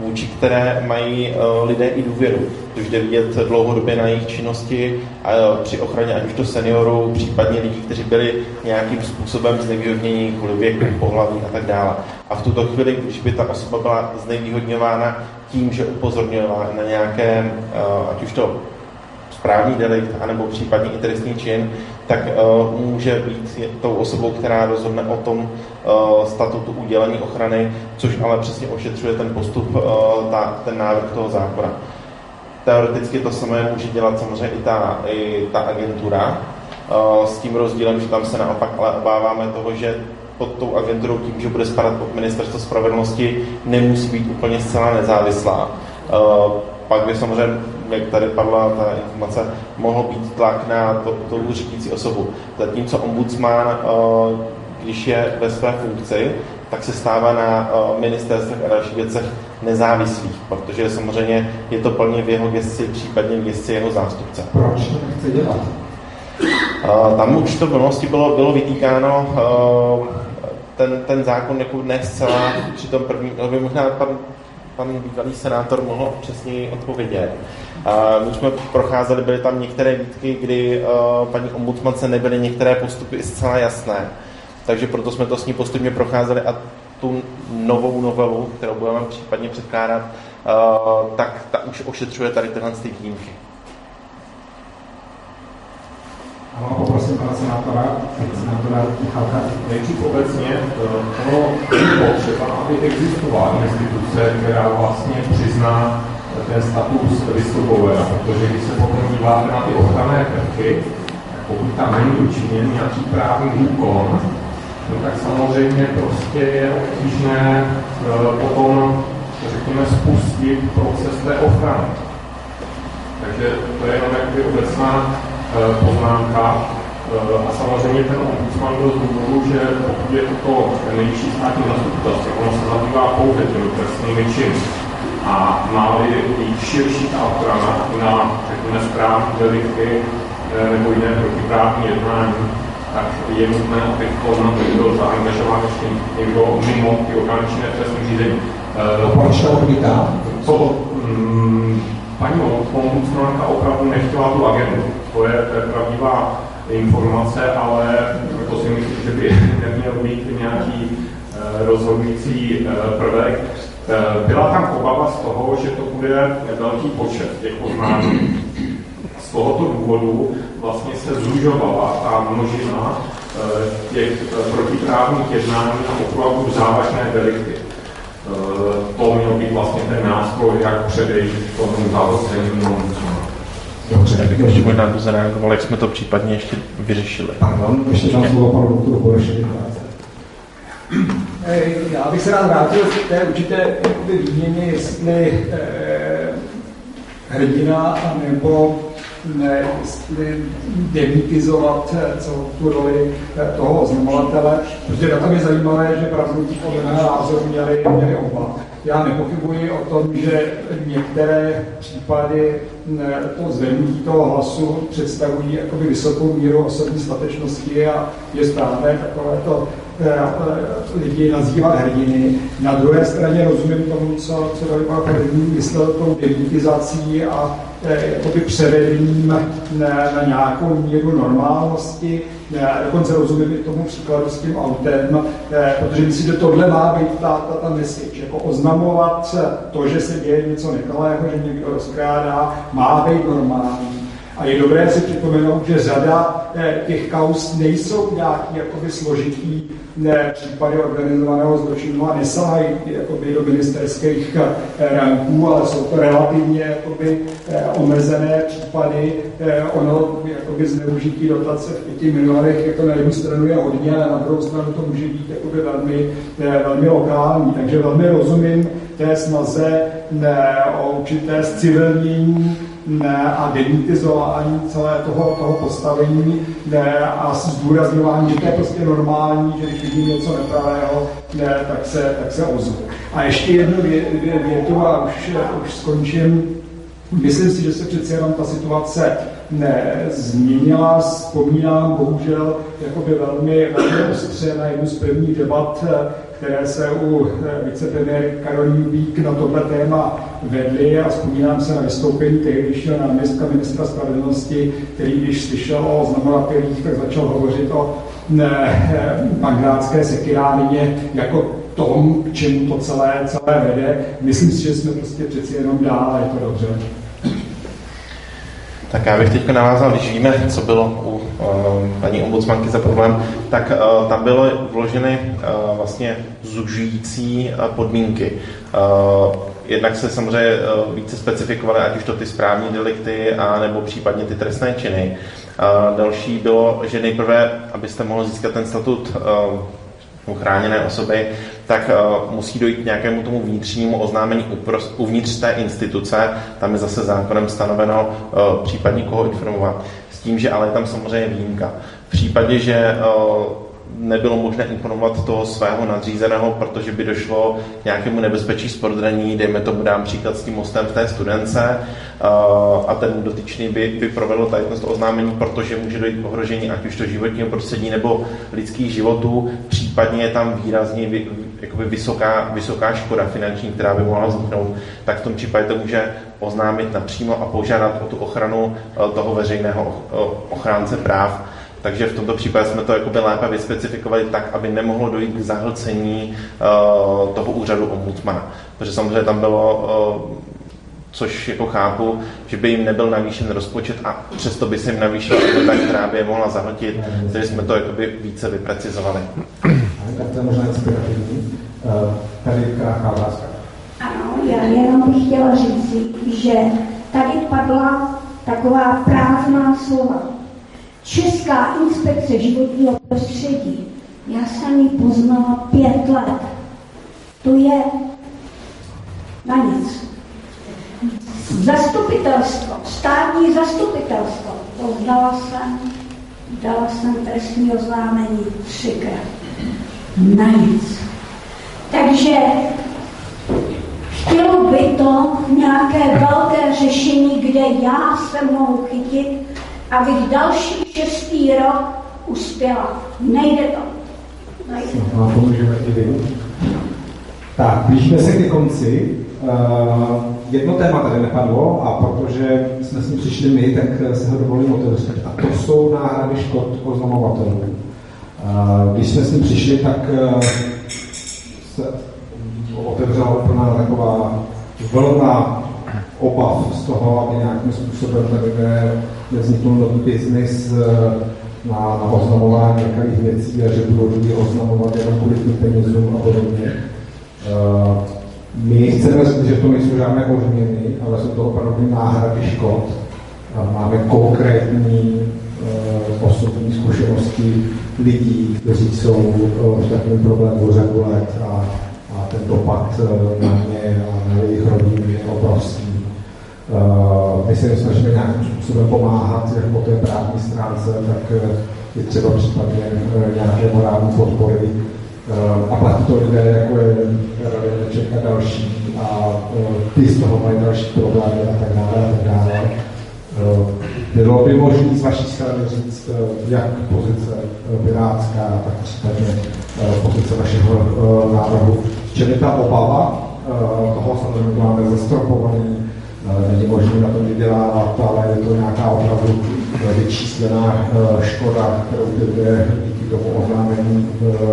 vůči které mají uh, lidé i důvěru. Což jde vidět dlouhodobě na jejich činnosti uh, při ochraně ať už to seniorů, případně lidí, kteří byli nějakým způsobem znevýhodněni kvůli věku, pohlaví a tak dále. A v tuto chvíli, když by ta osoba byla znevýhodňována tím, že upozorňovala na nějaké, ať už to správní delikt, anebo případně i trestný čin, tak uh, může být tou osobou, která rozhodne o tom uh, statutu udělení ochrany, což ale přesně ošetřuje ten postup, ta, ten návrh toho zákona. Teoreticky to samé může dělat samozřejmě i ta, i ta agentura, s tím rozdílem, že tam se naopak ale obáváme toho, že pod tou agenturou tím, že bude spadat pod ministerstvo spravedlnosti, nemusí být úplně zcela nezávislá. Uh, pak by samozřejmě jak tady padla ta informace, mohl být tlak na to, to řídící osobu. Zatímco ombudsman, eh, když je ve své funkci, tak se stává na eh, ministerstvech a dalších věcech nezávislých, protože samozřejmě je to plně v jeho gesci, případně v gesci jeho zástupce. Proč to nechce dělat? Eh, tam už to v minulosti bylo, bylo vytýkáno, ten, ten zákon jako ne zcela při tom prvním, možná pan, pan bývalý senátor mohl přesněji odpovědět. My jsme procházeli, byly tam některé výtky, kdy eh, paní ombudsmance nebyly některé postupy zcela jasné. Takže proto jsme to s ní postupně procházeli a tu novou novelu, kterou budeme případně předkládat, eh, tak ta už ošetřuje tady tyhle ty výjimky. Ano, senátora, senátora Michalka. Nejdřív obecně, eh, ono je potřeba, aby existovala instituce, která vlastně přizná ten status whistleblowera, protože když se potom díváte na ty ochranné prvky, pokud tam není učiněn nějaký právní úkon, no tak samozřejmě prostě je obtížné uh, potom, řekněme, spustit proces té ochrany. Takže to je jenom jakoby obecná uh, poznámka. Uh, a samozřejmě ten ombudsman byl z důvodu, že pokud je to nejvyšší státní zastupitelství, ono se zabývá pouze těmi trestnými činy a má-li být širší ta ochrana na, řekněme, správní delikty eh, nebo jiné protiprávní jednání, tak je nutné, aby to byl zaangažován ještě někdo mimo ty organičné trestní řízení. Eh, Proč to odmítá? Co, mm, paní ombudsmanka opravdu nechtěla tu agendu. To je, to je pravdivá informace, ale to si myslím, že by neměl být nějaký uh, rozhodující uh, prvek. Eh, byla tam obava z toho, že to bude velký počet těch oznámení. Z tohoto důvodu vlastně se zužovala ta množina eh, těch eh, protiprávních jednání na opravdu závažné delikty. To měl být vlastně ten nástroj, jak předejít tomu zavocení Dobře, tak bych ještě možná tu zareagoval, jak jsme to případně ještě vyřešili. Pardon, ještě dám slovo panu doktoru Bolešovi. Eh, já bych se rád vrátil k té určité výměně, jestli eh, hrdina nebo ne, jestli demitizovat eh, celou tu roli eh, toho oznamovatele, protože na tom je zajímavé, že pravdu podle mého názoru měli, měli oba. Já nepochybuji o tom, že některé případy to zvednutí toho hlasu představují jakoby vysokou míru osobní statečnosti a je správné takovéto Eh, lidi nazývat hrdiny. Na druhé straně rozumím tomu, co, co Dorival první myslel tou demitizací a eh, jakoby převedením na, na nějakou míru normálnosti. Já dokonce rozumím i tomu příkladu s tím autem, eh, protože myslím, že tohle má být ta, ta, ta message, jako oznamovat to, že se děje něco nekalého, že někdo rozkrádá, má být normální a je dobré si připomenout, že řada eh, těch kaus nejsou nějaký jakoby složitý ne, případy organizovaného zločinu a nesahají jakoby do ministerských eh, ranků, ale jsou to relativně jakoby eh, omezené případy. Ono jakoby zneužití dotace v pěti milionech jako na jednu stranu je hodně, ale na druhou stranu to může být jakoby velmi, velmi lokální. Takže velmi rozumím té snaze ne, o určité zcivilnění a demitizování celé toho, toho postavení ne, a zdůrazňování, že to je prostě normální, že když vidím něco nepravého, ne, tak, se, tak se ozvu. A ještě jednu vě, vě, větu a už, už skončím. Myslím si, že se přece jenom ta situace ne, změnila. Vzpomínám bohužel jakoby velmi, velmi ostře na jednu z prvních debat které se u eh, vicepremiér Karolín Vík na tohle téma vedly a vzpomínám se na vystoupení tehdejšího náměstka ministra spravedlnosti, který když slyšel o znamovatelích, tak začal hovořit o magrátské eh, sekiránině jako tom, k čemu to celé, celé vede. Myslím si, že jsme prostě přeci jenom dál a je to dobře. Tak já bych teď navázal, když víme, co bylo u uh, paní ombudsmanky za problém, tak uh, tam byly vloženy uh, vlastně zužující uh, podmínky. Jednak se samozřejmě více specifikovaly, ať už to ty správní delikty, a nebo případně ty trestné činy. Další bylo, že nejprve, abyste mohli získat ten statut chráněné osoby, tak uh, musí dojít k nějakému tomu vnitřnímu oznámení uvnitř té instituce. Tam je zase zákonem stanoveno uh, případně koho informovat. S tím, že ale je tam samozřejmě výjimka. V případě, že uh, nebylo možné informovat toho svého nadřízeného, protože by došlo k nějakému nebezpečí spodrení, dejme tomu dám příklad s tím mostem v té studence a ten dotyčný by, by provedl tady to oznámení, protože může dojít k ohrožení ať už to životního prostředí nebo lidských životů, případně je tam výrazně jakoby vysoká, vysoká škoda finanční, která by mohla vzniknout, tak v tom případě to může oznámit napřímo a požádat o tu ochranu e, toho veřejného ochránce práv takže v tomto případě jsme to jakoby lépe vyspecifikovali tak, aby nemohlo dojít k zahlcení uh, toho úřadu ombudsmana. Protože samozřejmě tam bylo což jako chápu, že by jim nebyl navýšen rozpočet a přesto by se jim navýšila ta, která by je mohla zahltit, takže jsme to jakoby více vyprecizovali. Tak to je možná inspirativní. Uh, tady krátká otázka. Ano, já jenom bych chtěla říct, že tady padla taková prázdná slova Česká inspekce životního prostředí. Já jsem ji poznala pět let. To je na nic. Zastupitelstvo, státní zastupitelstvo, to znala jsem, dala jsem trestní oznámení třikrát. Na nic. Takže chtělo by to nějaké velké řešení, kde já se mohu chytit abych další šestý rok uspěla. Nejde to. Nejde to. Vy. Tak, blížíme se ke konci. Uh, jedno téma tady nepadlo a protože jsme s ním přišli my, tak se ho dovolím otevřít. A to jsou náhrady škod oznamovatelů. Uh, když jsme s ním přišli, tak uh, se otevřela úplná taková vlna obav z toho, aby nějakým způsobem tady nevznikl nový biznis eh, na, na oznamování nějakých věcí a že budou lidi oznamovat jenom kvůli tím penězům a podobně. Uh, my chceme říct, že to nejsou žádné odměny, ale jsou to opravdu náhrady škod. Máme konkrétní uh, osobní zkušenosti lidí, kteří jsou v takovém problému řadu let a, dopad uh, na ně a na jejich rodiny je obrovský. Uh, my se snažíme nějakým způsobem pomáhat, jak po té právní stránce, tak uh, je třeba případně nějaké morální podpory. A platí to lidé, jako je Radeček a další, a ty z toho mají další problémy a tak dále a tak dále. Bylo by možné z vaší strany říct, jak pozice pirátská, tak případně pozice vašeho návrhu, v čem je ta obava toho samozřejmě máme zastropovaný není možné na tom vydělávat, ale je to nějaká opravdu vyčíslená eh, škoda, kterou ty lidé díky tomu oznámení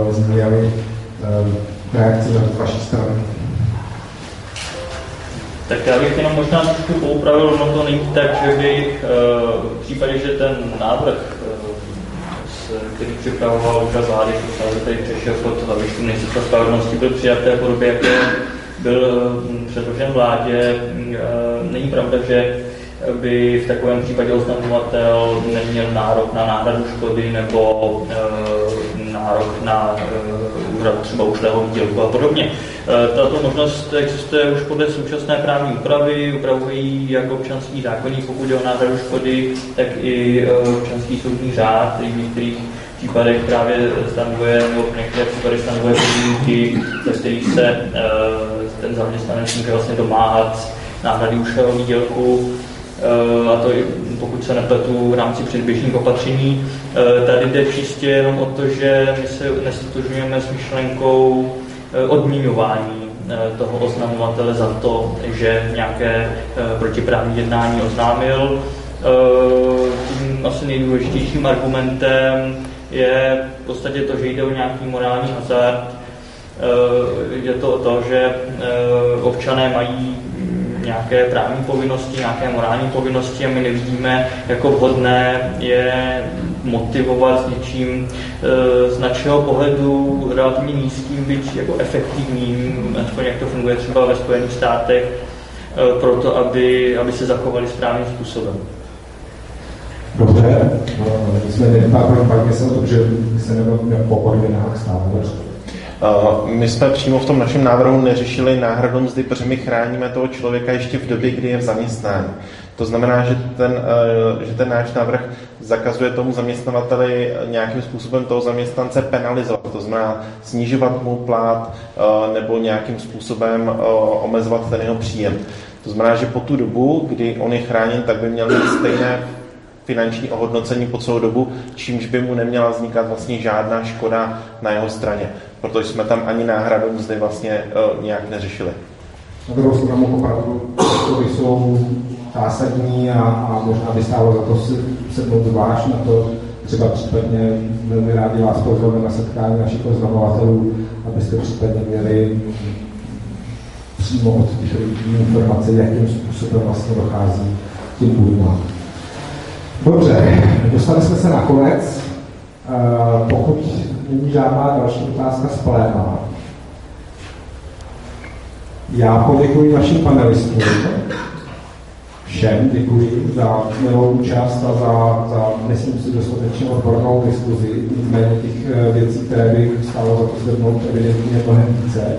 změli eh, reakci na vaší strany. Tak já bych jenom možná trošku poupravil, ono to není tak, že by eh, v případě, že ten návrh, který připravoval úřad vlády, který přešel pod hlavičku ministerstva spravedlnosti, byl přijat té podobě, jak byl mm, předložen vládě. Mm, není pravda, že by v takovém případě oznamovatel neměl nárok na náhradu škody nebo e, nárok na e, úřad třeba ušlého výdělku a podobně. E, tato možnost existuje už podle současné právní úpravy, upravují jak občanský zákonník, pokud je o náhradu škody, tak i občanský soudní řád, který v některých případech právě stanovuje, nebo v některé případech stanovuje podmínky, ve kterých se ten zaměstnanec může vlastně domáhat náhrady ušlého výdělku, eh, a to i pokud se nepletu v rámci předběžných opatření. Eh, tady jde čistě jenom o to, že my se nestotožňujeme s myšlenkou eh, odmíňování toho oznamovatele za to, že nějaké protiprávní jednání oznámil. Tím asi nejdůležitějším argumentem je v podstatě to, že jde o nějaký morální hazard, je to o to, že občané mají nějaké právní povinnosti, nějaké morální povinnosti a my nevidíme jako vhodné je motivovat s něčím z našeho pohledu relativně nízkým, byť jako efektivním, aspoň jak to funguje třeba ve Spojených státech, proto, aby, aby se zachovali správným způsobem. Dobře, no, nicméně, pardon, pak se to, že se nebo po podmínkách stále my jsme přímo v tom našem návrhu neřešili náhradu mzdy, protože my chráníme toho člověka ještě v době, kdy je v zaměstnání. To znamená, že ten, že ten náš návrh zakazuje tomu zaměstnavateli nějakým způsobem toho zaměstnance penalizovat, to znamená snižovat mu plat nebo nějakým způsobem omezovat ten jeho příjem. To znamená, že po tu dobu, kdy on je chráněn, tak by měl mít stejné finanční ohodnocení po celou dobu, čímž by mu neměla vznikat vlastně žádná škoda na jeho straně. Protože jsme tam ani náhradu mzdy vlastně uh, nějak neřešili. Na druhou stranu opravdu jsou zásadní a, a možná by stálo za to sednout zvlášť na to, třeba případně velmi rádi vás pozveme na setkání našich oznamovatelů, abyste případně měli přímo od těch lidí informace, jakým způsobem vlastně dochází tím újmám. Dobře, dostali jsme se na konec. Eh, pokud není žádná další otázka z pléna, já poděkuji našim panelistům. Všem děkuji za milou účast a za, za myslím si, dostatečně odbornou diskuzi. Nicméně těch eh, věcí, které by stálo za to zvednout, evidentně mnohem více.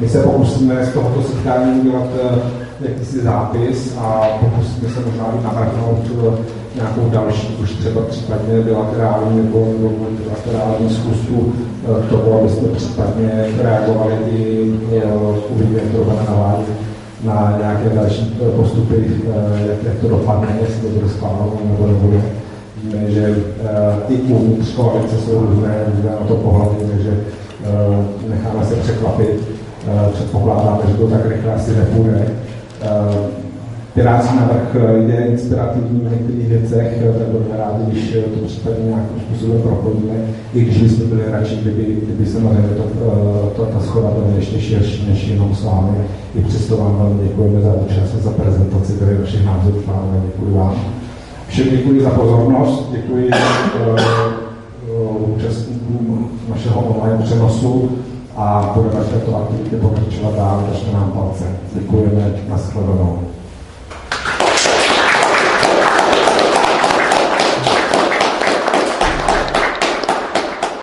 My se pokusíme z tohoto setkání udělat eh, jakýsi zápis a pokusíme se možná i navrhnout nějakou další, už třeba případně bilaterální nebo, multilaterální zkusku eh, toho, aby jsme případně reagovali i uvidíme, jak to na na nějaké další eh, postupy, eh, jak, jak to dopadne, jestli to bude schváleno nebo nebude. Víme, že i uvnitř koalice jsou různé, různé na to pohledy, takže necháme se překvapit. Předpokládáme, že to tak rychle asi nepůjde Pirátský návrh je inspirativní v některých věcech, tak budeme rádi, když to případně nějakým způsobem prochodíme, i když bychom byli radši, kdyby, kdyby se mohli to, to, ta schoda byla ještě širší než jenom s vámi. I přesto vám velmi děkujeme za účast a za prezentaci tady našich názorů. Pánové, děkuji vám. Všem děkuji za pozornost, děkuji uh, účastníkům našeho online přenosu a budeme v této aktivitě pokračovat dál, držme nám palce. Děkujeme, nashledanou.